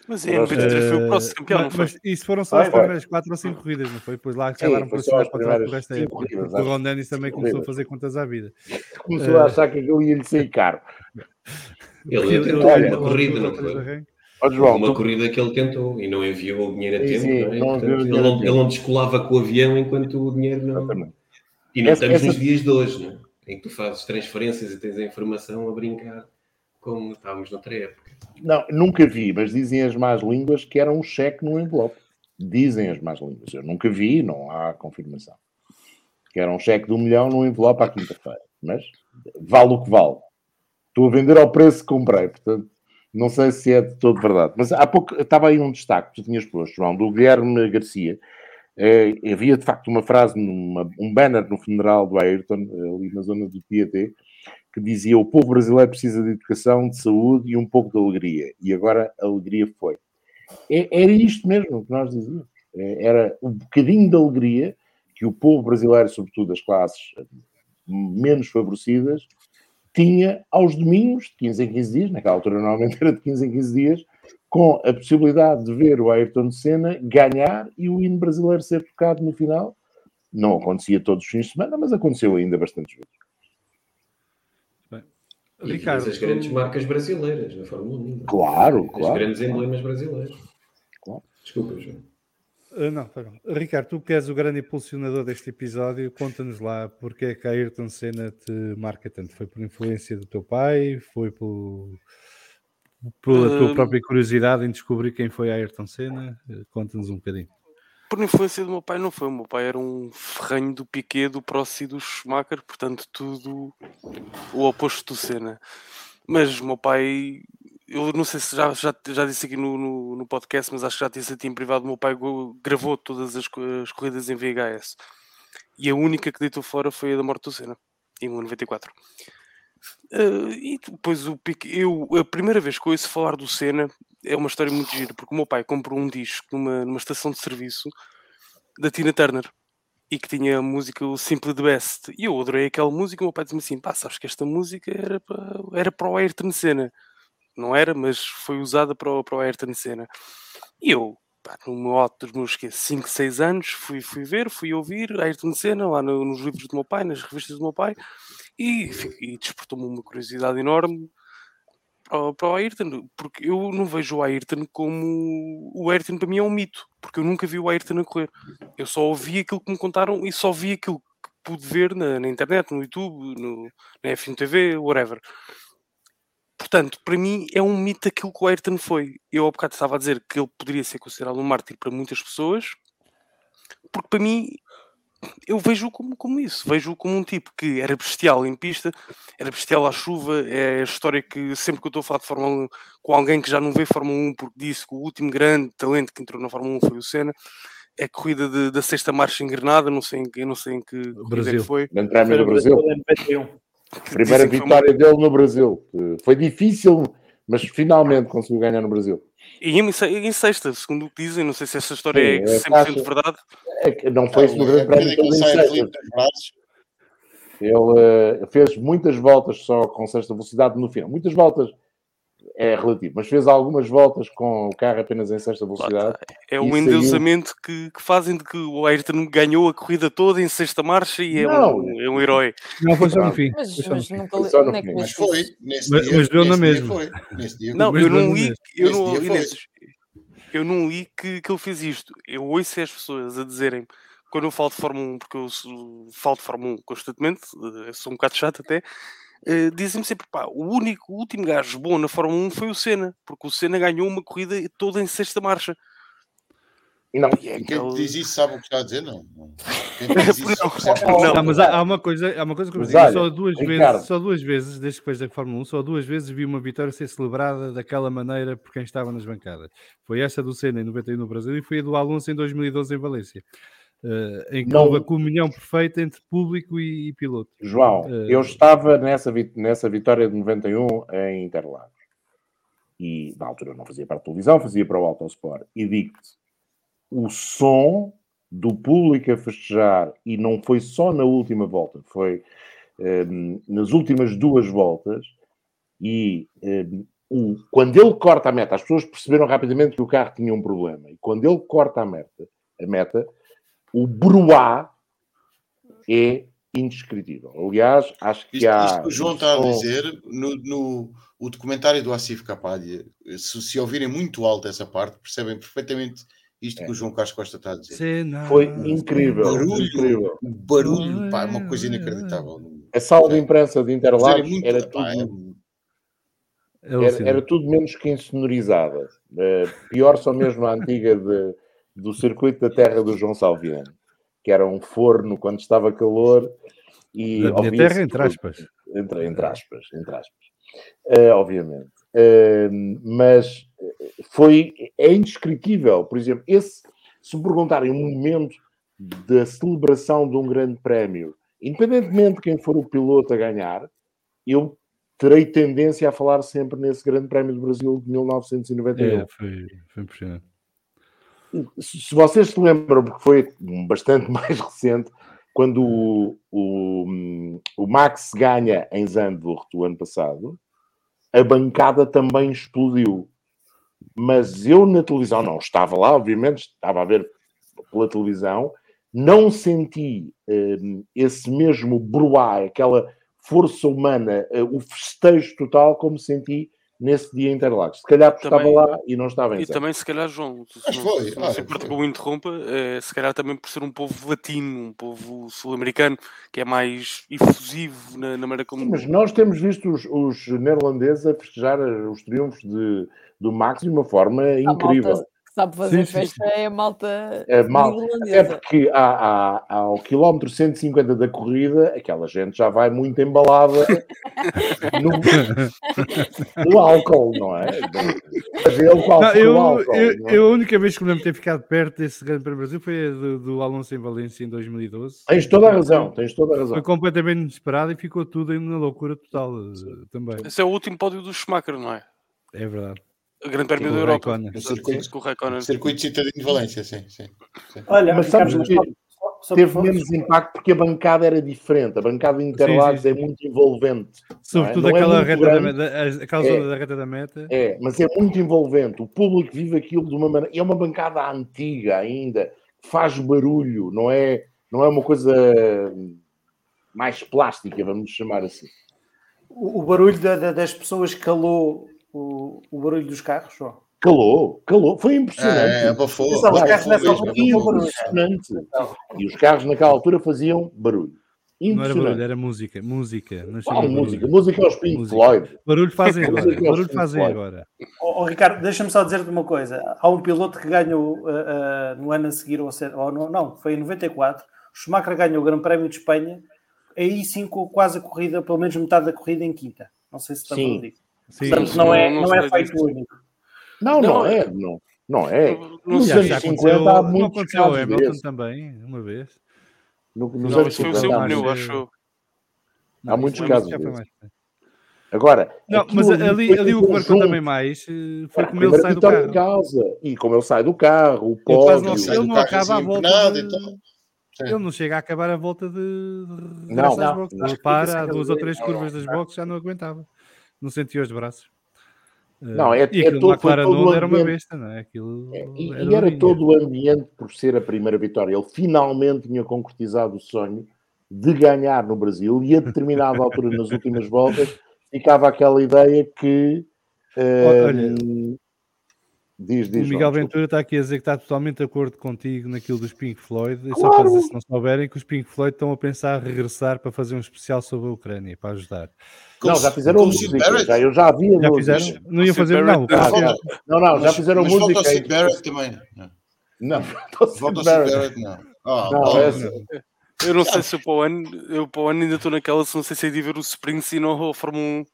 Mas a MP3 foi o próximo campeão, não mas, foi? mas isso foram só as Foi, foi. primeiras 4 ou 5 corridas, não foi? Depois lá acabaram por as contrato por primeiras esta cinco época. corridas, o acho. Ron Dennis também começou a corridas. fazer contas à vida. Começou a achar que aquilo ia-lhe sair caro. Ele Ele- tentou olha, uma corrida, não foi? Ó João, Uma tu- corrida que ele tentou e não enviou o dinheiro a tempo. sim, não é? não Portanto, ele, dinheiro a não, tempo. ele não descolava com o avião enquanto o dinheiro não. Exatamente. E não Essa- estamos essa- nos dias de hoje, não é? em que tu fazes transferências e tens a informação a brincar como estávamos noutra época. Não, nunca vi, mas dizem as más línguas que era um cheque num envelope. Dizem as más línguas. Eu nunca vi, não há confirmação. Que era um cheque de um milhão num envelope à quinta-feira. Mas vale o que vale. Estou a vender ao preço que comprei, portanto, não sei se é de todo verdade. Mas há pouco estava aí um destaque que tu tinhas posto, João, do Guilherme Garcia. Eh, havia de facto uma frase, numa, um banner no funeral do Ayrton, ali na zona do Tietê, que dizia o povo brasileiro precisa de educação, de saúde e um pouco de alegria. E agora a alegria foi. É- Era isto mesmo que nós dizíamos. É, Era um bocadinho de alegria que o povo brasileiro, sobretudo as classes menos favorecidas, tinha aos domingos, de 15 em 15 dias, naquela altura normalmente era de 15 em 15 dias, com a possibilidade de ver o Ayrton Senna ganhar e o hino brasileiro ser tocado no final. Não acontecia todos os fins de semana, mas aconteceu ainda bastante vezes. E Ricardo, tens as grandes tu- marcas brasileiras na Fórmula 1. não é? Claro, As claro. grandes emblemas brasileiros. Claro. Desculpa, João. Ah, não, tá bom. Ricardo, tu que és o grande impulsionador deste episódio, conta-nos lá porque é que a Ayrton Senna te marca tanto. Foi por influência do teu pai? Foi por, pela tua Hum. própria curiosidade em descobrir quem foi a Ayrton Senna? Eh, Conta-nos um bocadinho. Por influência do meu pai, não foi. O meu pai era um ferranho do Piquet, do Prost e do Schumacher, portanto, tudo o oposto do Senna. Mas o meu pai, eu não sei se já, já, já disse aqui no, no, no podcast, mas acho que já disse a ti em privado: o meu pai gravou todas as, as corridas em VHS e a única que deitou fora foi a da morte do Senna, em 94. Uh, e depois o Piquet, eu, a primeira vez que eu ouço falar do Senna é uma história muito gira, porque o meu pai comprou um disco numa, numa estação de serviço da Tina Turner e que tinha a música o Simple the Best. E eu adorei aquela música. O meu pai disse-me assim: pá, sabes que esta música era para, era para o Ayrton Senna. Não era, mas foi usada para o, para o Ayrton Senna. E eu, pá, no meu alto dos meus 5, 6 anos, fui, fui ver, fui ouvir Ayrton Senna lá no- nos livros do meu pai, nas revistas do meu pai, e, e despertou-me uma curiosidade enorme para, o- Ayrton, porque eu não vejo o Ayrton como. O Ayrton para mim é um mito, porque eu nunca vi o Ayrton a correr. Eu só ouvi aquilo que me contaram e só vi aquilo que pude ver na, na internet, no YouTube, no, na F1 TV, whatever. Portanto, para mim é um mito aquilo que o Ayrton foi. Eu há bocado estava a dizer que ele poderia ser considerado um mártir para muitas pessoas, porque para mim eu vejo-o como, como isso. Vejo-o como um tipo que era bestial em pista, era bestial à chuva. É a história que sempre que eu estou a falar de Fórmula 1 com alguém que já não vê Fórmula 1 porque disse que o último grande talento que entrou na Fórmula 1 foi o Senna. É a corrida de- da sexta marcha em Granada, não sei em não sei em que é Brasil. foi. Grande Prémio do Brasil. Foi 91. Primeira uma- vitória dele no Brasil. Foi difícil, mas finalmente conseguiu ganhar no Brasil. E em, em sexta, segundo o que dizem, não sei se essa história Sim, é é 100% fácil. verdade. É que não foi no Grande Prémio ele. Ele eh, fez muitas voltas só com sexta velocidade no final. Muitas voltas é relativo, mas fez algumas voltas com o carro apenas em sexta velocidade. É E o saiu- endeusamento que, que fazem de que o Ayrton ganhou a corrida toda em sexta marcha e é, Não. um, é um herói. Não, foi só no fim. Mas, Foi mas nunca Foi só no é fim. Mas foi. Nesse Mas- dia, mas deu na mesma. foi. Nesse dia Não, eu não li, eu não. Inês, eu não li que, que ele fez isto. Eu ouço as pessoas a dizerem, quando eu falo de Fórmula 1, porque eu falo de Fórmula 1 constantemente, eh, sou um bocado chato até, eh, dizem-me sempre, pá, o único, o último gajo bom na Fórmula 1 foi o Senna, porque o Senna ganhou uma corrida toda em sexta marcha. Não, E é quem aquele- diz isso sabe o que está a dizer? Não. não. Quem diz isso Não. percebe Não. Não, mas há, há uma coisa, há uma coisa que eu digo, só duas Ricardo. vezes, só duas vezes, desde que depois da Fórmula 1, só duas vezes vi uma vitória ser celebrada daquela maneira por quem estava nas bancadas. Foi essa do Senna em 91 no Brasil e foi a do Alonso em 2012 em Valência. Eh, em que Não- houve a comunhão perfeita entre público e, e piloto. João, Eh, eu estava nessa, vi- nessa vitória de 91 em Interlagos. E na altura eu não fazia para a televisão, fazia para o Autosport. E digo-te, o som do público a festejar, e não foi só na última volta, foi um, nas últimas duas voltas, e um, o, quando ele corta a meta, as pessoas perceberam rapidamente que o carro tinha um problema, e quando ele corta a meta, a meta o bruá é indescritível. Aliás, acho que Isto, há. isto que o João está a dizer no, no o documentário do Asif Kapadia, se, se ouvirem muito alto essa parte, percebem perfeitamente isto que o João Carlos Costa está a dizer. Cena. Foi incrível. Barulho, incrível. barulho, pá, é uma coisa inacreditável. A sala de imprensa de Interlagos Dizerem muito, era pá, tudo. É Era, era tudo menos que insonorizada. Eh, pior só mesmo a antiga de- do circuito da terra do João Salviano, que era um forno quando estava calor e Da minha terra, entre aspas. Entre, entre aspas, entre aspas. Eh, obviamente. Eh, mas eh, foi, é indescritível. Por exemplo, esse, se me perguntarem um momento da celebração de um grande prémio, independentemente de quem for o piloto a ganhar, eu terei tendência a falar sempre nesse grande prémio do Brasil de 1991 É, foi, foi impressionante. Se vocês se lembram, porque foi bastante mais recente, quando o, o, o Max ganha em Zandvoort o ano passado, a bancada também explodiu. Mas eu na televisão não estava lá, obviamente, estava a ver pela televisão, não senti hum, esse mesmo bruá, aquela força humana, eh, o festejo total, como senti nesse dia em Interlagos. Se calhar porque Também- estava lá e não estava em E também, se calhar, João, se não, que foi, se não ah, se importa que eu o interrompa, eh, se calhar também por ser um povo latino, um povo sul-americano, que é mais efusivo na, na maneira como. Sim, mas nós temos visto os, os neerlandeses a festejar os triunfos de, do Max de uma forma A incrível. malta sabe fazer Sim, sim, festa é a malta É, mal, até irlandesa. porque há, há- ao quilómetro 150 da corrida, aquela gente já vai muito embalada no, no álcool, não é? Mas ele qual Não, foi eu, o álcool? eu, não é? eu a única vez que me lembro de ter ficado perto desse Grande Prémio do Brasil foi a do, do Alonso em Valência em 2012. Tens toda a razão, tens toda a razão. Foi completamente inesperado e ficou tudo uma loucura total eh, também. Esse é o último pódio do Schumacher, não é? É verdade. O Grande Prémio da o Europa. No circuito, o Raikkonen. circuito citadino de Valência, sim, sim. sim. Olha, Mas sabes que teve menos impacto porque a bancada era diferente. A bancada de Interlagos é muito envolvente. Sobretudo Não é aquela muito reta da, grande. meta- a- aquela É. da reta da meta. É, mas é muito envolvente. O público vive aquilo de uma maneira. E é uma bancada antiga ainda, que faz barulho, não é, não é uma coisa mais plástica, vamos chamar assim. o, o barulho da- da- das pessoas calou o, o barulho dos carros, João. Calou, calou, foi impressionante. É, abafou, os carros nessa altura impressionante. E os carros naquela altura faziam barulho. Não era barulho, era música. Música. Não chama música? Música aos Pink Música. Floyd. Barulho fazem agora. Barulho fazem agora. Ó, ó, Ricardo, deixa-me só dizer-te uma coisa. Há um piloto que ganhou uh, uh, no ano a seguir, ou, ou não, não, foi em 94. O Schumacher ganhou o Grande Prémio de Espanha, aí sim quase a corrida, pelo menos metade da corrida em quinta. Não sei se Sim. Sim, Portanto, não é, Não não é feito único. Não, não, Não, é. Não, não é. Não Nos Já, sei. anos já 50 aconteceu, há não muitos aconteceu casos Hamilton desses. também, uma vez. No- Nos Não, anos isso foi o 50 seu há pneu, muitos. acho. Há muitos casos. Agora, Não, mas ali, ali o que marcou também mais eh, foi como ele sai do carro. em casa. E como ele sai do carro, o pódio. não, Ele ele não carro acaba a volta empenado de... e. Sim. Ele não chega a acabar a volta de, de Não, não. boxes. Acho Ele que para duas ou três curvas das boxes já não aguentava. Não sentia os braços. Eh, Não, é- e é todo- foi todo o era uma besta, não é? Aquilo E, era e era todo o ambiente por ser a primeira vitória. Ele finalmente tinha concretizado o sonho de ganhar no Brasil e a determinada altura, nas últimas voltas, ficava aquela ideia que. Olha, hum, diz, O diz. Miguel João, desculpa. Ventura está aqui a dizer que está totalmente de acordo contigo naquilo dos Pink Floyd. E só Claro. para dizer, se não souberem, que os Pink Floyd estão a pensar regressar para fazer um especial sobre a Ucrânia, para ajudar. Não, já fizeram o música. Barrett? Já, eu já havia Já música. fizeram? Não Sid fazer, não. não. Não, não, já mas- fizeram mas Volta música. ao Sid Barrett também. Não. Não, o Sid Volta ao Sid Barrett. Barrett, não. Ah, Não, essa- Eu não sei se eu para o ano, eu para o ano ainda estou naquela, se não sei se é de ver o Springsteen ou a Fórmula 1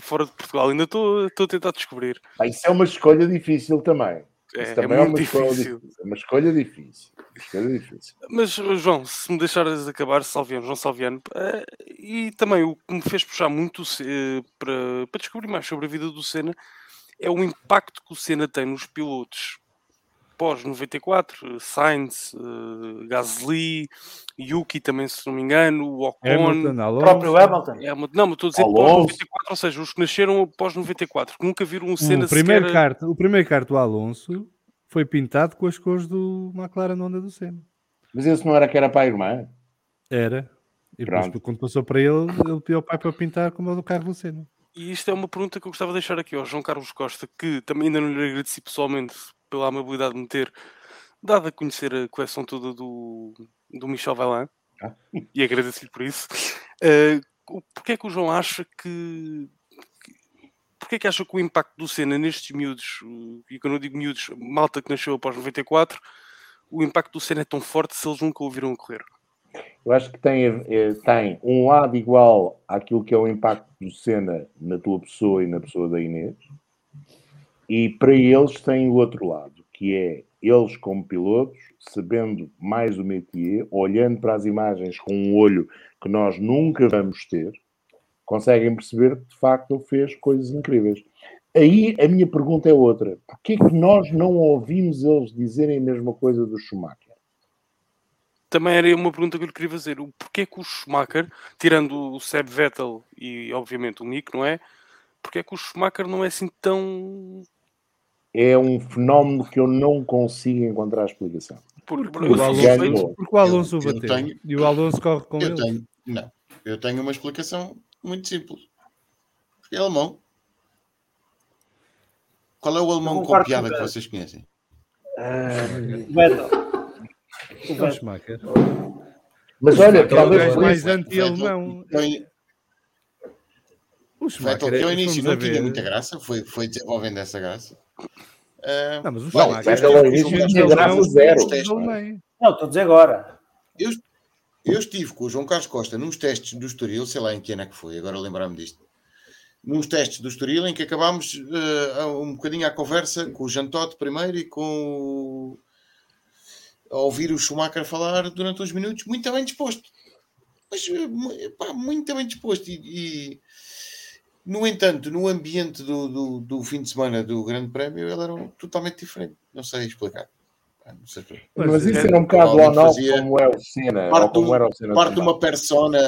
fora de Portugal. Ainda estou, estou a tentar descobrir. Pá, Isso é uma escolha difícil também. É, é também é, uma muito escolha difícil. difícil. É uma escolha difícil. Escolha difícil. Mas, João, se me deixares acabar, Salviano, João Salviano, eh, e também o que me fez puxar muito eh, para, para descobrir mais sobre a vida do Senna é o impacto que o Senna tem nos pilotos. Pós-94, Sainz, eh, Gasly, Yuki também, se não me engano, o Ocon, Hamilton, Alonso. próprio Hamilton. Hamilton. Não, mas estou a dizer Alonso. pós-94, ou seja, os que nasceram pós-94, que nunca viram um cena O primeiro, sequer... kart, o primeiro kart do Alonso foi pintado com as cores do McLaren Honda do Senna. Mas esse não era que era para a irmã? Era. E depois, Pronto. quando passou para ele, ele pediu ao pai para pintar como é o do carro do Senna. E isto é uma pergunta que eu gostava de deixar aqui ao João Carlos Costa, que também ainda não lhe agradeci pessoalmente pela amabilidade de me ter dado a conhecer a coleção toda do, do Michel Vaillant, Ah. e agradeço-lhe por isso. Uh, o- Porquê é que o João acha que. que- Porquê é que acha que o impacto do Senna nestes miúdos, e quando eu digo miúdos, malta que nasceu após 94, o impacto do Senna é tão forte se eles nunca ouviram a correr? Eu acho que tem, eh, tem um lado igual àquilo que é o impacto do Senna na tua pessoa e na pessoa da Inês, e para eles tem o outro lado, que é eles como pilotos, sabendo mais o métier, olhando para as imagens com um olho que nós nunca vamos ter, conseguem perceber que de facto ele fez coisas incríveis. Aí a minha pergunta é outra. Porquê que nós não ouvimos eles dizerem a mesma coisa do Schumacher? Também era uma pergunta que eu lhe queria fazer. O porquê que o Schumacher, tirando o Seb Vettel e obviamente o Nick, não é? Porquê que o Schumacher não é assim tão. É um fenómeno que eu não consigo encontrar explicação. Por, Porque o Alonso, suspeito- ganhou. porque o Alonso Eu- eu bateu. tenho- E o Alonso corre com Eu ele. tenho, não, eu tenho uma explicação muito simples. Porque é alemão. Qual é o alemão com piada que vocês conhecem? O Vettel. O. Schumacher. Mas olha, talvez é por mais anti-alemão. O Vettel, que ao é- início não tinha muita graça, foi, foi desenvolvendo essa graça. Ah, Não, mas o Schumacher Vettel ao é início menos tinha graça alemão zero. alemães. Não, estou a dizer agora. eu, eu estive com o João Carlos Costa nos testes do Estoril, sei lá em que ano é que foi, agora lembrar-me disto. Nos testes do Estoril, em que acabámos ah, um bocadinho a conversa com o Jantote primeiro e com o- a ouvir o Schumacher falar durante uns minutos, muito bem disposto. Mas eh, pá, muito bem disposto. E, e, no entanto, no ambiente do, do, do fim de semana do Grande Prémio, ele era um- totalmente diferente. Não sei explicar. Pá, não sei explicar. Mas Pois isso é. era um bocado on-off, fazia como é o Senna, ou parte, como era o Senna. parte de uma persona.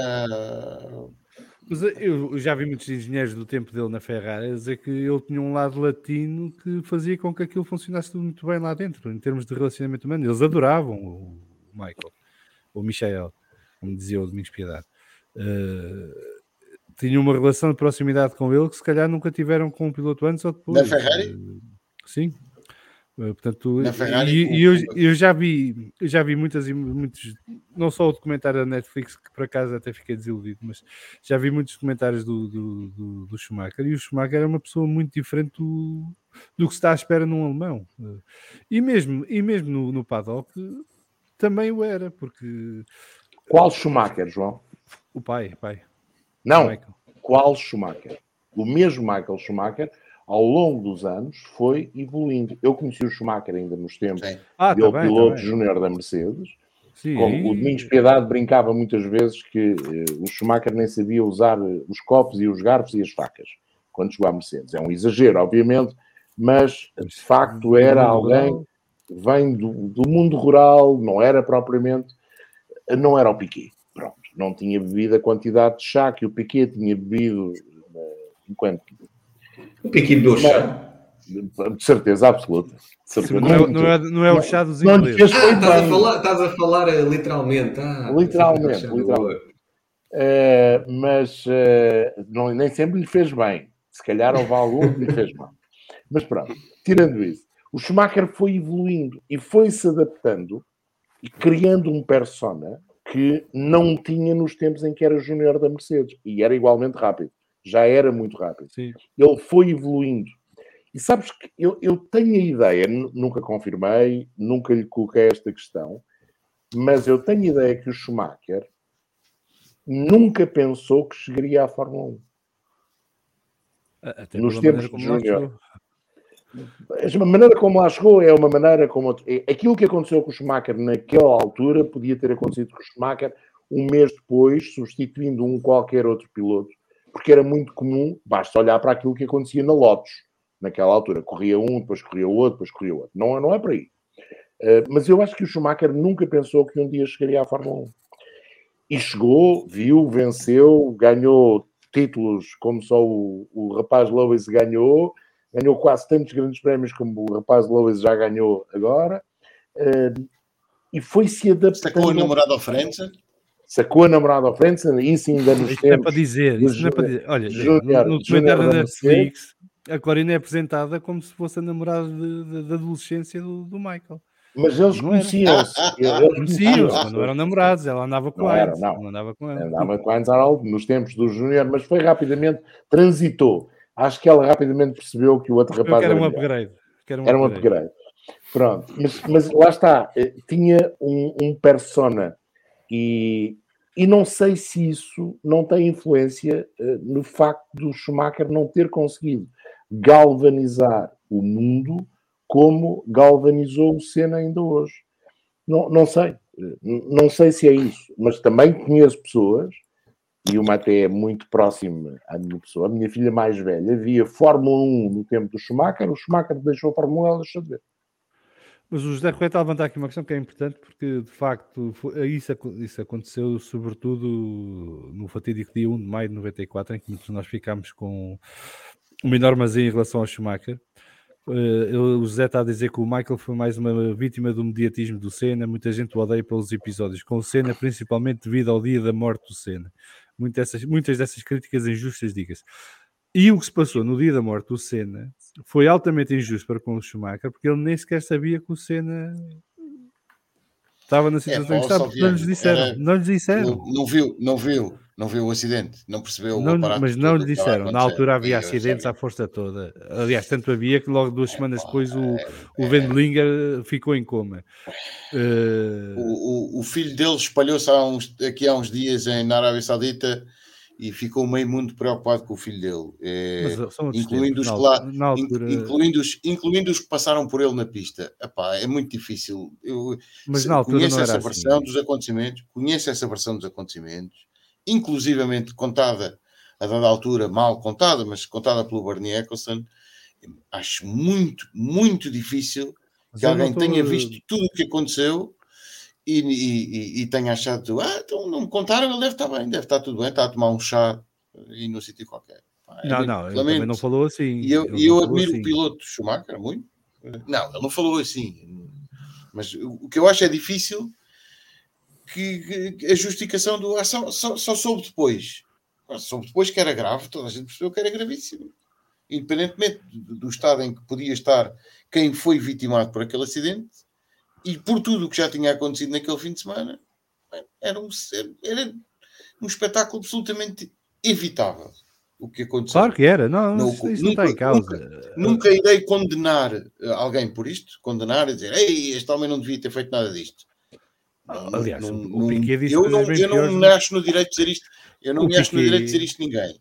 Mas eu já vi muitos engenheiros do tempo dele na Ferrari dizer que ele tinha um lado latino que fazia com que aquilo funcionasse tudo muito bem lá dentro, em termos de relacionamento humano. Eles adoravam o Michael, o Michael, como dizia o Domingos Piedade. Uh, tinham uma relação de proximidade com ele que se calhar nunca tiveram com um piloto antes ou depois. Na Ferrari? Uh, sim. Uh, portanto, Na Ferrari, e, e eu, eu já vi, eu já vi muitas, e muitos, não só o documentário da Netflix, que por acaso até fiquei desiludido, mas já vi muitos comentários do, do, do, do Schumacher e o Schumacher é uma pessoa muito diferente do, do que se está à espera num alemão. Uh, E mesmo, e mesmo no, no paddock também o era, porque Qual Schumacher, João? o pai, pai, Não, Michael. qual Schumacher? O mesmo Michael Schumacher, ao longo dos anos, foi evoluindo. Eu conheci o Schumacher ainda nos tempos Sim. Ah, dele, tá bem, piloto tá júnior da Mercedes. Sim, Como o Domingos Piedade brincava muitas vezes que eh, o Schumacher nem sabia usar eh, os copos e os garfos e as facas quando chegou à Mercedes. É um exagero, obviamente, mas de facto era alguém rural. que vem do, do mundo rural, não era propriamente, não era o Piquet. Não tinha bebido a quantidade de chá que o Piquet tinha bebido eh, enquanto. O Piquet do chá. De certeza absoluta. De certeza. Não é, não, é, não é o chá dos ingleses. Ah, estás a falar, estás a falar eh, literalmente. Ah, Literalmente, literalmente. Eh, mas eh, não- nem sempre lhe fez bem. Se calhar houve algum que lhe fez mal. Mas pronto, tirando isso, o Schumacher foi evoluindo e foi se adaptando e criando um persona que não tinha nos tempos em que era júnior da Mercedes e era igualmente rápido. Já era muito rápido. Sim. Ele foi evoluindo. E sabes que eu, eu tenho a ideia, nu- nunca confirmei, nunca lhe coloquei esta questão, mas eu tenho a ideia que o Schumacher nunca pensou que chegaria à Fórmula 1. Até Nos tempos de Júnior. A maneira como lá chegou é uma maneira como. é- Aquilo que aconteceu com o Schumacher naquela altura podia ter acontecido com o Schumacher um mês depois, substituindo um qualquer outro piloto, porque era muito comum, basta olhar para aquilo que acontecia na Lotus naquela altura. Corria um, depois corria outro, depois corria outro. Não, não é por aí. Uh, mas eu acho que o Schumacher nunca pensou que um dia chegaria à Fórmula 1. E chegou, viu, venceu, ganhou títulos como só o, o rapaz Lewis ganhou, ganhou quase tantos grandes prémios como o rapaz Lewis já ganhou agora, uh, e foi-se adaptando. Sacou a namorada ao França? Sacou a namorada ao França, isso ainda nos Isso não é para dizer, isso não é para dizer. Olha, no, no documentário da Netflix, a Corina é apresentada como se fosse a namorada da adolescência do, do Michael. Mas eles conheciam-se. Conheciam-se, não eram namorados, ela andava com não eles. Não, não andava com ele. Andava com Heinz Harald nos tempos do Júnior, mas foi rapidamente, transitou. Acho que ela rapidamente percebeu que o outro rapaz era, um upgrade. Era um, era um upgrade. Pronto, mas, mas, lá está, eh, tinha um, um persona e, e não sei se isso não tem influência uh, no facto do Schumacher não ter conseguido galvanizar o mundo como galvanizou o Senna ainda hoje. Não, não sei, não sei se é isso, mas também conheço pessoas, e uma até é muito próxima à minha pessoa, a minha filha mais velha, via Fórmula 1 no tempo do Schumacher, o Schumacher deixou a Fórmula 1, ela deixou de ver. Mas o José Correia está a levantar aqui uma questão que é importante, porque de facto isso, isso aconteceu sobretudo no fatídico dia 1 de maio de 94, em que nós ficámos com uma enorme em relação ao Schumacher. Uh, o José está a dizer que o Michael foi mais uma vítima do mediatismo do Senna. Muita gente o odeia pelos episódios com o Senna, principalmente devido ao dia da morte do Senna. Muitas dessas, muitas dessas críticas injustas, diga-se. E o que se passou no dia da morte do Senna foi altamente injusto para com o Schumacher, porque ele nem sequer sabia que o Senna estava na situação é, que estava. Não lhes disseram. Era, não lhes disseram. Não, não, viu, não viu não viu o acidente, não percebeu não, Mas não lhe disseram, na altura havia acidentes à força toda. Aliás, tanto havia que logo duas semanas depois o, é, o é. Wendlinger ficou em coma. O, o, o, filho dele espalhou-se aqui há uns dias em, na Arábia Saudita e ficou meio mundo preocupado com o filho dele, é, incluindo, os, lá, altura... incluindo, os, incluindo os que passaram por ele na pista. Epá, é muito difícil. Eu mas na altura conheço essa assim. versão dos acontecimentos, conheço essa versão dos acontecimentos inclusivamente contada a dada altura, mal contada, mas contada pelo Bernie Eccleston, acho muito, muito difícil que alguém tenha visto tudo o que aconteceu e, e, e, tenha achado, ah, então não me contaram, ele deve estar bem, deve estar tudo bem, está a tomar um chá e no sítio qualquer. É não, não, ele também não falou assim. E eu, eu admiro assim. o piloto Schumacher muito. Não, ele não falou assim. Mas o que eu acho é difícil que, que a justificação do ah, só, só, soube depois. Soube depois que era grave, toda a gente percebeu que era gravíssimo. Independentemente do, do estado em que podia estar quem foi vitimado por aquele acidente e por tudo o que já tinha acontecido naquele fim de semana, era um, era um espetáculo absolutamente evitável o que aconteceu. Claro que era, não, não isso, isso nunca, não está em causa. Nunca, nunca irei condenar alguém por isto, condenar e dizer, ei, este homem não devia ter feito nada disto. Não, Aliás, não, o Piquet disse eu não, eu não me acho no direito de dizer isto. Eu não o me acho Piquet... no direito de dizer isto ninguém.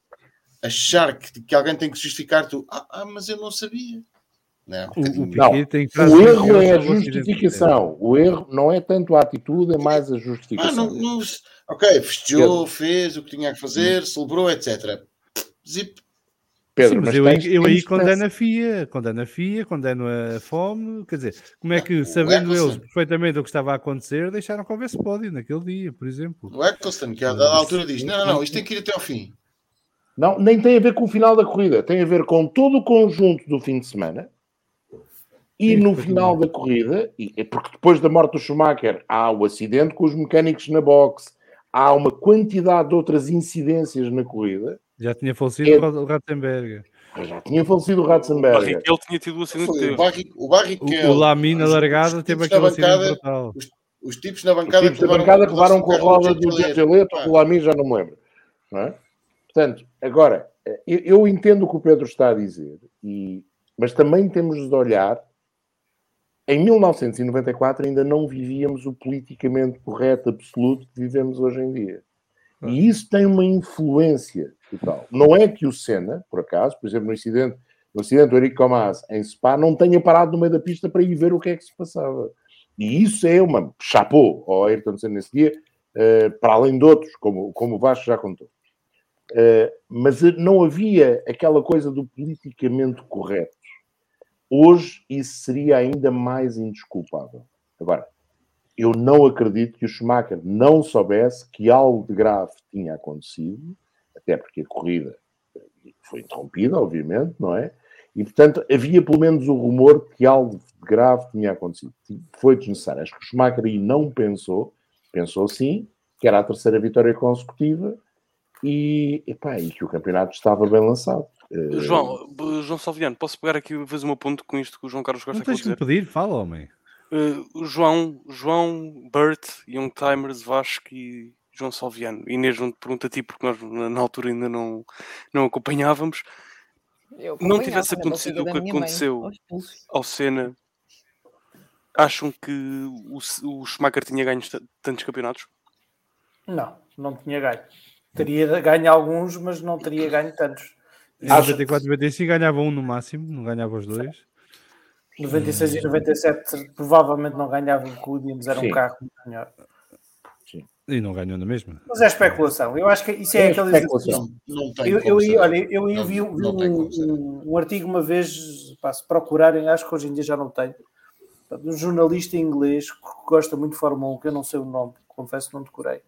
Achar que, que alguém tem que justificar tu, ah, ah mas eu não sabia. Não, o, o, não. O erro é a justificação. O erro não é tanto a atitude, é mais a justificação. Ah, não, não, ok, festejou, fez o que tinha que fazer, celebrou, etc. Zip. Pedro, Sim, mas, mas eu, eu aí condeno a FIA, condeno a FIA, condeno a fome, quer dizer, como é que, sabendo eles perfeitamente o que estava a acontecer, deixaram que houvesse pódio naquele dia, por exemplo. O Eccleston, que à altura diz, não, não, não, isto tem que ir até ao fim. Não, nem tem a ver com o final da corrida, tem a ver com todo o conjunto do fim de semana, e no final da corrida, e, porque depois da morte do Schumacher há o acidente com os mecânicos na box, há uma quantidade de outras incidências na corrida, já tinha falecido é... o Ratzenberger. Já tinha falecido o Ratzenberger. Ele tinha tido o acidente O, Barri, o, Barrichello, o, o Lami na largada teve aquele acidente brutal. Os, os, tipos na bancada, os tipos na bancada levaram com a roda do Giangelleto, o Lami já não me lembro. Não é? Portanto, agora, eu, eu, entendo o que o Pedro está a dizer, e, mas também temos de olhar. Em 1994 ainda não vivíamos o politicamente correto absoluto que vivemos hoje em dia. E isso tem uma influência total. Não é que o Senna, por acaso, por exemplo, no incidente, no acidente do Eric Comas em Spa, não tenha parado no meio da pista para ir ver o que é que se passava. E isso é uma chapô ao Ayrton Senna nesse dia, uh, para além de outros, como, como o Vasco já contou. Uh, mas não havia aquela coisa do politicamente correto. Hoje isso seria ainda mais indesculpável. Agora, eu não acredito que o Schumacher não soubesse que algo de grave tinha acontecido, até porque a corrida foi interrompida, obviamente, não é? E, portanto, havia pelo menos o rumor que algo de grave tinha acontecido. Foi desnecessário. Acho que o Schumacher aí não pensou, pensou sim, que era a terceira vitória consecutiva e, epá, e que o campeonato estava bem lançado. Eh, João, B- João Salviano, posso pegar aqui e fazer um ponto com isto que o João Carlos Costa Não tens que pedir, fala, homem. Uh, João, João, Bert, Young Timers, Vasco e João Salviano. Inês, não te pergunto a ti porque nós na, altura ainda não, não acompanhávamos. Eu Não tivesse acontecido o que mãe, aconteceu pulsos. ao Senna, acham que o, o Schumacher tinha ganho tantos campeonatos? Não, não tinha ganho. Teria ganho alguns, mas não teria ganho tantos. Em 94 e 95 ganhava um no máximo, não ganhava os dois. 96 e 97 provavelmente não ganhavam porque o Williams era um Sim. carro muito melhor. E não ganhou na mesma. Mas é especulação. Eu acho que isso é, É aquele especulação. Não tem Eu, eu, saber. olha, eu Não- vi, não um, um, um artigo uma vez, pá, se procurarem, acho que hoje em dia já não tenho, de um jornalista inglês que gosta muito de Fórmula 1, que eu não sei o nome, confesso que não decorei.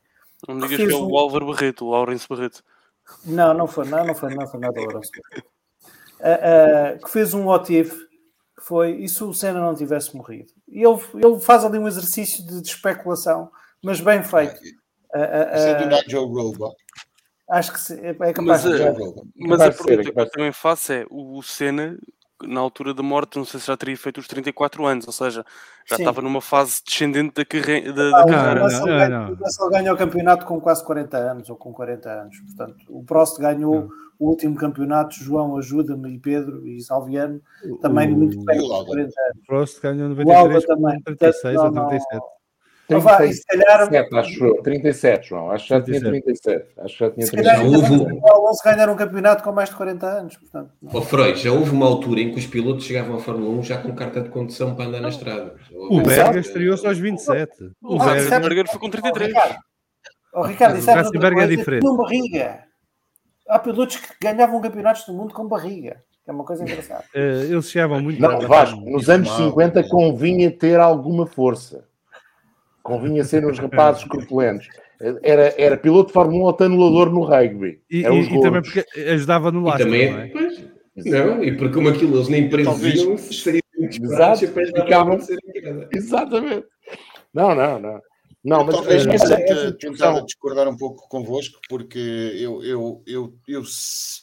Não digas que é um- o Álvaro Barreto, o Laurence Barreto. Não, não foi, não, não foi, não foi nada Lourenço. Ah, ah, que fez um what if, que foi, e se o Senna não tivesse morrido? E ele, ele faz ali um exercício de, de especulação, mas bem feito. Isso é do ah, Nigel Roebuck. acho que se- é, é capaz Mas, de Roebuck. Mas a ser, pergunta que eu também faço é: o Senna, na altura da morte, não sei se já teria feito os 34 anos, ou seja, já Sim. estava numa fase descendente da, carre... da, Ah, da o carreira. Russell não, ganha- não. o Russell ganha o campeonato com quase 40 anos, ou com 40 anos. Portanto, o Prost ganhou o último campeonato, João ajuda-me, e Pedro, e Salviano, também O- muito perto o dos Lauda? 40 anos. Prost ganhou O Alba 93 também. com 36 ou Portanto, não, não- 37. Então vá, e se calhar, 37, acho eu. 37, João. Acho que já tinha 37. 37. Acho que já tinha se calhar 37. Já ainda houve- o Alonso ganhar um campeonato com mais de 40 anos. Portanto. Ó Freud, já houve uma altura em que os pilotos chegavam à Fórmula 1 já com carta de condução para andar na estrada. O. Berger estreou-se aos 27. O O Ah, Berger, é- foi com 33. Oh, Ricardo, oh, Ricardo, isso é é diferente. tinham barriga. Há pilotos que ganhavam campeonatos do mundo com barriga. É uma coisa engraçada. eh, eles chegavam muito Não. Vasco, nos anos Mal. 50 convinha ter alguma força. Convinha ser uns rapazes corpulentos. Era, era piloto de Fórmula 1 ou tanulador no rugby. E, e- e também porque ajudava no E lastro, também não é. é? Pois, não, e porque como aquilo eles nem previam, seriam muito Exato, e ficavam-. Exatamente. Não, não, não. Não, mas Talvez eh, me essa, a discussão. discordar um pouco convosco, porque eu, eu, eu, eu se-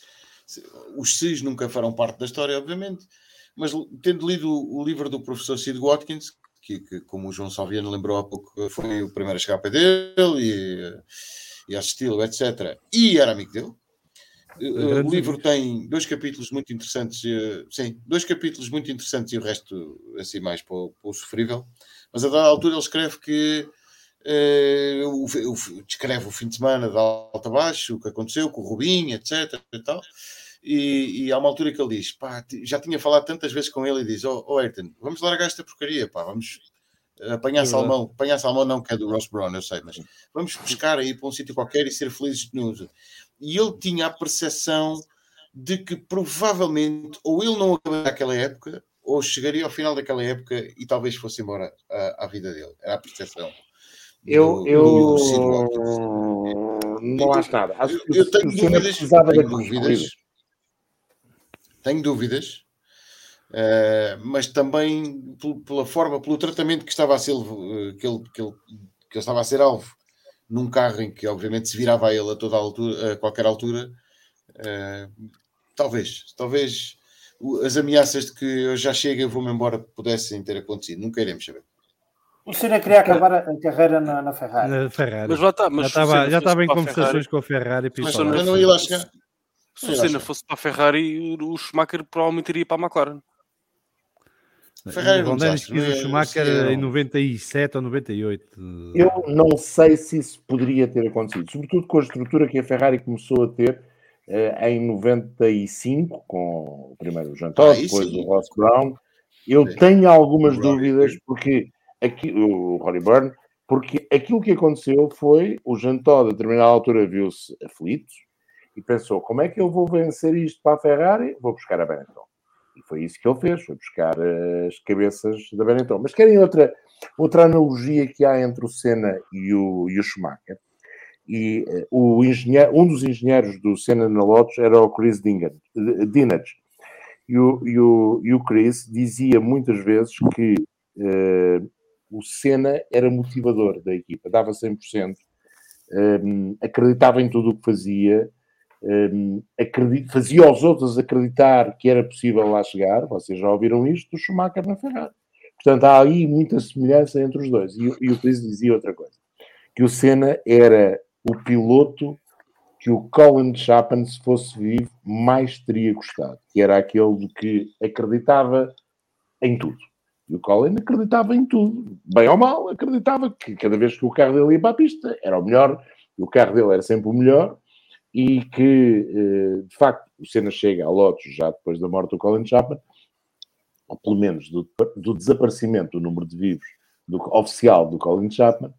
os SIS nunca farão parte da história, obviamente, mas tendo lido o, o livro do professor Sid Watkins, que, que, como o João Salviano lembrou há pouco, foi o primeiro a chegar para dele e, e assisti-lo, etc. E era amigo dele. Eh, O livro tem dois capítulos muito interessantes, eh, sim, dois capítulos muito interessantes e o resto assim mais para o, para o sofrível. Mas a dada altura ele escreve que eh, o, o- descreve o fim de semana de alta a baixo, o que aconteceu com o Rubinho, etc. E, tal. E, e há uma altura que ele diz: pá, já tinha falado tantas vezes com ele e diz: Oh, oh Ayrton, vamos largar esta porcaria, pá, vamos apanhar É salmão. Apanhar salmão não, que é do Ross Brown, eu sei, mas vamos pescar aí para um sítio qualquer e ser felizes no uso. E ele tinha a percepção de que provavelmente ou ele não acabaria aquela época ou chegaria ao final daquela época e talvez fosse embora à, à vida dele. Era a percepção. Eu, do- eu do não acho nada. Acho Eu o tenho dúvidas, tenho dúvidas. Tenho dúvidas, eh, mas também pel- pela forma, pelo tratamento que estava a ser, eh, que ele, que ele, que ele estava a ser alvo num carro em que obviamente se virava a ele a toda a altura, a qualquer altura, eh, talvez, talvez as ameaças de que eu já chego e vou-me embora pudessem ter acontecido, nunca iremos saber. O Senna queria acabar a carreira na, na Ferrari. Na Ferrari. Mas lá está, já mas estava, já estava em conversações Ferrari- com a Ferrari. Mas não ia lá chegar. Se o Senna fosse para a Ferrari, o Schumacher provavelmente iria para a McLaren. Ferrari o desastre, quis o é? Schumacher Sim, era em um- 97 ou 98. Eu não sei se isso poderia ter acontecido, sobretudo com a estrutura que a Ferrari começou a ter eh, em 95, com o primeiro Jean Todt, Ah, depois sim. o Ross Brown. Eu Sim. tenho algumas dúvidas, porque aqui, o Rory Byrne, porque aquilo que aconteceu foi o Jean Todt, a determinada altura, viu-se aflito e pensou: como é que eu vou vencer isto para a Ferrari? Vou buscar a Benetton. E foi isso que ele fez, foi buscar as cabeças da Benetton. Mas querem outra, outra analogia que há entre o Senna e o, e o Schumacher? E uh, o engenheiro, um dos engenheiros do Senna na Lotus era o Chris Dinage. E o, e, o, e o Chris dizia muitas vezes que uh, o Senna era motivador da equipa, dava 100%, um, acreditava em tudo o que fazia, um, fazia aos outros acreditar que era possível lá chegar. Vocês já ouviram isto do Schumacher na Ferrari. Portanto, há aí muita semelhança entre os dois. E, e o Chris dizia outra coisa: que o Senna era o piloto que o Colin Chapman, se fosse vivo, mais teria gostado, que era aquele de que acreditava em tudo. E o Colin acreditava em tudo, bem ou mal, acreditava que cada vez que o carro dele ia para a pista era o melhor, e o carro dele era sempre o melhor, e que, eh, de facto, o Senna chega a Lotus já depois da morte do Colin Chapman, ou pelo menos do, do desaparecimento do número de vivos do, oficial do Colin Chapman,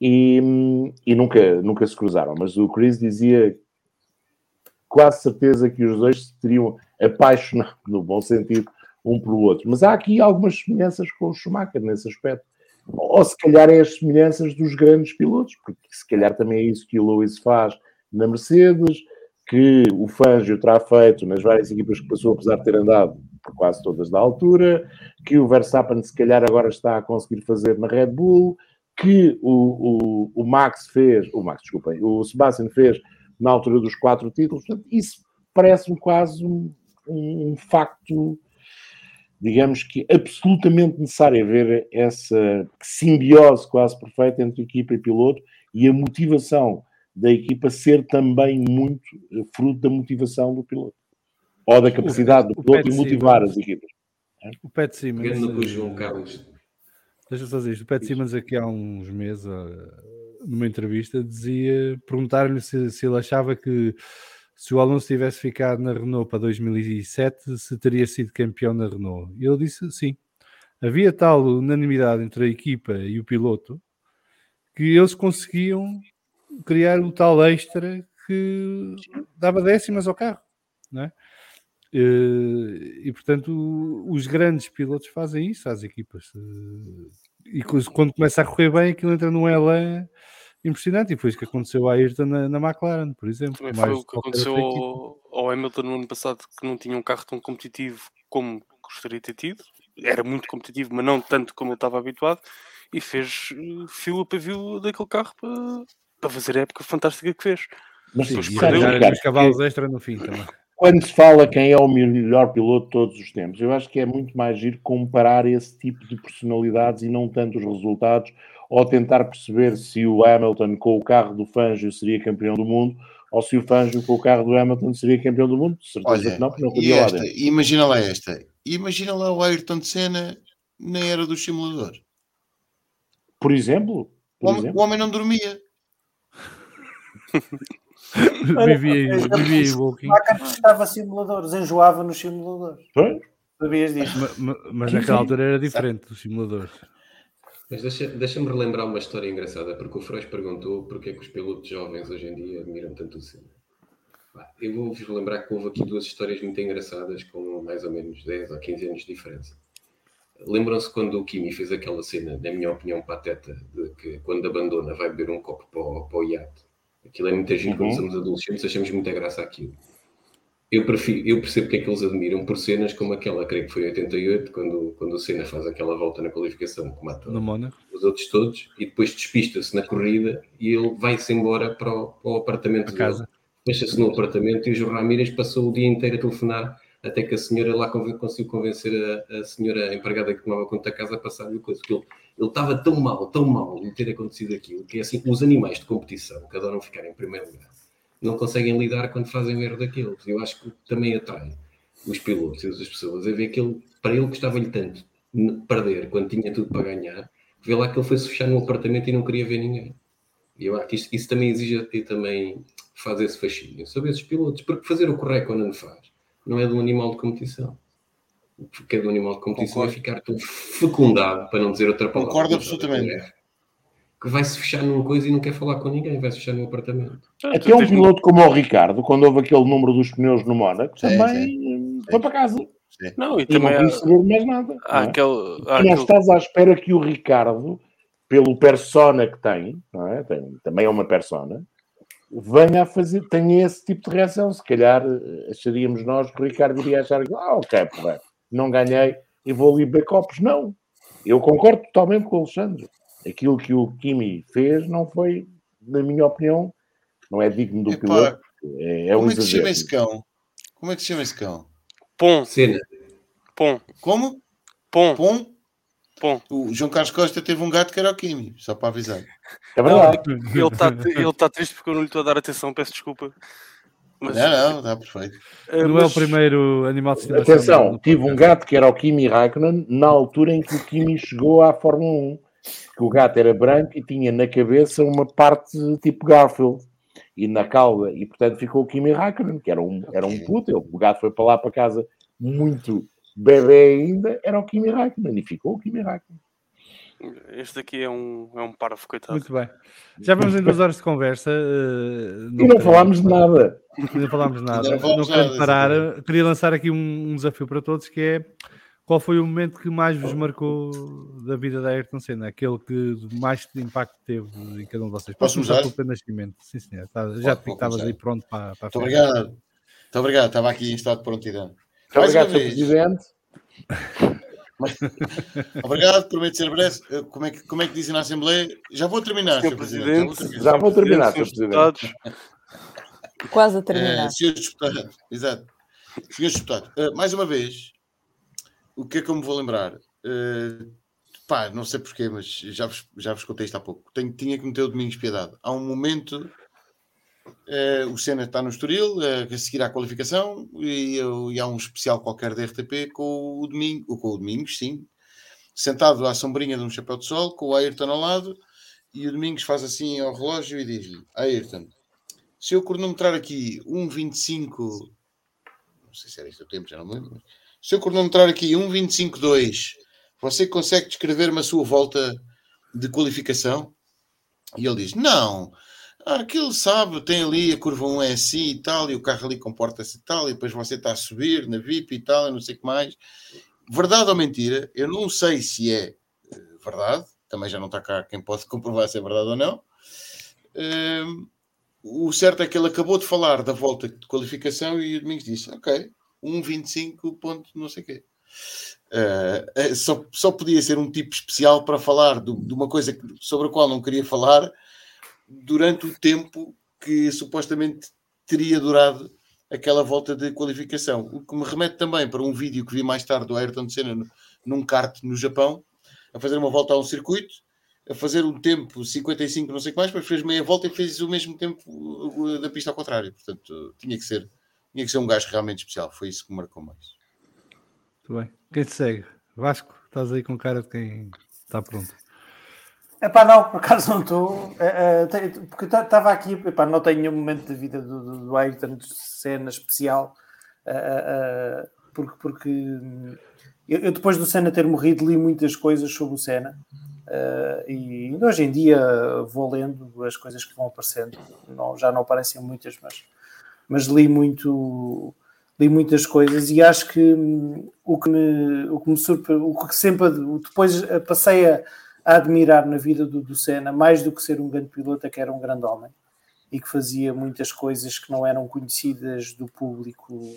e, e nunca, nunca se cruzaram. Mas o Chris dizia quase certeza que os dois se teriam apaixonado, no bom sentido, um pelo outro. Mas há aqui algumas semelhanças com o Schumacher nesse aspecto. Ou se calhar é as semelhanças dos grandes pilotos, porque se calhar também é isso que o Lewis faz na Mercedes, que o Fangio terá feito nas várias equipas que passou, apesar de ter andado por quase todas da altura, que o Verstappen se calhar agora está a conseguir fazer na Red Bull, que o, o, o Max fez, o Max, desculpem, o Sebastian fez na altura dos quatro títulos, portanto, isso parece-me quase um, um, um, facto, digamos que absolutamente necessário haver essa simbiose quase perfeita entre equipa e piloto e a motivação da equipa ser também muito fruto da motivação do piloto ou da capacidade do piloto de motivar as equipas. O Pet Simmons. João Carlos Deixa eu fazer isto. O Pat Simmons aqui há uns meses, numa entrevista, dizia, perguntaram-lhe se, se, ele achava que se o Alonso tivesse ficado na Renault para 2007, se teria sido campeão na Renault. E ele disse sim. Havia tal unanimidade entre a equipa e o piloto que eles conseguiam criar o tal extra que dava décimas ao carro, não é? Eh, e portanto, os grandes pilotos fazem isso às equipas. Eh, e quando começa a correr bem, aquilo entra num elan impressionante. E foi isso que aconteceu à Ayrton na, na McLaren, por exemplo. Também foi o que aconteceu ao, ao, Hamilton no ano passado, que não tinha um carro tão competitivo como gostaria de ter tido. Era muito competitivo, mas não tanto como eu estava habituado. E fez eh, fio a pavio daquele carro para, para fazer a época fantástica que fez. Mas perdeu. os cavalos extra no fim também quando se fala quem é o melhor piloto de todos os tempos, eu acho que é muito mais giro comparar esse tipo de personalidades e não tanto os resultados, ou tentar perceber se o Hamilton com o carro do Fangio seria campeão do mundo, ou se o Fangio com o carro do Hamilton seria campeão do mundo. Certeza Olha, que não, porque não podia esta, lá Imagina lá esta. Imagina lá o Ayrton de Senna na era do simulador. Por exemplo? Por o, homem, exemplo? o homem não dormia. Vivia, vivia em Walking. estava simuladores, enjoava nos simuladores. Sabias disso? Mas, mas naquela altura era diferente dos simuladores. Mas deixa-me deixa relembrar uma história engraçada, porque o Freud perguntou porque é que os pilotos jovens hoje em dia admiram tanto o Senna. Eu vou-vos lembrar que houve aqui duas histórias muito engraçadas com mais ou menos 10 ou 15 anos de diferença. Lembram-se quando o Kimi fez aquela cena, na minha opinião, pateta, de que quando abandona vai beber um copo para o, para o iate Aquilo é muita gente uhum. quando somos adolescentes, achamos muita graça aquilo. Eu, prefiro, eu percebo que é que eles admiram por cenas como aquela, creio que foi em 88, quando, quando o Senna faz aquela volta na qualificação que mata os outros todos, e depois despista-se na corrida e ele vai-se embora para o, para o apartamento a casa. Fecha-se no apartamento e o João Ramírez passou o dia inteiro a telefonar até que a senhora lá conseguiu convencer a, a senhora empregada que tomava conta da casa a passar-lhe coisa. Que ele, ele estava tão mal, tão mal de ter acontecido aquilo, que é assim, os animais de competição, que adoram ficar em primeiro lugar, não conseguem lidar quando fazem o erro daqueles. Eu acho que também atrai os pilotos e as pessoas a ver que ele, para ele gostava-lhe tanto perder quando tinha tudo para ganhar, vê lá que ele foi-se fechar no apartamento e não queria ver ninguém. E eu acho que isso também exige e também faz esse fascínio sobre esses pilotos, porque fazer o correto quando não faz não é de um animal de competição. O que é do animal de competição Concordo. é ficar todo fecundado, para não dizer outra palavra. Concordo absolutamente. Que vai-se fechar numa coisa e não quer falar com ninguém, vai-se fechar num apartamento. Até é um piloto como o Ricardo, quando houve aquele número dos pneus no Mónaco, também sim, sim. foi para casa. Sim. Não, e E não também há, quis saber de mais nada. há não é? aquele. Há não aquele estás à espera que o Ricardo, pelo persona que tem, não é? Tem- também é uma persona, venha a fazer, tenha esse tipo de reação. Se calhar eh, acharíamos nós que o Ricardo iria achar que, ah, ok, porra, não ganhei e vou ali beber copos. Não. Eu concordo totalmente com o Alexandre. Aquilo que o Kimi fez não foi, na minha opinião, não é digno do Epá, piloto. É, é um Como é que se chama esse cão? Como é que se chama esse cão? Pom, Cena. pom, Como? pom, Pom? pom. O João Carlos Costa teve um gato que era o Kimi, só para avisar. É verdade. Ele está ele tá triste porque eu não lhe estou a dar atenção, peço desculpa. Mas, Não, não, está perfeito. eh, Não é o mas- primeiro animal de estimação. Atenção, tive um gato que era o Kimi Raikkonen na altura em que o Kimi chegou à Fórmula 1. Que o gato era branco e tinha na cabeça uma parte tipo Garfield e na cauda, e portanto ficou o Kimi Raikkonen, que era um, era um puto. ele- O gato foi para lá para casa muito bebê ainda, era o Kimi Raikkonen e ficou o Kimi Raikkonen. Este aqui é um, é um parvo, coitado. Muito bem. Já vamos em duas horas de conversa. eh, E não falámos de nada. Não falámos nada. Não Não, quero nada, parar. exatamente. Queria lançar aqui um, um desafio para todos que é qual foi o momento que mais vos marcou da vida da Ayrton Senna? Aquele que mais impacto teve em cada um de vocês. Posso usar? pelo Nascimento. Sim, senhor. Tá- Já te estavas aí pronto para, para a Muito obrigado. Muito obrigado. Estava aqui em estado de prontidão. Muito Mais uma obrigado, Sr. vez. Presidente. Obrigado, prometo ser breve. Eh, Como é, que, como é que dizem na Assembleia? Já vou terminar, Sr. Presidente. Presidente, Já vou terminar, Sr. Presidente. deputados, Quase a Eh, terminar. senhores deputados, exato. Senhores deputados, eh, mais uma vez, o que é que eu me vou lembrar? Eh, pá, não sei porquê, mas já vos, já vos contei isto há pouco. Tenho, tinha que meter o Domingos Piedade. Há um momento, eh, o Senna está no Estoril, eh, a seguir à qualificação, e, e há um especial qualquer da RTP com o Domingo, com o Domingos, sim, sentado à sombrinha de um chapéu de sol, com o Ayrton ao lado, e o Domingos faz assim ao relógio e diz-lhe: Ayrton, se eu cronometrar aqui 1,25, não sei se era isto o tempo, já não me lembro, se eu cronometrar aqui 1,25,2, você consegue descrever-me a sua volta de qualificação? E ele diz: Não, ah, aquilo sabe, tem ali a curva 1 é assim e tal, e o carro ali comporta-se e tal, e depois você está a subir na VIP e tal, e não sei o que mais. Verdade ou mentira? Eu não sei se é eh, verdade, também já não está cá quem pode comprovar se é verdade ou não. Hum, o certo é que ele acabou de falar da volta de qualificação e o Domingos disse: Ok, 1,25 ponto não sei o quê. Eh, só, só podia ser um tipo especial para falar de uma coisa sobre a qual não queria falar durante o tempo que supostamente teria durado aquela volta de qualificação. O que me remete também para um vídeo que vi mais tarde do Ayrton Senna num kart no Japão, a fazer uma volta a um circuito, a fazer um tempo 55, não sei o que mais, depois fez meia volta e fez o mesmo tempo da pista ao contrário. Portanto, tinha que ser, tinha que ser um gajo realmente especial. Foi isso que me marcou mais. Muito bem. Quem te segue? Vasco, estás aí com cara de quem está pronto. É pá, não, por acaso não estou. eh, tenho- porque estava aqui, epá, não tenho nenhum momento da vida do, do, do Ayrton de cena especial, eh, eh, eh, porque, porque eu, eu depois do Senna ter morrido li muitas coisas sobre o Senna eh, e hoje em dia vou lendo as coisas que vão aparecendo, não, já não aparecem muitas, mas, mas li muito. Li muitas coisas e acho que hum, o que me, o que me surpre, o que sempre depois eh, passei a, a admirar na vida do, do Senna, mais do que ser um grande piloto, é que era um grande homem e que fazia muitas coisas que não eram conhecidas do público,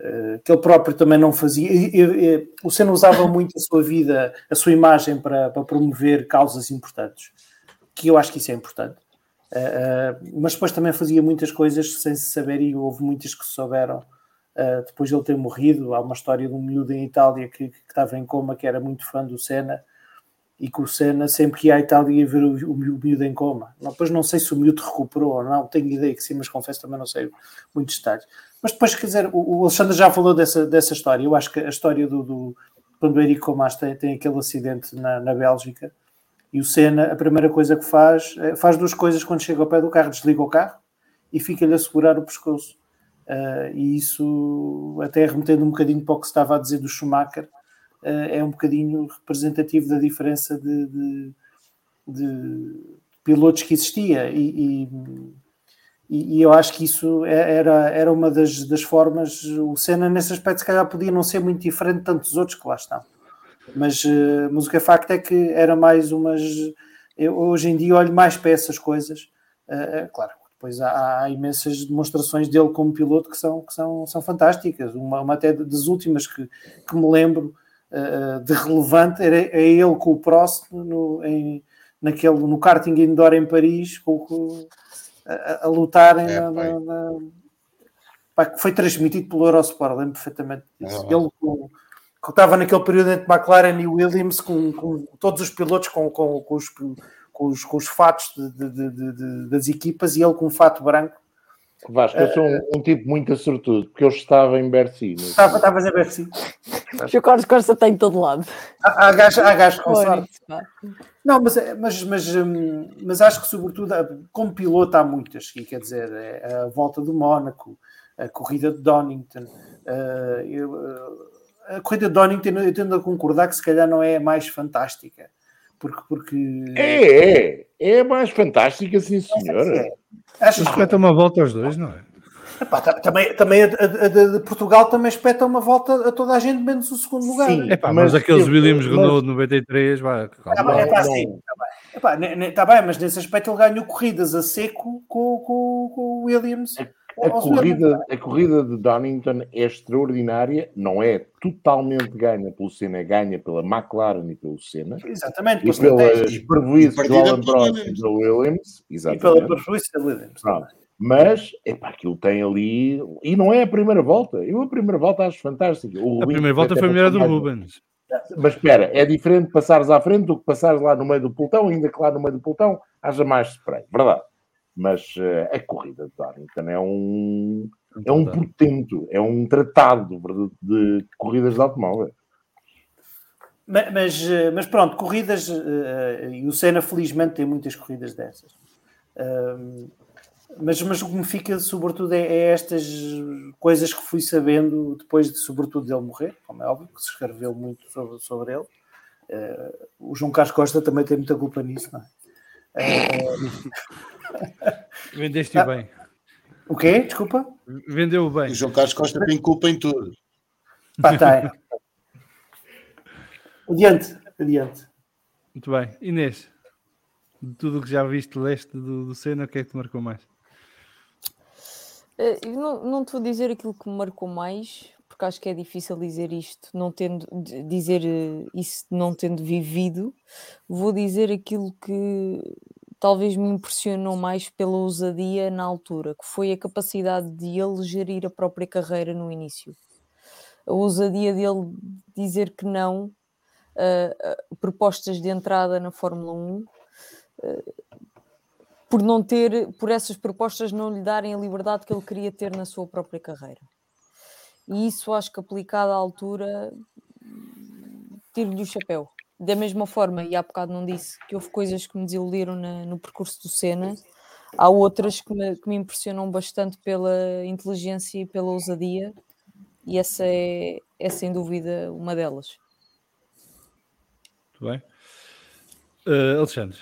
eh, que ele próprio também não fazia. E- e- e o Senna usava muito a sua vida, a sua imagem para, para promover causas importantes, que eu acho que isso é importante. Eh, eh, mas depois também fazia muitas coisas sem se saber, e houve muitas que se souberam Uh, depois de ele ter morrido, há uma história de um miúdo em Itália que, que estava em coma, que era muito fã do Senna, e que o Senna sempre que ia à Itália ia ver o, o, o miúdo em coma. Não, depois não sei se o miúdo recuperou ou não, tenho ideia que sim, mas confesso também não sei muitos detalhes. Mas depois, quer dizer, o, o Alexandre já falou dessa, dessa história. Eu acho que a história do, do quando o Eric Comas tem, tem aquele acidente na, na Bélgica e o Senna, a primeira coisa que faz, é, faz duas coisas quando chega ao pé do carro, desliga o carro e fica-lhe a segurar o pescoço. Uh, e isso, até remetendo um bocadinho para o que se estava a dizer do Schumacher, é um bocadinho representativo da diferença de, de, de pilotos que existia. E, e, E, eu acho que isso é- era, era uma das, das formas. O Senna, nesse aspecto, se calhar podia não ser muito diferente de tantos outros que lá estão. Mas, eh, mas o que é facto é que era mais umas. Eu hoje em dia olho mais para essas coisas. Eh, eh, claro, depois há, há imensas demonstrações dele como piloto que são, que são, são fantásticas. Uma, uma até das últimas que, que me lembro eh, de relevante era, é ele com o Prost no, em, naquele, no karting indoor em Paris, com, com- a, a lutarem É, na- na- na- pá, foi transmitido pelo Eurosport, lembro perfeitamente disso. Ah. Ele com- que estava naquele período entre McLaren e Williams com, com todos os pilotos com, com, com os, com, os, os fatos de- de- de- das equipas e ele com um fato branco. Vasco, eu sou um, um tipo muito sortudo, porque eu estava em Bercy. no- Estava, estava a ver assim. O Carlos Costa tem em todo lado. Há, há gajos há gajos com sorte. Não, mas, mas, mas, hum, mas acho que, sobretudo, como piloto, há muitas. E quer dizer, é a volta do Mónaco, a corrida de Donington. eh, eh, a corrida de Donington, eu tendo a concordar que se calhar não é a mais fantástica. Porque. porque É, é. É mais fantástica, sim, senhora. Mas que espeta uma volta aos dois, não é? Epá, ta- também, também a, a- a de Portugal também espeta uma volta a toda a gente, menos o segundo lugar. Sim. É pá, mas, Mas aqueles eu- Williams mas- Renault de 93, vá, calma. Tá bem, é sim, bem. Epá, tá mas nesse aspecto ele ganhou corridas a seco com, com, com o Williams. A corrida, a corrida de Donington é extraordinária, não é totalmente ganha pelo Senna, é ganha pela McLaren e pelo Senna. Exatamente, E pela pelas prejuízos do Alan Prost e Williams. da Williams. E Exatamente. pela prejuízo da Williams. Mas, epá, aquilo tem ali. E não é a primeira volta. Eu a primeira volta acho fantástica. O A primeira volta foi a melhor do Rubens. Mas espera, é diferente passares à frente do que passares lá no meio do pelotão, ainda que lá no meio do pelotão haja mais spray, verdade. Mas eh, a corrida de Donington é um, é um portento, é um tratado de, de corridas de automóvel. Ma- Mas, eh, mas pronto, corridas, eh, e o Senna felizmente tem muitas corridas dessas. Ahm, Mas, mas o que me fica sobretudo é, é estas coisas que fui sabendo depois de sobretudo dele morrer, como é óbvio, que se escreveu muito sobre, sobre ele. Eh, o João Carlos Costa também tem muita culpa nisso, não é? Eh, Vendeste-o bem. o quê? Desculpa? Vendeu-o bem. O João Carlos Costa tem culpa em tudo. Pá, tá, é. Adiante, adiante. Muito bem. Inês, de tudo o que já viste, leste do, do Senna, o que é que te marcou mais? Eh, Eu não, não te vou dizer aquilo que me marcou mais, porque acho que é difícil dizer isto, não tendo dizer eh, isso não tendo vivido. Vou dizer aquilo que talvez me impressionou mais pela ousadia na altura, que foi a capacidade de ele gerir a própria carreira no início. A ousadia dele dizer que não a propostas de entrada na Fórmula 1 por não ter, por essas propostas não lhe darem a liberdade que ele queria ter na sua própria carreira. E isso acho que aplicado à altura tiro-lhe o chapéu. Da mesma forma, e há bocado não disse que houve coisas que me desiludiram na- no percurso do Senna, há outras que me, que me impressionam bastante pela inteligência e pela ousadia, e essa é, é sem dúvida uma delas. Muito bem. Eh, Alexandre,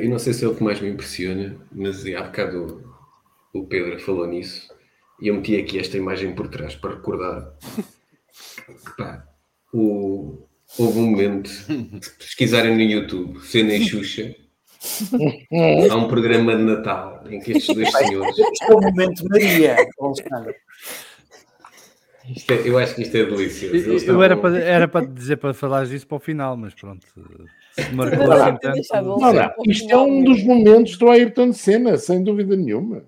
eu não sei se é o que mais me impressiona, mas há bocado o, o Pedro falou nisso e eu meti aqui esta imagem por trás para recordar. Pá, o- houve um momento, se pesquisarem no YouTube, Cena e Xuxa, há um programa de Natal em que estes dois senhores. Este é o momento Maria, Alexandre. Isto é- eu acho que isto é delicioso. eu, eu era, para, era para dizer para falares disso para o final, mas pronto. Se marcou assim não, tanto. Não, isto é um dos momentos do Ayrton Senna, sem dúvida nenhuma.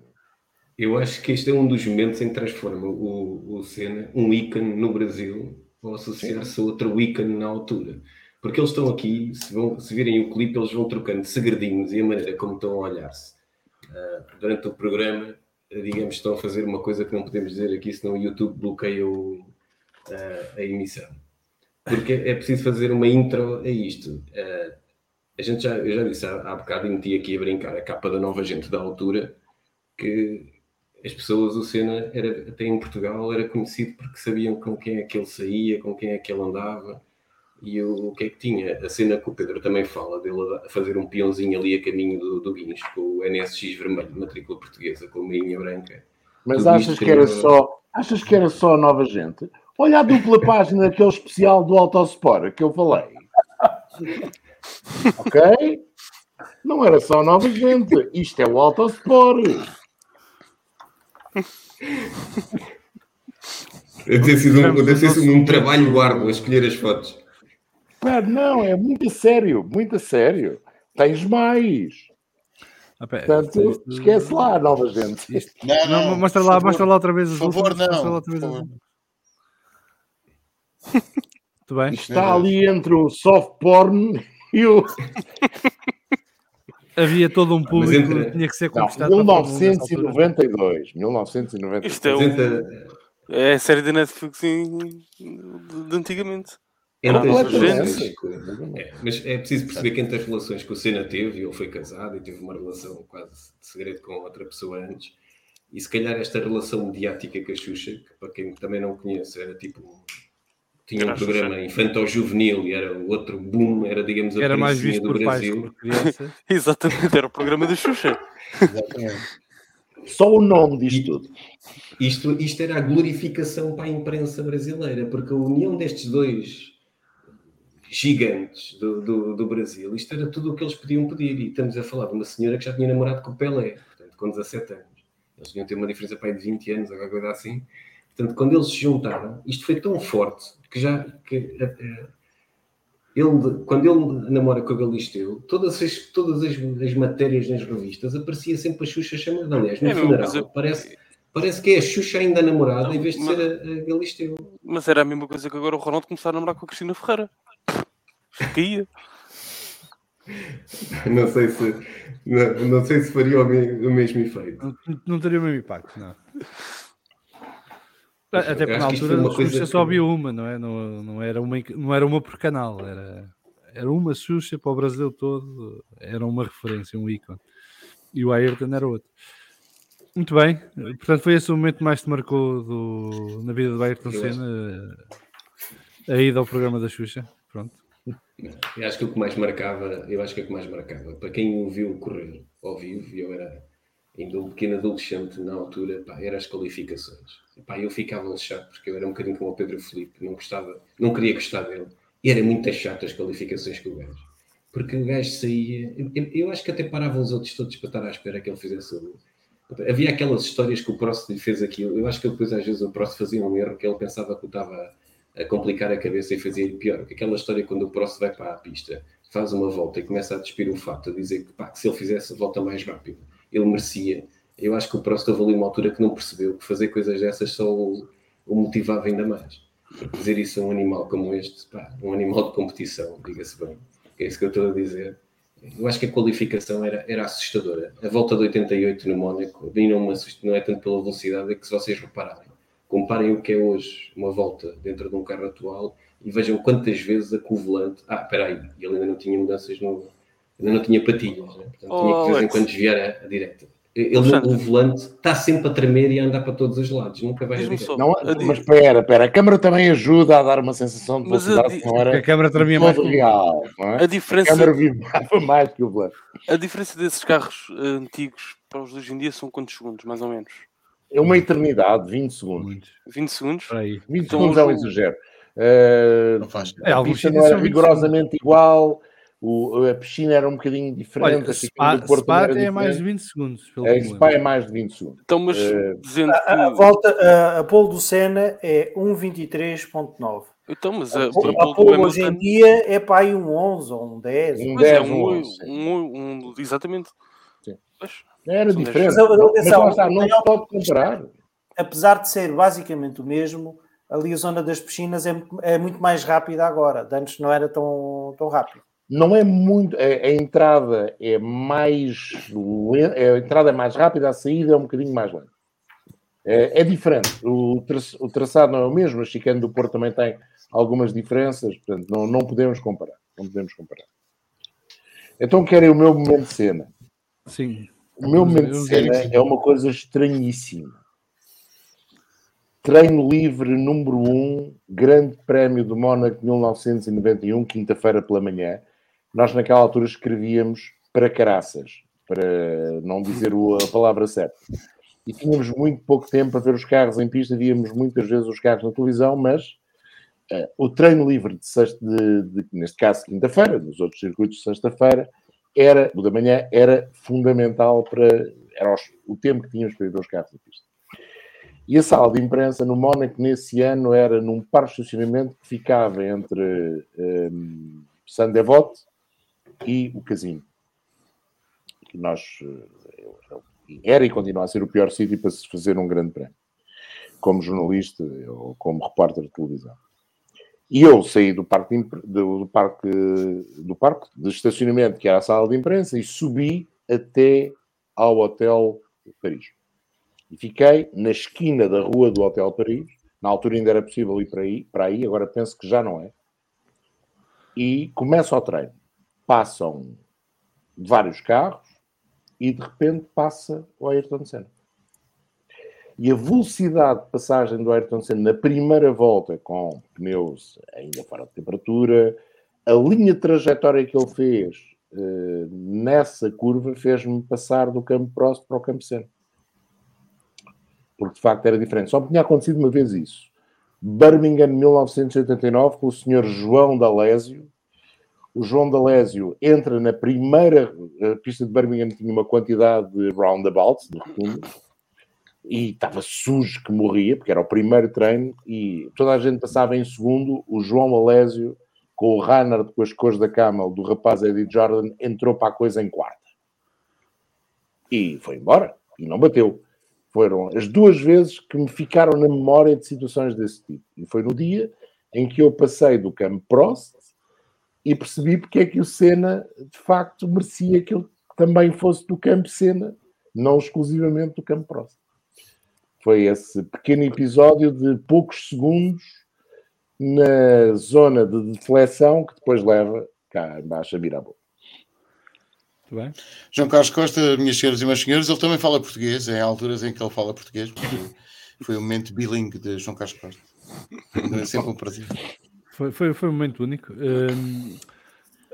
Eu acho que este é um dos momentos em que transforma o, o Senna, um ícone no Brasil, ou associar-se a outro ícone na altura. Porque eles estão aqui, se, vão, se virem o clipe, eles vão trocando segredinhos e a maneira como estão a olhar-se. Ah, durante o programa, digamos, estão a fazer uma coisa que não podemos dizer aqui, senão o YouTube bloqueia o- a- a emissão. Porque é preciso fazer uma intro a isto. Ah, a gente já, eu já disse há, há bocado e meti aqui a brincar a capa da nova gente da altura que as pessoas, o Senna, era, até em Portugal, era conhecido porque sabiam com quem é que ele saía, com quem é que ele andava. E o, o que é que tinha? A cena que o Pedro também fala, dele a fazer um peãozinho ali a caminho do, do Guinness, com o NSX vermelho, matrícula portuguesa, com a meinha branca. Mas Tudo achas que era só. Achas que era só nova gente? Olha a dupla página daquele especial do Autosport que eu falei. Ok? Não era só nova gente. Isto é o Autosport. Deve ter sido um, deve ter sido um trabalho árduo a escolher as fotos. Pá, não, é muito a sério, muito a sério. Tens mais. Ah, pera, Portanto, isto- esquece lá, nova gente. isto- Não, Não, não, mostra lá, favor. mostra lá outra vez Por as favor, últimas, mostra lá não. outra vez as. Está ali entre o soft porn e o. Havia todo um público entre- que tinha que ser Não, conquistado. altura. 1992. 1992. Isto é, o, é a série da Netflix em- de, antigamente. entre as Completamente. relações. É, mas é preciso perceber que entre as relações que o Senna teve, ele foi casado e teve uma relação quase de segredo com outra pessoa antes. E se calhar esta relação mediática com a Xuxa, que para quem também não conhece, era tipo. Tinha Era um programa infantil-juvenil e era o outro boom, era, digamos, a Era mais visto do por pais que Brasil. por crianças. Exatamente, era o programa da Xuxa. Exatamente. Só o nome diz tudo. Isto, isto era a glorificação para a imprensa brasileira, porque a união destes dois gigantes do, do, do Brasil, isto era tudo o que eles podiam pedir. E estamos a falar de uma senhora que já tinha namorado com o Pelé, portanto, com 17 anos. Eles deviam ter uma diferença para aí de 20 anos, alguma coisa assim. Portanto, quando eles se juntaram, isto foi tão forte que já. Que, eh, eh, ele, quando ele namora com a Galisteu, todas as, todas as, as matérias nas revistas aparecia sempre a Xuxa chamada. Aliás, no É, funeral, mas eu- parece, parece que é a Xuxa ainda namorada Não, em vez de mas- ser a, a Galisteu. Mas era a mesma coisa que agora o Ronaldo começar a namorar com a Cristina Ferreira. Caía. Não sei se, não, não sei se faria o mesmo efeito. Não, não teria o mesmo impacto, não. Até porque na altura uma Xuxa só havia uma, não é? Não, não, era uma, não era uma por canal, era, era uma Xuxa para o Brasil todo, era uma referência, um ícone. E o Ayrton era outro. Muito bem, portanto foi esse o momento que mais te marcou do- na vida do Ayrton Senna, a ida ao programa da Xuxa. Pronto. Eu acho que o que mais marcava, eu acho que o que mais marcava, para quem o viu correr ao vivo, e eu era ainda um pequeno adolescente na altura, pá, eram as qualificações. Pá, eu ficava chato, porque eu era um bocadinho como o Pedro Felipe, não gostava, não queria gostar dele. E era muito chato as qualificações com o gajo. Porque o gajo saía, eu, eu- acho que até paravam os outros todos para estar à espera que ele fizesse o Havia aquelas histórias que o Prost lhe fez aquilo. Eu acho que depois, às vezes, o Prost fazia um erro que ele pensava que estava a complicar a cabeça e fazia-lhe pior. Que aquela história quando o Prost vai para a pista, faz uma volta e começa a despir o fato, a dizer que, pá, que se ele fizesse a volta mais rápido, ele merecia. Eu acho que o Prost houve ali uma altura que não percebeu que fazer coisas dessas só o, o motivava ainda mais. Porque dizer isso a um animal como este, pá, um animal de competição, diga-se bem, é isso que eu estou a dizer. Eu acho que a qualificação era, era assustadora. A volta de 88 no Mónaco, não, assusta, não é tanto pela velocidade, é que se vocês repararem, comparem o que é hoje uma volta dentro de um carro atual e vejam quantas vezes a que o volante. Ah, espera aí, ele ainda não tinha mudanças no. Ainda não tinha patilhas, né? portanto Oh, tinha que de vez em Alex. quando desviar a, a direita. Ele, Alexandre. o volante está sempre a tremer e a andar para todos os lados, nunca vai a só. Não, a mas espera, espera. A câmara também ajuda a dar uma sensação de Mas a velocidade que não Porque a câmara tremia mais real. Não é? A A diferença, câmara vibrava mais que o volante. a diferença desses carros eh, antigos para os de hoje em dia são quantos segundos, mais ou menos? É uma eternidade, 20 segundos. Muitos. 20 segundos? Para aí. 20 Então, segundos é um exagero. Uh, Não faz. É, a alguns pista não era são 20 rigorosamente igual, o- a piscina era um bocadinho diferente, Olha, a Spa, piscina do Porto Spa era é mais de diferente. 20 segundos. Pelo A que Spa é mais de 20 segundos. Então, mas Eh, dizendo A, a que. volta, a, a pole do Senna é 1.23.9. Então, mas A, a, pole- a pole hoje em dia é para aí um 11 ou um 10. Um Mas é 10, um, um oi- 11, sim. um, um, exatamente. Sim. Pois. Era diferente. Mas, Mas, atenção, não se pode comparar. Apesar de ser basicamente o mesmo, ali a zona das piscinas é, muito- é muito mais rápida agora. De antes não era tão, tão rápido. Não é muito. A, a entrada é mais lenta, a entrada é mais rápida, a saída é um bocadinho mais lenta. É, é diferente. O, tra- o traçado não é o mesmo, a chicane do Porto também tem algumas diferenças, portanto, não, não podemos comparar. Não podemos comparar. Então querem o meu momento de cena. Sim. O meu momento de cena é uma coisa estranhíssima. Treino livre número 1, Grande Prémio do Mónaco 1991, quinta-feira pela manhã. Nós, naquela altura, escrevíamos para caraças, para não dizer a palavra certa. E tínhamos muito pouco tempo para ver os carros em pista, víamos muitas vezes os carros na televisão, mas eh, o treino livre de, sexta, de, de- neste caso quinta-feira, nos outros circuitos de sexta-feira, era, o da manhã, era fundamental para. Era os- o tempo que tínhamos para ver os carros em pista. E a sala de imprensa no Mónaco, nesse ano, era num parque de estacionamento que ficava entre um, Saint-Devote e o Casino. Que nós. eh, Era e continua a ser o pior sítio para se fazer um grande prémio. Como jornalista ou como repórter de televisão. E eu saí do parque, de, do, parque, do parque de estacionamento, que era a sala de imprensa, e subi até ao Hotel Paris. E fiquei na esquina da rua do Hotel Paris. Na altura ainda era possível ir para aí, para aí agora penso que já não é. E começa o treino. Passam vários carros e de repente passa o Ayrton Senna. E a velocidade de passagem do Ayrton Senna na primeira volta, com pneus ainda fora de temperatura, a linha de trajetória que ele fez eh, nessa curva fez-me passar do campo próximo para o campo Senna. Porque de facto era diferente. Só me tinha acontecido uma vez isso. Birmingham 1989, com o senhor João D'Alésio. O João D'Alésio entra na primeira pista de Birmingham, tinha uma quantidade de roundabouts, e estava sujo que morria, porque era o primeiro treino, e toda a gente passava em segundo. O João Alésio, com o Reinhard com as cores da cama do rapaz Eddie Jordan, entrou para a coisa em quarta. E foi embora, e não bateu. Foram as duas vezes que me ficaram na memória de situações desse tipo. E foi no dia em que eu passei do campo Prost e percebi porque é que o Senna, de facto, merecia que ele também fosse do campo Senna, não exclusivamente do campo Prost. Foi esse pequeno episódio de poucos segundos na zona de deflexão que depois leva cá embaixo a Mirabout. Muito bem. João Carlos Costa, minhas senhoras e meus senhores, ele também fala português, em alturas em que ele fala português, porque foi o momento bilingue de João Carlos Costa. É sempre um prazer. Foi, foi, foi um momento único. Hum,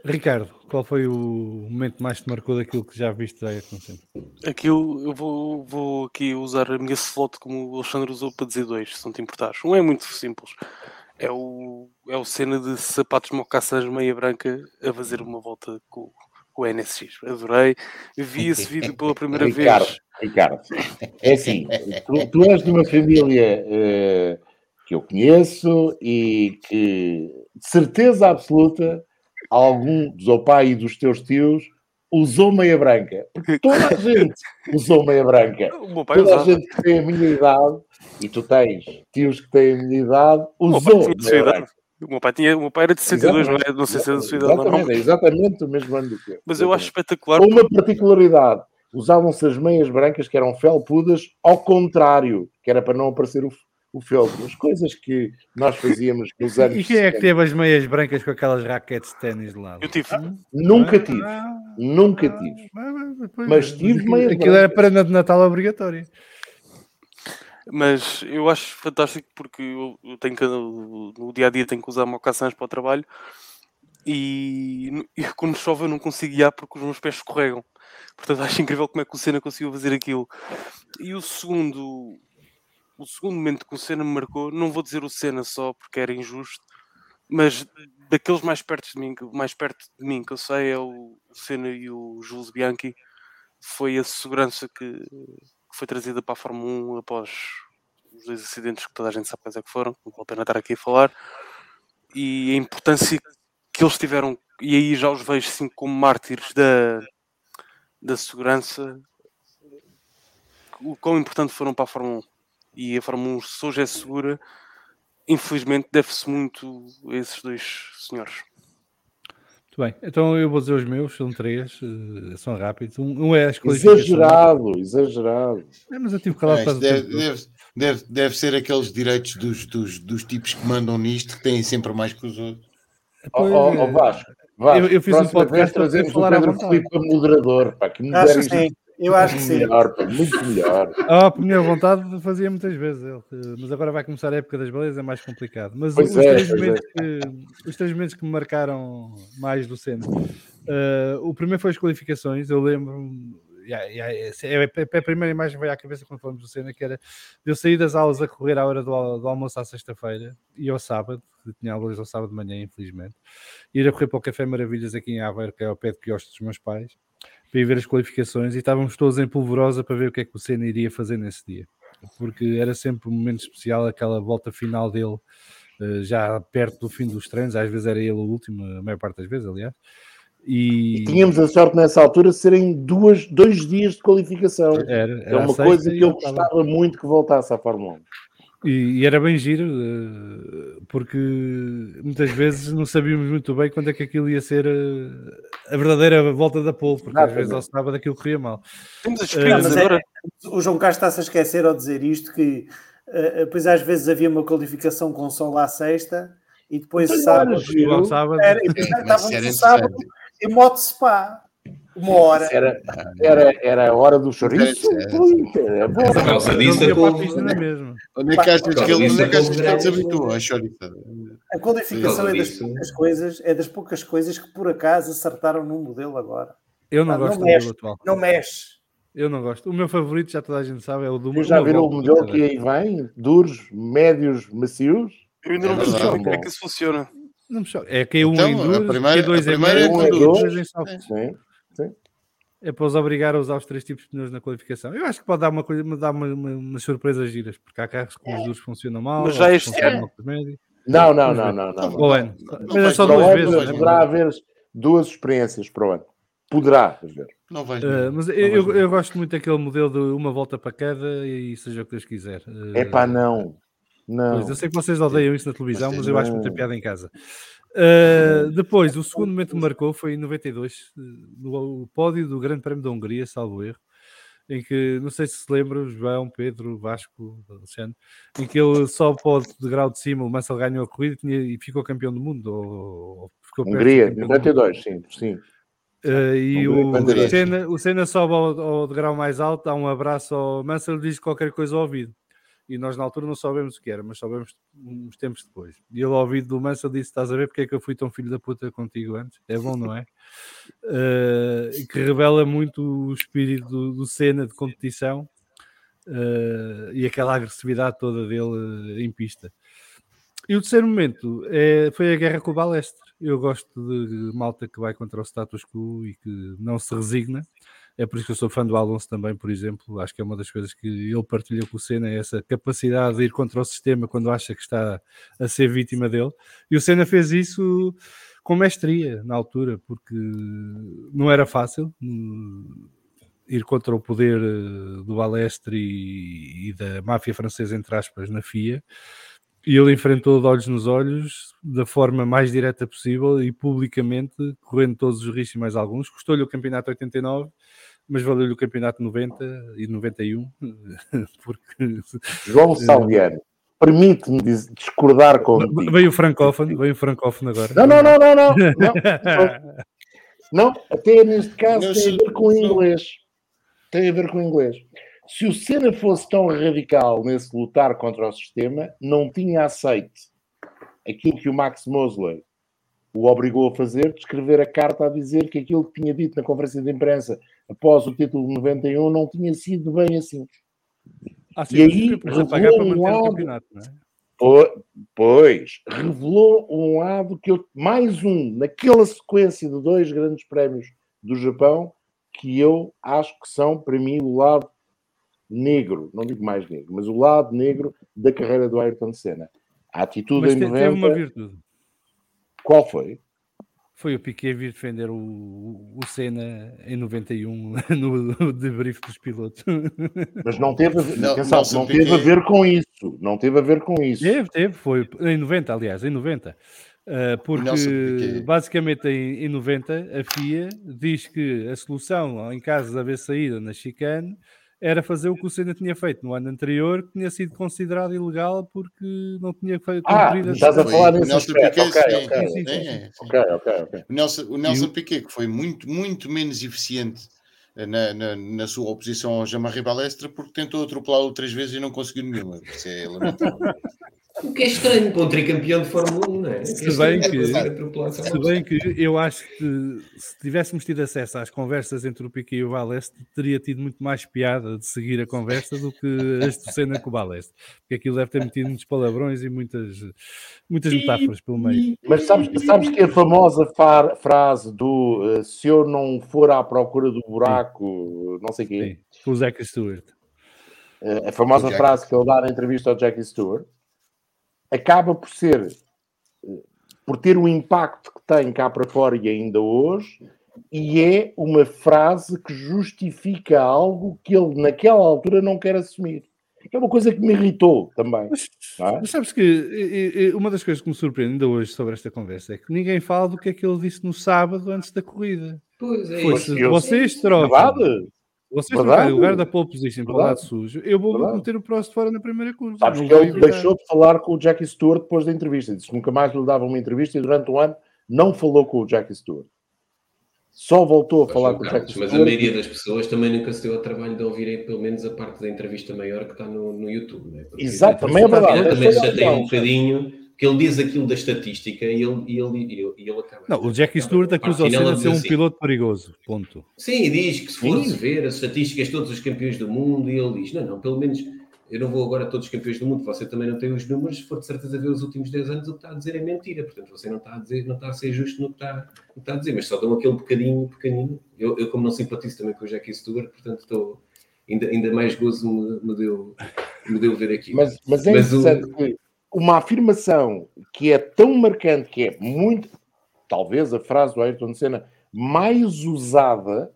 Ricardo, qual foi o momento mais que te marcou daquilo que já viste da Ayrton Senna? Aquilo, eu vou, vou aqui usar a minha slot como o Alexandre usou para dizer dois, se não te importares. Um é muito simples. É o, é o cena de sapatos mocaçãs meia branca a fazer uma volta com, com o NSX. Adorei. Vi esse vídeo pela primeira Ricardo, vez. Ricardo, é assim, tu, tu és de uma família eh, que eu conheço e que, de certeza absoluta, algum do seu pai e dos teus tios usou meia branca. Porque toda a gente usou meia branca. Toda a usava. gente que tem a minha idade, e tu tens tios que têm a minha idade, usou de meia idade. branca. O meu pai, tinha, o meu pai era de 62, não, é? não sei se é da sua idade ou não. Exatamente, é exatamente o mesmo ano do que eu. Mas eu acho espetacular. Uma particularidade, usavam-se as meias brancas que eram felpudas ao contrário, que era para não aparecer o, o. As coisas que nós fazíamos nos anos E quem é que 70. teve as meias brancas com aquelas raquetes de ténis de lado? Eu tive. Nunca tive. Nunca tive. Mas tive aquilo, meias aquilo era prenda de Natal obrigatória. Mas eu acho fantástico porque eu, eu tenho que, no dia a dia tenho que usar mocaçãs para o trabalho e, e quando chove eu não consigo guiar porque os meus pés escorregam. Portanto, acho incrível como é que o Senna conseguiu fazer aquilo. E o segundo, o segundo momento que o Senna me marcou, não vou dizer o Senna só porque era injusto, mas daqueles mais perto de mim, mais perto de mim que eu sei é o Senna e o Jules Bianchi, foi a segurança que, que foi trazida para a Fórmula 1 após os dois acidentes que toda a gente sabe quais é que foram, não vale a pena estar aqui a falar, e a importância que eles tiveram, e aí já os vejo assim como mártires da, da segurança, o quão importante foram para a Fórmula 1. E a Fórmula 1 se hoje é segura, infelizmente deve-se muito a esses dois senhores. Muito bem, então eu vou dizer os meus, são três, eh, são rápidos. Um, um é as qualificações. Exagerado, exagerado. É, mas eu tive calado É, do deve, deve, deve, deve ser aqueles direitos dos, dos, dos tipos que mandam nisto que têm sempre mais que os outros. Ó Pois, ó, ó, Vasco, Vasco, eu- eu fiz um podcast para o falar à Pedro. Filipe moderador, pá, que me Eu acho que sim. Melhor, muito melhor. Ah, por minha vontade fazia muitas vezes ele, mas agora vai começar a época das baleias, é mais complicado. Mas os, é, três é. momentos que, os três momentos que me marcaram mais do Senna. eh, o primeiro foi as qualificações, eu lembro. Yeah, yeah, é, é, é a primeira imagem que veio à cabeça quando falamos do Senna, que era eu sair das aulas a correr à hora do, do almoço à sexta-feira e ao sábado, que tinha aulas ao sábado de manhã, infelizmente, ir a correr para o Café Maravilhas aqui em Aveiro, que é ao pé de quiosque dos meus pais, para ir ver as qualificações e estávamos todos em polvorosa para ver o que é que o Senna iria fazer nesse dia. Porque era sempre um momento especial, aquela volta final dele, eh, já perto do fim dos treinos, às vezes era ele o último, a maior parte das vezes, aliás. E, E tínhamos a sorte nessa altura de serem duas, dois dias de qualificação. era, É era a uma coisa que eu estava- gostava muito que voltasse à Fórmula 1. E, e era bem giro, eh, porque muitas vezes não sabíamos muito bem quando é que aquilo ia ser eh, a verdadeira volta da pole, porque às vezes ao sábado aquilo corria mal. Temos as Eh, mas é- agora. o João Carlos está-se a esquecer ao dizer isto que eh, depois às vezes havia uma qualificação com sol à sexta e depois Olha, sábado, ao sábado, era, e estávamos era no sábado em moto spa uma hora Era, era, era a hora do chouriço. Bom. Para a mesma. Onde é que achas que ele, onde é que achas que ele Isso é desabituou a choriça? a qualificação Por é das poucas coisas é das poucas coisas que por acaso acertaram no modelo agora Eu não Ah, não gosto do mexe. modelo atual. não mexe Eu não gosto. O meu favorito, já toda a gente sabe, é o do Vocês já viram o modelo que aí vem? Duros, médios, macios? Eu ainda não É percebi verdade. como é que isso funciona. Não me choca. É Q1 Então, em a duros, primeira- Q2 a em primeira médio, é com Q3 duros. em soft. Sim. É para os obrigar a usar os três tipos de pneus na qualificação. Eu acho que pode dar uma coisa, dar uma, uma, umas surpresas giras, porque há carros que os duros funcionam mal, Mas já este ano? Não, não, não, não, não. Para o ano. não Mas é só duas vezes. né? poderá haver duas experiências para o ano. Poderá haver. Não Uh, ver. mas Não eu, eu, gosto muito daquele modelo de uma volta para cada e seja o que Deus quiser. Uh, É pá, não. Não. Pois, eu sei que vocês odeiam isso na televisão, mas eu acho não. muita piada em casa. Uh, depois, o segundo momento que marcou foi em 92, uh, no pódio do Grande Prémio da Hungria, salvo erro, em que, não sei se se lembram, João, Pedro, Vasco, Alexandre, em que ele sobe para o degrau de cima, o Mansell ganhou a corrida e, tinha- e ficou campeão do mundo. Ou, ou ficou de Hungria, campeão do mundo. 92, sim, sim. Uh, e o Hungria. Senna, o Senna sobe ao, ao degrau mais alto, dá um abraço ao Mansell e diz qualquer coisa ao ouvido. E nós na altura não soubemos o que era, mas soubemos uns tempos depois. E ele ao ouvido do Mansell disse: Estás a ver porque é que eu fui tão filho da puta contigo antes? É bom, não é? Uh, que revela muito o espírito do, do Senna de competição uh, e aquela agressividade toda dele uh, em pista. E o terceiro momento é, foi a guerra com o Balestre. Eu gosto de malta que vai contra o status quo e que não se resigna. É por isso que eu sou fã do Alonso também, por exemplo. Acho que é uma das coisas que ele partilha com o Senna, é essa capacidade de ir contra o sistema quando acha que está a ser vítima dele. E o Senna fez isso com mestria na altura, porque não era fácil hum, ir contra o poder eh, do Balestre e, e da máfia francesa, entre aspas, na FIA. E ele enfrentou de olhos nos olhos, da forma mais direta possível e publicamente, correndo todos os riscos e mais alguns. Custou-lhe o campeonato 89, mas valeu-lhe o campeonato 90 e 91, porque João Salgueiro, permite-me discordar contigo. veio o francófono, veio o francófono agora. Não, não, não, não, não. Não, não até neste caso tem a ver com o inglês. Tem a ver com o inglês. Se o Senna fosse tão radical nesse lutar contra o sistema, não tinha aceito aquilo que o Max Mosley o obrigou a fazer, de escrever a carta a dizer que aquilo que tinha dito na conferência de imprensa após o título de 91 não tinha sido bem assim. Ah, sim, E aí, revelou um lado- é? Po- Pois, revelou um lado que eu, mais um, naquela sequência de dois grandes prémios do Japão, que eu acho que são, para mim, o lado negro, não digo mais negro, mas o lado negro da carreira do Ayrton Senna. A atitude Mas em te- teve 90, uma virtude. qual foi? Foi o Piquet vir defender o, o Senna em 91 no debrief dos pilotos. Mas não teve, a ver- Não, atenção, Nelson não teve a ver com isso. Não teve a ver com isso. Teve, teve, foi em 90, aliás, em 90. Uh, porque basicamente em, em 90 a FIA diz que a solução em caso de haver saída na chicane era fazer o que o Senna tinha feito no ano anterior, que tinha sido considerado ilegal porque não tinha feito Ah, estás a falar o nesse Nelson aspecto. Piquet, Ok. O Nelson, o Nelson o- Piquet, que foi muito, muito menos eficiente na, na, na sua oposição ao Jamarri Balestra porque tentou atropelá-lo três vezes e não conseguiu nenhuma. Isso é lamentável. O que é estranho para um tricampeão de Fórmula 1, não é? Se bem, que, é se bem que eu acho que se tivéssemos tido acesso às conversas entre o Piquet e o Balestre, teria tido muito mais piada de seguir a conversa do que esta cena com o Balestre. Porque aquilo deve ter metido muitos palavrões e muitas, muitas metáforas pelo meio. Mas sabes, sabes que a famosa fa- frase do eh, se eu não for à procura do buraco, não sei o quê, Sim, com o Zack Stewart. eh, a famosa frase que ele dá na entrevista ao Jackie Stewart, acaba por ser, eh, por ter o impacto que tem cá para fora e ainda hoje, e é uma frase que justifica algo que ele naquela altura não quer assumir. É uma coisa que me irritou também. Mas, não é? mas sabes que eh, eh, uma das coisas que me surpreende ainda hoje sobre esta conversa é que ninguém fala do que é que ele disse no sábado antes da corrida. Pois é Foi vocês trocam, Verdade? Vocês Verdade. trocarem o lugar da pole position para o lado Verdade. sujo, eu vou Verdade. meter o Prost fora na primeira curva. Sabes que ele deixou de falar com o Jackie Stewart depois da entrevista. Disse que nunca mais lhe dava uma entrevista e durante um ano não falou com o Jackie Stewart. Só voltou a falar com o Jackie mas a Stewart. maioria das pessoas também nunca se deu ao trabalho de ouvirem pelo menos a parte da entrevista maior que está no, no YouTube. É? Porque Exato, também é verdade. Também eu chateia dar- um bocadinho que ele diz aquilo da estatística e ele, e ele, e ele, e ele acaba. Não, o Jackie Stewart acusa o Senna de ser um assim, piloto perigoso. Ponto. Sim, e diz que se for Sim. ver as estatísticas de todos os campeões do mundo, e ele diz: não, não, pelo menos eu não vou agora a todos os campeões do mundo, você também não tem os números, se for de certeza ver os últimos 10 anos, o que está a dizer é mentira. Portanto, você não está a dizer, não está a ser justo no que está, no que está a dizer, mas só dão aquele bocadinho pequenino. Eu, eu como não simpatizo também com o Jackie Stewart, portanto, estou ainda, ainda mais gozo me, me deu, me deu ver aqui. Mas, mas é Mas o- interessante que uma afirmação que é tão marcante, que é muito, talvez a frase do Ayrton Senna mais usada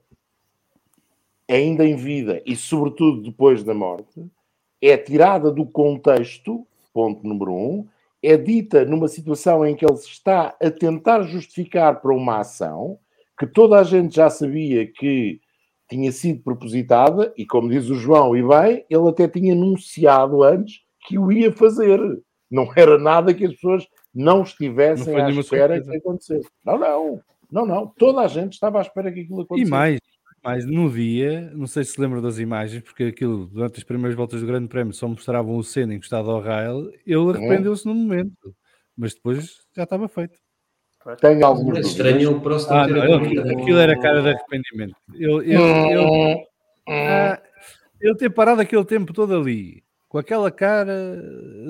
ainda em vida e sobretudo depois da morte, é tirada do contexto, ponto número um, é dita numa situação em que ele se está a tentar justificar para uma ação que toda a gente já sabia que tinha sido propositada, e como diz o João, e bem, ele até tinha anunciado antes que o ia fazer. Não era nada que as pessoas não Não estivessem foi à espera surpresa. que acontecesse. Não, não, não, não. Toda a gente estava à espera que aquilo E acontecesse. mais, mais no dia, não sei se se lembra das imagens, porque aquilo, durante as primeiras voltas do Grande Prémio, só mostravam o Senna encostado ao rail, ele arrependeu-se no momento, mas depois já estava feito. Tenho mais dúvidas. estranho é o não Ah, ter não, também- aquilo era cara de arrependimento. Ele, ele, ele- ah, ele ter parado aquele tempo todo ali, com aquela cara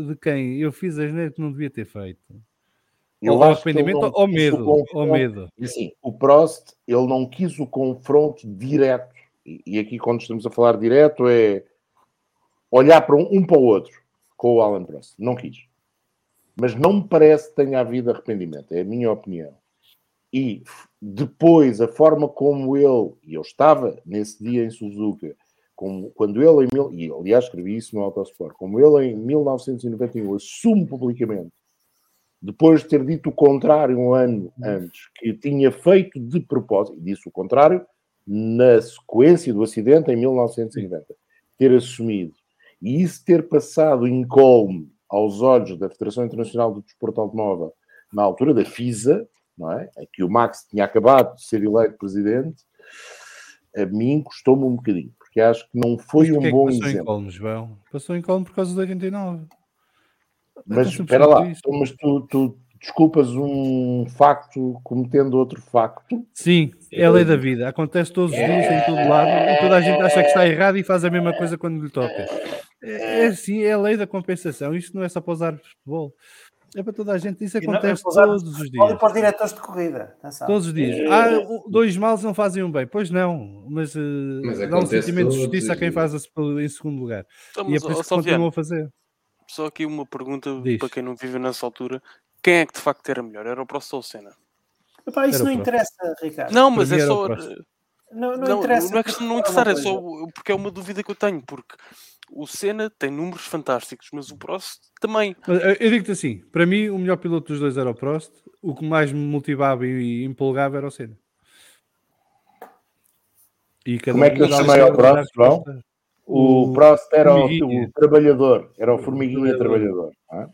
de quem eu fiz as neiras que não devia ter feito. Eu ou arrependimento não ou medo. Ou medo. Assim, o Prost, ele não quis o confronto direto. E, e aqui, quando estamos a falar direto, é olhar para um, um para o outro com o Alan Prost. Não quis. Mas não me parece que tenha havido arrependimento. É a minha opinião. E depois, a forma como ele, e eu estava nesse dia em Suzuka, como, quando ele, em e aliás escrevi isso no Autosport, como ele em 1991 assume publicamente depois de ter dito o contrário um ano antes, que tinha feito de propósito, e disse o contrário, na sequência do acidente em 1990, ter assumido, e isso ter passado incólume aos olhos da Federação Internacional do Desporto Automóvel, na altura da FISA, não é? Em que o Max tinha acabado de ser eleito presidente, a mim custou-me um bocadinho, porque acho que não foi Mas um é que bom passou em exemplo. Colme, João? Passou em Colme por causa do 89. Mas espera lá, então, mas tu, tu desculpas um facto cometendo outro facto. Sim, é a lei da vida. Acontece todos os dias, em todo lado, e toda a gente acha que está errado e faz a mesma coisa quando lhe toca. É, é assim, é a lei da compensação. Isto não é só para os árbitros de futebol. É para toda a gente. Isso não- acontece é árbitros todos os dias. E para os diretores de corrida. Atenção. Todos os dias. Ah, o- dois males não fazem um bem. Pois não, mas, eh, Mas dá um sentimento de justiça a quem faz em segundo lugar. Então, E é por isso que continuam a fazer. só aqui uma pergunta Diz. para quem não vive nessa altura. Quem é que de facto era melhor? Era o Prost ou o Senna? Epá, isso Era não interessa, Ricardo. Não, mas mim é só. Prost. Não, não Não, interessa. não é questão de não Uma interessar, é só porque é uma dúvida que eu tenho. Porque o Senna tem números fantásticos, mas o Prost também. Eh, Eu digo-te assim: para mim, o melhor piloto dos dois era o Prost. O que mais me motivava e empolgava era o Senna. E cada Como é que eu chamei ao Prost, João? O O Prost era o, o trabalhador, era o formiguinha trabalhador. é?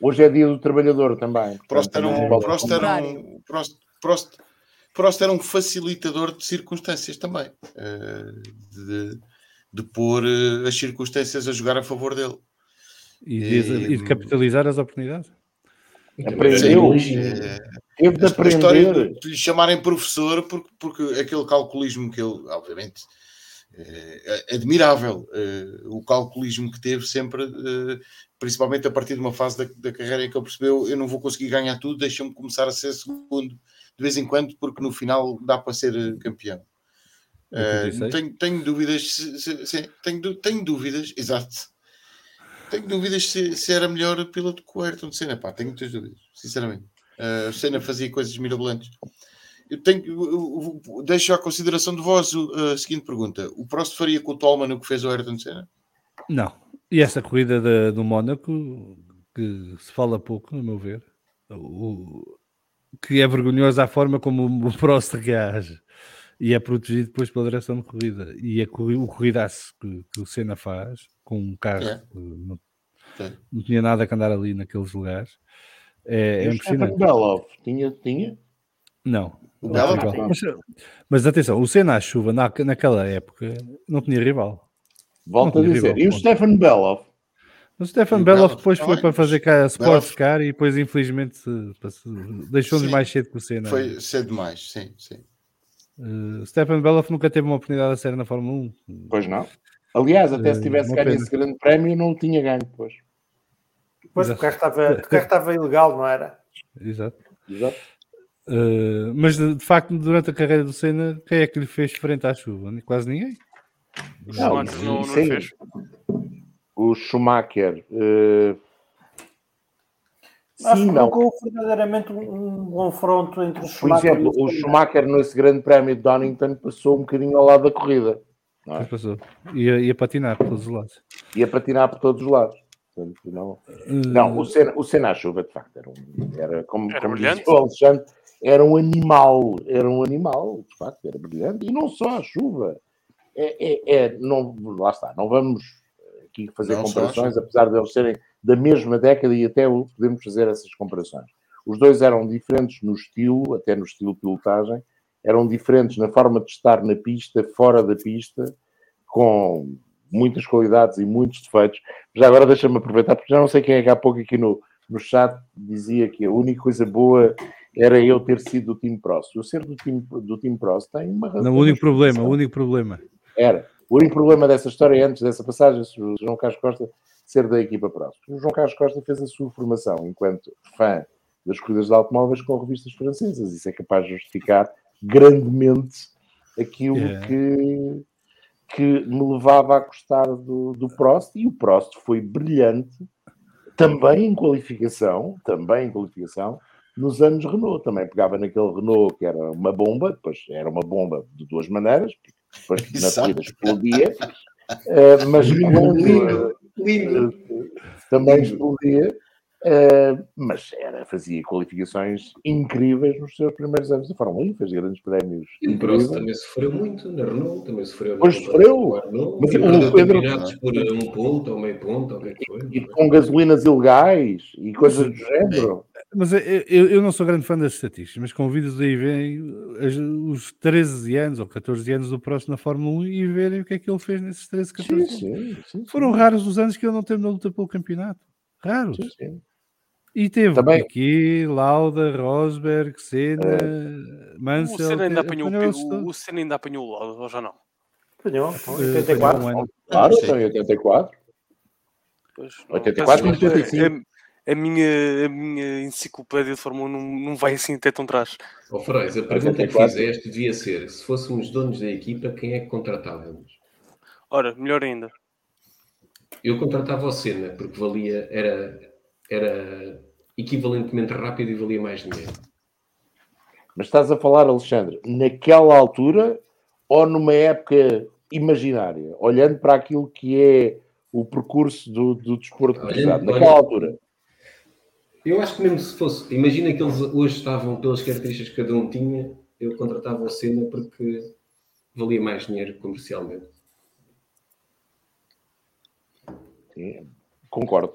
Hoje é dia do trabalhador também. Prost era um, Prost era um. Prost, Prost, Prost era um facilitador de circunstâncias também, eh, de, de pôr eh, as circunstâncias a jogar a favor dele. E de, e de capitalizar as oportunidades. Aprendeu. Teve é, de a história de de lhe chamarem professor porque, porque aquele calculismo que ele, obviamente, é é admirável. eh, o calculismo que teve sempre, eh, principalmente a partir de uma fase da, da carreira em que ele percebeu eu não vou conseguir ganhar tudo, deixa-me começar a ser segundo de vez em quando, porque no final dá para ser eh, campeão. 86. tenho, tenho dúvidas, se, se- se- tenho, tenho dúvidas, exato. Tenho dúvidas se, se era melhor piloto que o Ayrton Senna, pá, tenho muitas dúvidas, sinceramente. Eh, o Senna fazia coisas mirabolantes. Eu tenho, eu- eu- deixo à consideração de vós a seguinte pergunta: o Prost faria com o Tolman o que fez o Ayrton Senna? Não. E essa corrida da- do Mónaco, que se fala pouco, no meu ver, o, que é vergonhosa a forma como o Prost reage e é protegido depois pela direção de corrida. E a, corri- o corridaço que, que o Senna faz com um carro É. que não, É. não tinha nada que andar ali naqueles lugares é, é o Stefan impressionante. Belov tinha, tinha. Não. Mas, mas atenção, o Senna à chuva na, naquela época não tinha rival. Volto a dizer. rival, E o ponto. Stefan Belov O Stefan o Belov depois foi também, para fazer cá a Sports Car e depois infelizmente deixou-nos mais cedo que o Senna. Foi cedo demais, sim, sim. Uh, Stefan Belov nunca teve uma oportunidade a sério na Fórmula 1. Pois não. Aliás, até se Eh, tivesse uma ganho pena. esse grande prémio, não o tinha ganho depois. Depois o carro estava, o carro estava ilegal, não era? Exato. Exato. Uh, mas de, de facto, durante a carreira do Senna, quem é que lhe fez frente à chuva? Quase ninguém. O Não, Schumacher não, não aí- fez. O Schumacher. Acho Sim, que não. nunca houve verdadeiramente um, um confronto entre os Por Schumacher exemplo, e o Senna. Schumacher nesse grande prémio de Donington passou um bocadinho ao lado da corrida. Não é? Passou. Ia, ia patinar por todos os lados. Ia patinar por todos os lados. Portanto, não, Uh, não o, Senna, o Senna à chuva, de facto, era, um, era como, Era como brilhante. disse o Alexandre, era um animal. Era um animal, de facto, era brilhante. E não só a chuva. É, é, é- não, lá está, não vamos aqui fazer Não comparações, apesar de eles serem da mesma década e até podemos fazer essas comparações. Os dois eram diferentes no estilo, até no estilo de pilotagem, eram diferentes na forma de estar na pista, fora da pista, com muitas qualidades e muitos defeitos. Já agora deixa-me aproveitar, porque já não sei quem é que há pouco aqui no, no chat dizia que a única coisa boa era eu ter sido do time Prost. Eu ser do time, do time Prost tem uma razão. não, o único problema, o único problema. Era. O único problema dessa história, antes dessa passagem, o João Carlos Costa ser da equipa Prost. O João Carlos Costa fez a sua formação enquanto fã das corridas de automóveis com revistas francesas. Isso é capaz de justificar grandemente aquilo Yeah. que, que me levava a gostar do, do Prost. E o Prost foi brilhante também em qualificação, também em qualificação, nos anos Renault. Também pegava naquele Renault que era uma bomba, depois era uma bomba de duas maneiras, depois na corrida explodia, eh, mas quando, Lindo, eh, também explodia, eh, mas era, fazia qualificações incríveis nos seus primeiros anos da Fórmula 1, fez grandes prémios E o Prost também sofreu muito na Renault, também sofreu. Pois sofreu. Mas e Pedro- por um ponto ou meio ponto, ou o que é que foi. E com gasolinas ilegais e coisas do género. Mas eu, eu, não sou grande fã das estatísticas, mas convido-os a ir verem os 13 anos ou 14 anos do próximo na Fórmula 1 e verem o que é que ele fez nesses 13, 14 Sim, anos. sim, sim. Foram raros os anos que ele não teve na luta pelo campeonato. Raros. sim, sim. E teve Também- Piquet, Lauda, Rosberg, Senna, O Mansell. Senna ainda apanhou, apanhou o, o Senna ainda apanhou o lado, ou já não? Apanhou, Eh, 84. apanhou um ano. Claro, Sim. em 84. Pois, não, 84 peço e desculpa, 85. A, minha, a minha enciclopédia de Fórmula 1 não, não vai assim até tão atrás. Ó Frais, a pergunta que 84. fizeste devia ser: se fôssemos donos da equipa, quem é que contratávamos? Ora, melhor ainda. Eu contratava o Senna, porque valia, era, era equivalentemente rápido e valia mais dinheiro. Mas estás a falar, Alexandre, naquela altura ou numa época imaginária, olhando para aquilo que é o percurso do, do desporto Olhando- naquela olha- altura. Eu acho que mesmo se fosse, imagina que eles hoje estavam pelas características que cada um tinha, eu contratava o Senna porque valia mais dinheiro comercialmente. Sim, concordo.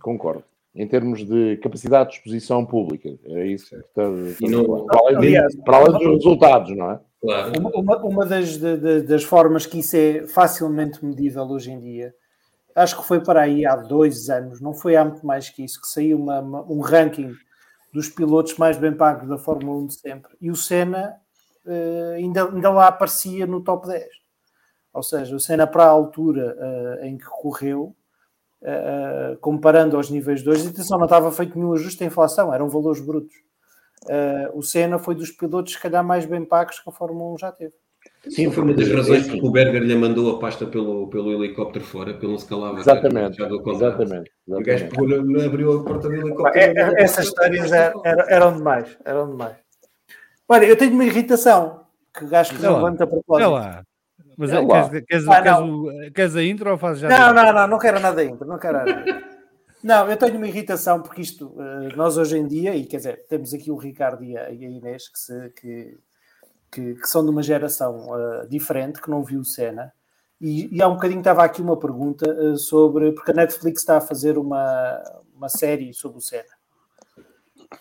Concordo. em termos de capacidade de exposição pública. É isso que está, E não- para, além de- para além dos resultados, não é? Claro. Uma, uma- uma das, de- de- das formas que isso é facilmente medível hoje em dia, acho que foi para aí há dois anos, não foi há muito mais que isso, que saiu uma- uma- um ranking dos pilotos mais bem pagos da Fórmula 1 de sempre. E o Senna eh, ainda, ainda lá aparecia no top 10. Ou seja, o Senna para a altura eh, em que correu, eh, comparando aos níveis 2, atenção, não estava feito nenhum ajuste à inflação, eram valores brutos. O Senna foi dos pilotos, se calhar, mais bem pagos que a Fórmula 1 já teve. Sim, foi uma das razões Sim. porque o Berger lhe mandou a pasta pelo, pelo helicóptero fora, pelo não se calava. Exatamente, exatamente. O gajo pegou, na- abriu a porta do helicóptero. é- é- essas histórias eram, eram- demais, eram demais. Olha, eu tenho uma irritação que Olha lá, levanta a Olha propósito. lá. Mas É é, lá. queres, queres, Ah, queres, não. o- queres a intro ou fazes já? Não, não, não, não quero nada ainda, não quero nada. Não, eu tenho uma irritação porque isto, eh, nós hoje em dia, e quer dizer, temos aqui o Ricardo e a, e a Inês que, se- que, que- que são de uma geração eh, diferente, que não viu o Senna, e, e há um bocadinho estava aqui uma pergunta eh, sobre, porque a Netflix está a fazer uma, uma série sobre o Senna.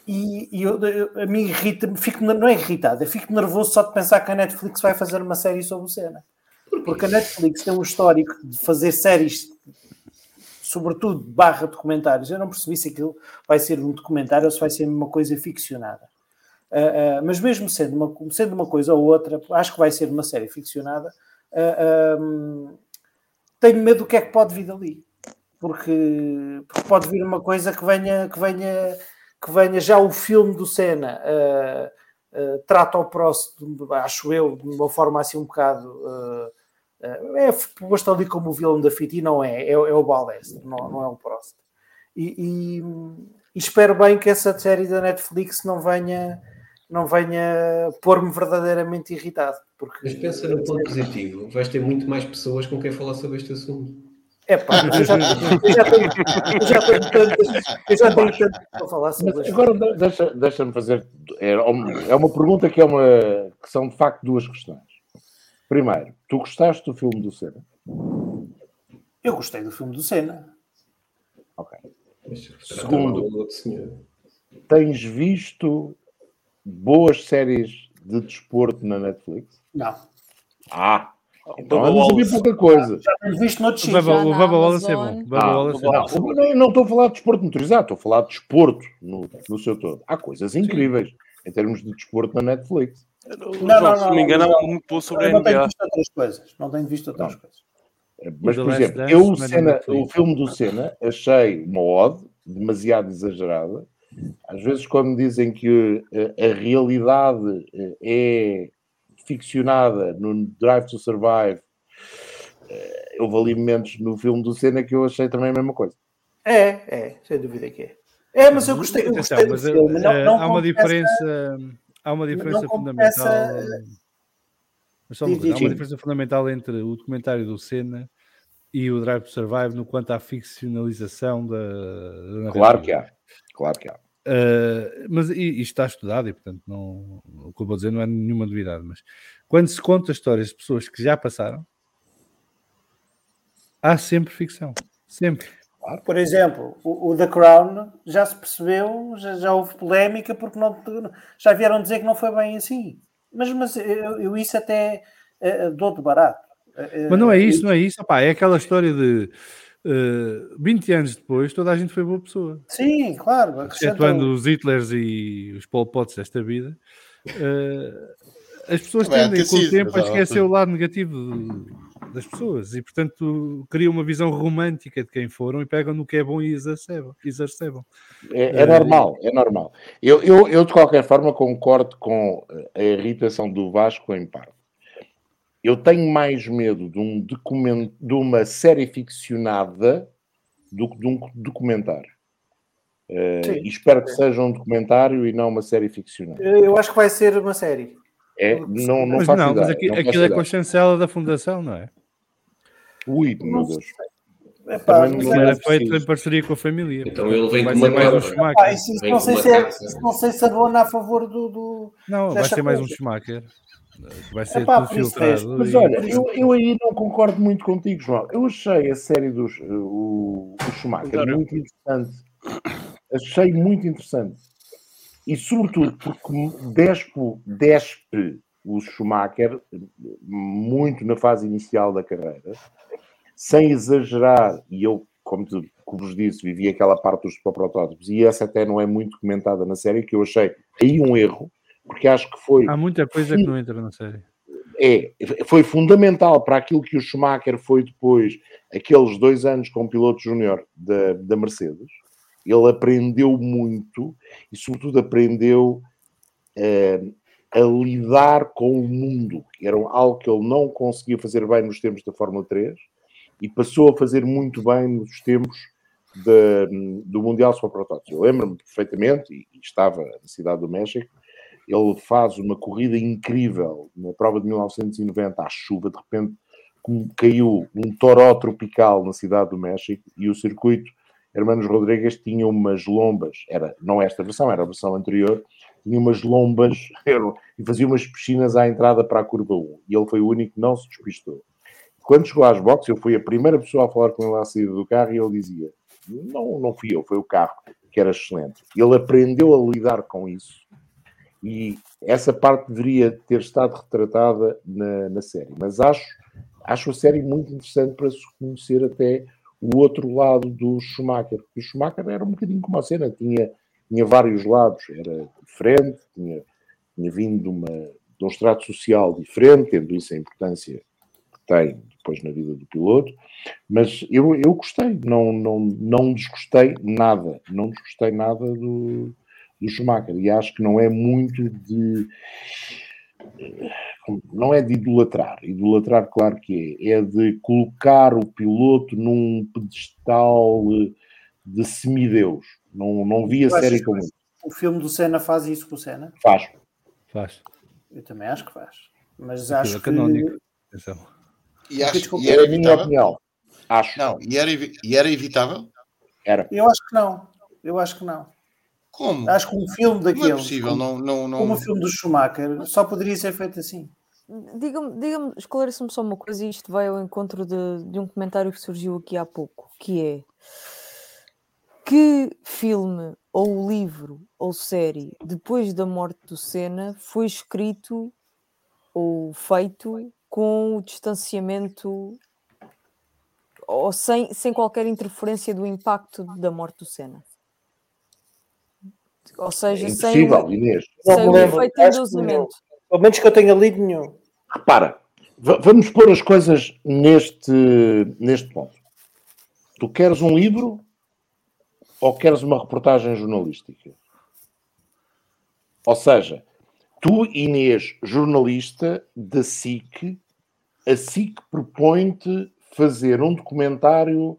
E, e eu, eu- a mim irrita-me, fico, não é irritado, eu fico nervoso só de pensar que a Netflix vai fazer uma série sobre o Senna. Porque a Netflix tem um histórico de fazer séries, sobretudo barra documentários. Eu não percebi se aquilo vai ser um documentário ou se vai ser uma coisa ficcionada. Ah, ah, mas mesmo sendo uma, sendo uma coisa ou outra, acho que vai ser uma série ficcionada. ah, ah, tenho medo do que é que pode vir dali. Porque, porque pode vir uma coisa que venha, que venha, que venha já o filme do Senna. trata o Prost, acho eu, de uma forma assim um bocado. é posto ali como o vilão da fita e não é, é, é o Balestre, não, não é o Prost. E, e- e espero bem que essa série da Netflix não venha, não venha pôr-me verdadeiramente irritado. Porque Mas pensa no ponto positivo, vais ter muito mais pessoas com quem falar sobre este assunto. é pá, eu já, eu já tenho, eu já tenho tantas, eu já tenho tanto para falar sobre Mas isto. agora de- deixa- deixa-me fazer. É uma, é uma pergunta que é uma. que são de facto duas questões. Primeiro, tu gostaste do filme do Senna? Eu gostei do filme do Senna. Ok. Segundo. senhor. Tens visto boas séries de desporto na Netflix? Não. Ah! Então Bubba andas a ver Wallace. pouca coisa. Já tenho visto noutros O sítios. O Wallace é bom. Ah, é não, não, não estou a falar de desporto motorizado, estou a falar de desporto no, no seu todo. Há coisas incríveis em termos de desporto na Netflix. Não, não, se não, não me engano, há não. muito boa sobre a Eu não tenho NBA. visto outras coisas. Não tenho visto outras Não. coisas. Mas, The por exemplo, Dance eu não é o filme do Senna achei uma ode demasiado exagerada. Às vezes, quando dizem que eh, a realidade eh, é ficcionada no Drive to Survive, eh, houve ali momentos no filme do Senna que eu achei também a mesma coisa. É, é, sem dúvida que é. É, mas eu gostei, eu Atenção, gostei do mas, eh, filme. Não, eh, não há uma diferença, há uma diferença fundamental. Mas só uma coisa, há uma diferença fundamental entre o documentário do Senna e o Drive to Survive no quanto à ficcionalização da, da. Claro que há. Claro que há. Uh, mas isto está estudado e, portanto, não, o que eu vou dizer não é nenhuma novidade. Mas quando se conta histórias de pessoas que já passaram, há sempre ficção. Sempre. Por exemplo, o, o The Crown já se percebeu, já, já houve polémica porque não, já vieram dizer que não foi bem assim. Mas, mas eu, eu isso até eh, dou de barato. Eh, Mas não é isso, eh, não é isso. Opá, é aquela história de uh, 20 anos depois, toda a gente foi boa pessoa. Sim, claro. Excetuando os Hitlers e os Pol Pots desta vida. uh, as pessoas Também tendem com o tempo a esquecer o lado negativo de- das pessoas e, portanto, criam uma visão romântica de quem foram e pegam no que é bom e exarcebam. É, é Eh, normal, é normal. Eu, eu, eu, de qualquer forma, concordo com eh, a irritação do Vasco em parte. Eu tenho mais medo de, um documento, de uma série ficcionada do que de um documentário. Eh, Sim. e espero que seja um documentário e não uma série ficcionada. Eu acho que vai ser uma série. É, não, não mas faço não, ideia. mas aqui- não faço aquilo é com a chancela da fundação, não é? Ui, meu Deus. Também mas não é- era é feito em parceria com a família. Então ele vem com uma mais um. Schumacher. Pá, não, sei se é, não sei se abona a favor do. do... Não, vai ser mais um. Schumacher. Vai ser Epá, tudo por isso filtrado. Mas e- olha, eu, eu aí não concordo muito contigo, João. Eu achei a série dos eh, o, o Schumacher Claro. muito interessante achei muito interessante. E sobretudo porque despe, despe o Schumacher muito na fase inicial da carreira, sem exagerar, e eu, como, te, como vos disse, vivi aquela parte dos protótipos, e essa até não é muito comentada na série, que eu achei aí um erro, porque acho que foi. Há muita coisa que não entra na série. É, foi fundamental para aquilo que o Schumacher foi depois, aqueles dois anos como piloto júnior da, da Mercedes. Ele aprendeu muito e, sobretudo, aprendeu eh, a lidar com o mundo. Era algo que ele não conseguia fazer bem nos tempos da Fórmula 3 e passou a fazer muito bem nos tempos de, do Mundial Super Protótipo. Eu lembro-me perfeitamente, e estava na cidade do México, ele faz uma corrida incrível na prova de 1990 à chuva, de repente caiu um toró tropical na cidade do México e o circuito Hermanos Rodrigues tinha umas lombas, era não esta versão, era a versão anterior, tinha umas lombas e fazia umas piscinas à entrada para a curva 1 e ele foi o único que não se despistou. Quando chegou às boxes, eu fui a primeira pessoa a falar com ele à saída do carro e ele dizia: Não, não fui eu, foi o carro, que era excelente. Ele aprendeu a lidar com isso e essa parte deveria ter estado retratada na, na série. Mas acho, acho a série muito interessante para se conhecer até o outro lado do Schumacher. O Schumacher era um bocadinho como a cena, tinha, tinha vários lados, era diferente, tinha, tinha vindo de, uma, de um estrato social diferente, tendo isso a importância que tem depois na vida do piloto, mas eu, eu gostei, não, não, não desgostei nada, não desgostei nada do, do Schumacher. E acho que não é muito de. Não é de idolatrar. Idolatrar, claro que é. É de colocar o piloto num pedestal de semideus. Não, não vi a série como isso. O filme do Senna faz isso com o Senna? Faz. Faz. Eu também acho que faz. Mas acho é que. E, acho, Desculpa, e era é a minha opinião. Acho. Não, e era, e era evitável? Era. Eu acho que não. Eu acho que não. Como? Acho que um filme Não é possível, como, não, não, não. como o filme do Schumacher, só poderia ser feito assim. Diga-me, diga esclareça-me só uma coisa, e isto vai ao encontro de, de um comentário que surgiu aqui há pouco, que é que filme, ou livro, ou série, depois da morte do Senna, foi escrito ou feito com o distanciamento ou sem, sem qualquer interferência do impacto da morte do Senna? Ou É seja, sem, impossível, o- Inês. Sem o efeito endosamento. Pelo menos que eu tenha lido nenhum. Repara, va- vamos pôr as coisas neste, neste ponto. Tu queres um livro ou queres uma reportagem jornalística? Ou seja, tu, Inês, jornalista da SIC, a SIC propõe-te fazer um documentário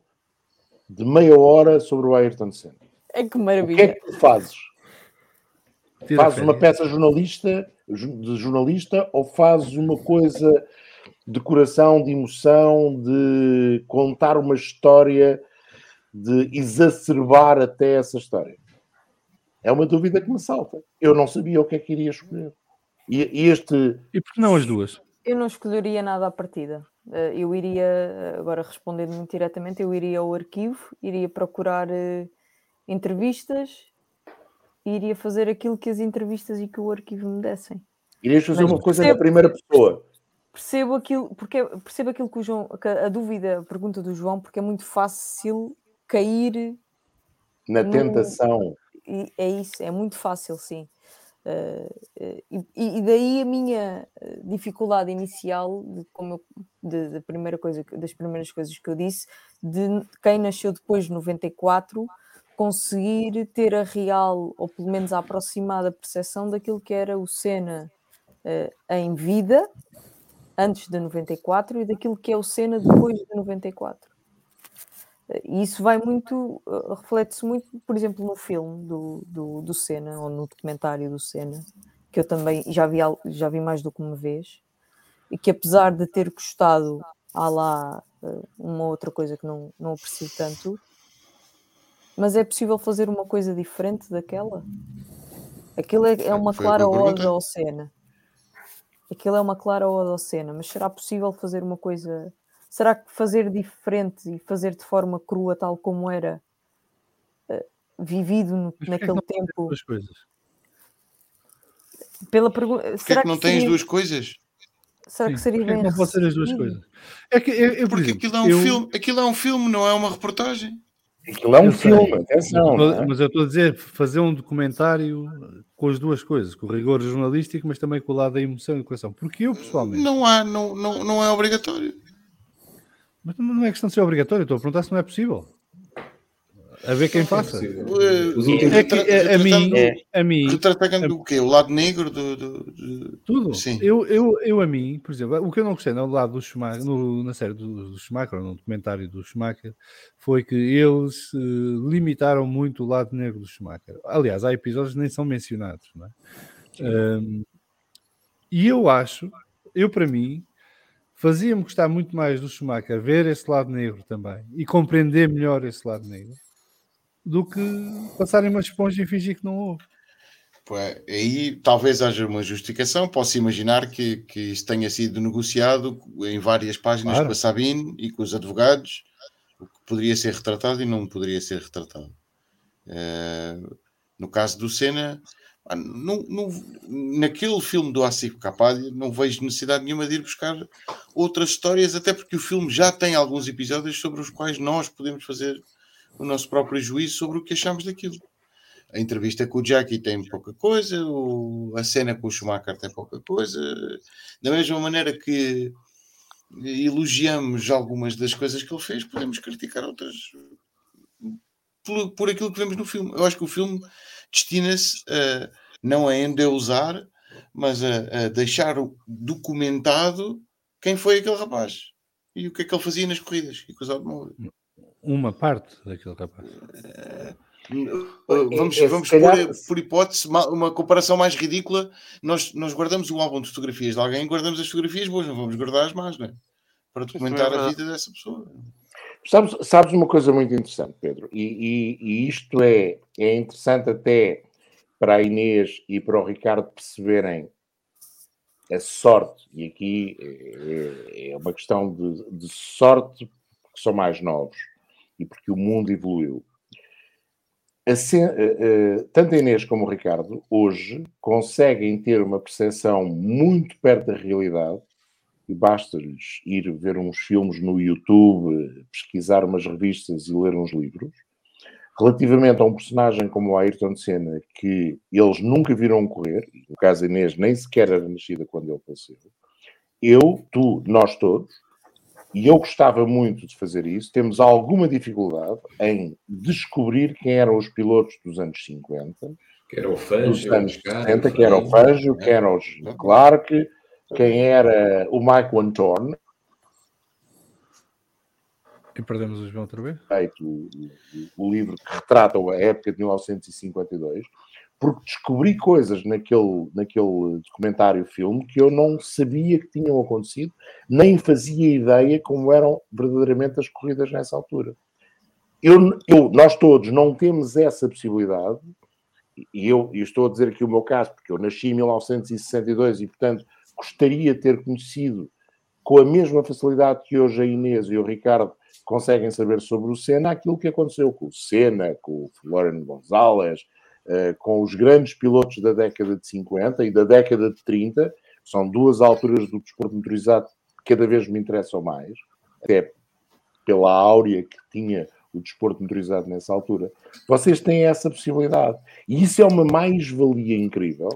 de meia hora sobre o Ayrton Senna. É que O que é maravilha. que tu fazes? Tira Fazes uma peça jornalista, de jornalista ou fazes uma coisa de coração, de emoção, de contar uma história, de exacerbar até essa história? É uma dúvida que me salta. Eu não sabia o que é que iria escolher. E, e este. E por que não as duas? Eu não escolheria nada à partida. Eh, Eu iria, eh, agora respondendo muito diretamente, eu iria ao arquivo, iria procurar eh, entrevistas e iria fazer aquilo que as entrevistas e que o arquivo me dessem. Irias fazer Mas uma coisa na percebo- primeira pessoa. Percebo aquilo, porque percebo aquilo que o João, que a dúvida, a pergunta do João, porque é muito fácil cair Na No- tentação. É isso, é muito fácil, sim. Eh, e, e daí a minha eh, dificuldade inicial, de, como eu, de, da primeira coisa, das primeiras coisas que eu disse, de quem nasceu depois de 94 conseguir ter a real, ou pelo menos a aproximada percepção daquilo que era o Senna eh, em vida, antes de 94, e daquilo que é o Senna depois de 94. E isso vai muito, uh, reflete-se muito, por exemplo, no filme do, do, do Senna, ou no documentário do Senna, que eu também já vi, já vi mais do que uma vez, e que apesar de ter custado, há lá uh, uma outra coisa que não, não aprecio tanto, mas é possível fazer uma coisa diferente daquela? Aquilo é, é uma que clara ode ao Senna. Aquilo é uma clara ode ao Senna, mas será possível fazer uma coisa Será que fazer diferente e fazer de forma crua, tal como era, eh, vivido no- é que naquele tempo. duas coisas? Pela pergunta, Porquê é será que não que tens seria, duas coisas? será que Sim, seria porquê é bem que não pode ser as duas coisas? É que, eu, eu, por Porque exemplo, aquilo é um eu- filme, aquilo é um filme, não é uma reportagem. Aquilo é um Eu sei. filme, atenção. Mas- é? Mas eu estou a dizer, fazer um documentário com as duas coisas, com o rigor jornalístico, mas também com o lado da emoção e do coração. Porque eu, pessoalmente, Não há, não, não, não é obrigatório. mas não é questão de ser obrigatório, estou a perguntar se não é possível. A ver quem faça. Os últimos- É que, a, a mim, a mim, Retratando o quê? O lado negro do. do- do- tudo. Sim. Eu, eu, eu, a mim, por exemplo, o que eu não gostei no lado do Schumacher, no- na série do, do Schumacher, ou no documentário do Schumacher, foi que eles eh, limitaram muito o lado negro do Schumacher. Aliás, há episódios que nem são mencionados, não é? Um, e eu acho, eu para mim, fazia-me gostar muito mais do Schumacher ver esse lado negro também e compreender melhor esse lado negro do que passarem uma esponja e fingir que não houve. É, aí talvez haja uma justificação. Posso imaginar que, que isso tenha sido negociado em várias páginas Claro. com a Sabine e com os advogados, o que poderia ser retratado e não poderia ser retratado. Eh, no caso do Senna, não- não- naquele filme do Asif Kapadia, não vejo necessidade nenhuma de ir buscar outras histórias, até porque o filme já tem alguns episódios sobre os quais nós podemos fazer o nosso próprio juízo sobre o que achamos daquilo. A entrevista com o Jackie tem pouca coisa, o- a cena com o Schumacher tem pouca coisa. Da mesma maneira que elogiamos algumas das coisas que ele fez, podemos criticar outras por, por aquilo que vemos no filme. Eu acho que o filme destina-se a, não a endeusar, mas a, a deixar documentado quem foi aquele rapaz e o que é que ele fazia nas corridas e com os automóveis. Uma parte daquele rapaz. Uh, vamos, é, se vamos calhar- pôr, por hipótese, ma- uma comparação mais ridícula. Nós, nós guardamos o álbum de fotografias de alguém, guardamos as fotografias boas, não vamos guardar as más, não é? Para documentar a verdade. vida dessa pessoa. Sabes, sabes uma coisa muito interessante, Pedro, e, e- e isto é, é interessante até para a Inês e para o Ricardo perceberem a sorte, e aqui é, é uma questão de, de sorte porque são mais novos e porque o mundo evoluiu. Tanto a Inês como o Ricardo hoje conseguem ter uma percepção muito perto da realidade e basta-lhes ir ver uns filmes no YouTube, pesquisar umas revistas e ler uns livros. Relativamente a um personagem como o Ayrton Senna, que eles nunca viram correr, no caso Inês nem sequer era nascida quando ele faleceu, eu, tu, nós todos, e eu gostava muito de fazer isso, temos alguma dificuldade em descobrir quem eram os pilotos dos anos 50, Que era o dos Fangio, anos os caras, 60, que era o Fangio, que era o Clark, quem era o Mike Wantorn, E perdemos o João outra vez? o- o livro que retrata a época de 1952, porque descobri coisas naquele, naquele documentário filme que eu não sabia que tinham acontecido, nem fazia ideia como eram verdadeiramente as corridas nessa altura. Eu, eu- nós todos não temos essa possibilidade, e eu, e estou a dizer aqui o meu caso, porque eu nasci em 1962 e, portanto, gostaria de ter conhecido com a mesma facilidade que hoje a Inês e o Ricardo conseguem saber sobre o Senna aquilo que aconteceu com o Senna, com o Florian Gonzalez, com os grandes pilotos da década de 50 e da década de 30, são duas alturas do desporto motorizado que cada vez me interessam mais, até pela áurea que tinha o desporto motorizado nessa altura. Vocês têm essa possibilidade. E isso é uma mais-valia incrível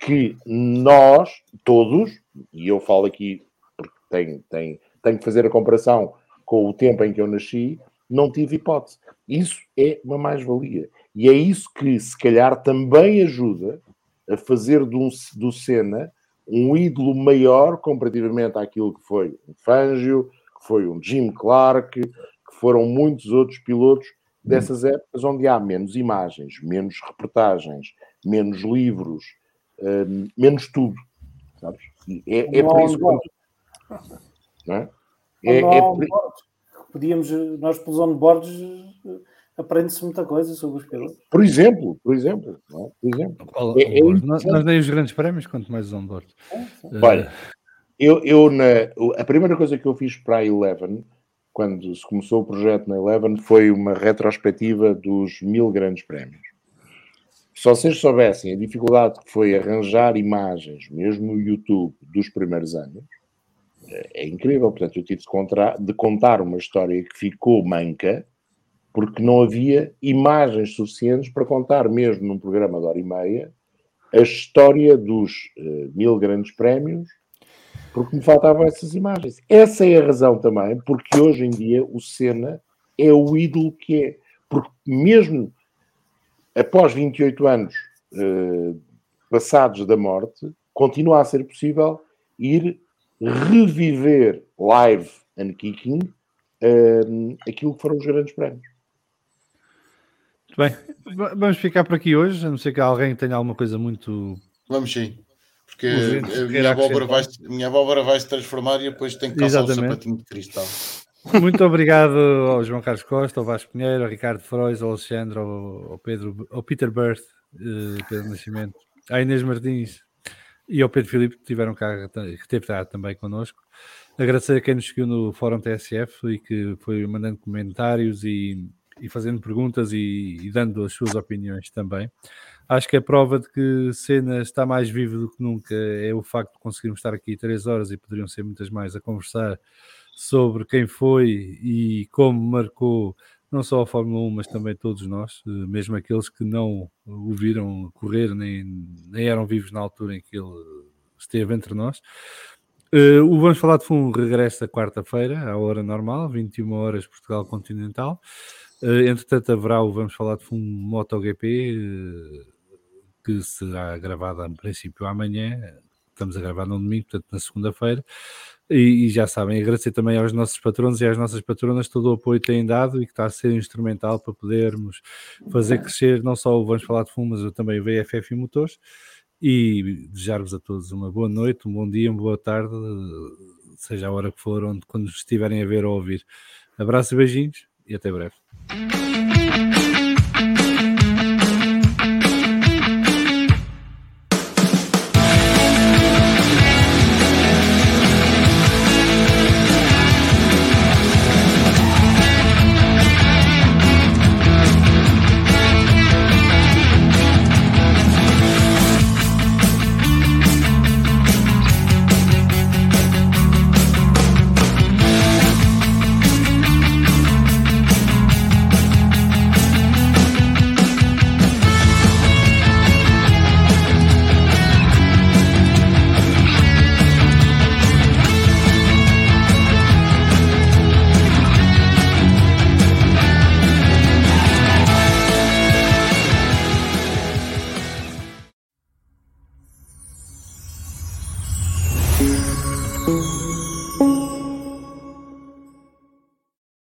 que nós, todos, e eu falo aqui porque tenho, tenho, tenho que fazer a comparação com o tempo em que eu nasci, não tive hipótese. Isso é uma mais-valia. E é isso que, se calhar, também ajuda a fazer do, do Senna um ídolo maior comparativamente àquilo que foi um Fangio, que foi um Jim Clark, que foram muitos outros pilotos dessas épocas onde há menos imagens, menos reportagens, menos livros, hum, menos tudo. Sabes? E é, é por isso que. Não é? É- Não é há por- onboards. Podíamos, nós pelos onboards aprende-se muita coisa sobre os pilotos. Por exemplo, por exemplo, não é? por exemplo. Qual- É- é? Nós, nós nem os grandes prémios, quanto mais os onboard. Olha, eu, eu na, a primeira coisa que eu fiz para a Eleven quando se começou o projeto na Eleven, foi uma retrospectiva dos mil grandes prémios. Se vocês soubessem a dificuldade que foi arranjar imagens, mesmo no YouTube, dos primeiros anos, é incrível. Portanto, eu tive de, contra, de contar uma história que ficou manca, porque não havia imagens suficientes para contar, mesmo num programa de hora e meia, a história dos uh, mil grandes prémios, porque me faltavam essas imagens. Essa é a razão também, porque hoje em dia o Senna é o ídolo que é. Porque mesmo após 28 anos uh, passados da morte, continua a ser possível ir reviver live and kicking uh, aquilo que foram os grandes prémios. Muito bem, vamos ficar por aqui hoje, a não ser que alguém tenha alguma coisa muito. Vamos sim, porque a minha abóbora, vai, minha abóbora vai se transformar e depois tem que calçar Exatamente. o sapatinho de cristal. Muito obrigado ao João Carlos Costa, ao Vasco Pinheiro, ao Ricardo Frois, ao Alexandre, ao, ao Pedro, ao Peter Birth, uh, Pedro Nascimento, à Inês Martins, e ao Pedro Filipe que tiveram cá, que esteve cá também connosco. Agradecer a quem nos seguiu no Fórum TSF e que foi mandando comentários e, e fazendo perguntas e, e, dando as suas opiniões também. Acho que a prova de que Cena está mais vivo do que nunca é o facto de conseguirmos estar aqui três horas e poderiam ser muitas mais a conversar sobre quem foi e como marcou não só a Fórmula 1, mas também todos nós, eh, mesmo aqueles que não o viram correr, nem, nem eram vivos na altura em que ele esteve entre nós. Uh, o Vamos Falar de Fundo regressa quarta-feira, à hora normal, 21 horas Portugal Continental. Uh, entretanto, haverá o Vamos Falar de Fundo MotoGP, uh, que será gravado a princípio amanhã. Estamos a gravar no domingo, portanto, na segunda-feira. E, e, já sabem, agradecer também aos nossos patronos e às nossas patronas todo o apoio que têm dado e que está a ser instrumental para podermos fazer crescer não só o Vamos Falar de Fumo, mas também o VFF e Motores. E desejar-vos a todos uma boa noite, um bom dia, uma boa tarde, seja a hora que for, onde, quando estiverem a ver ou ouvir. Abraço e beijinhos e até breve. Thank you.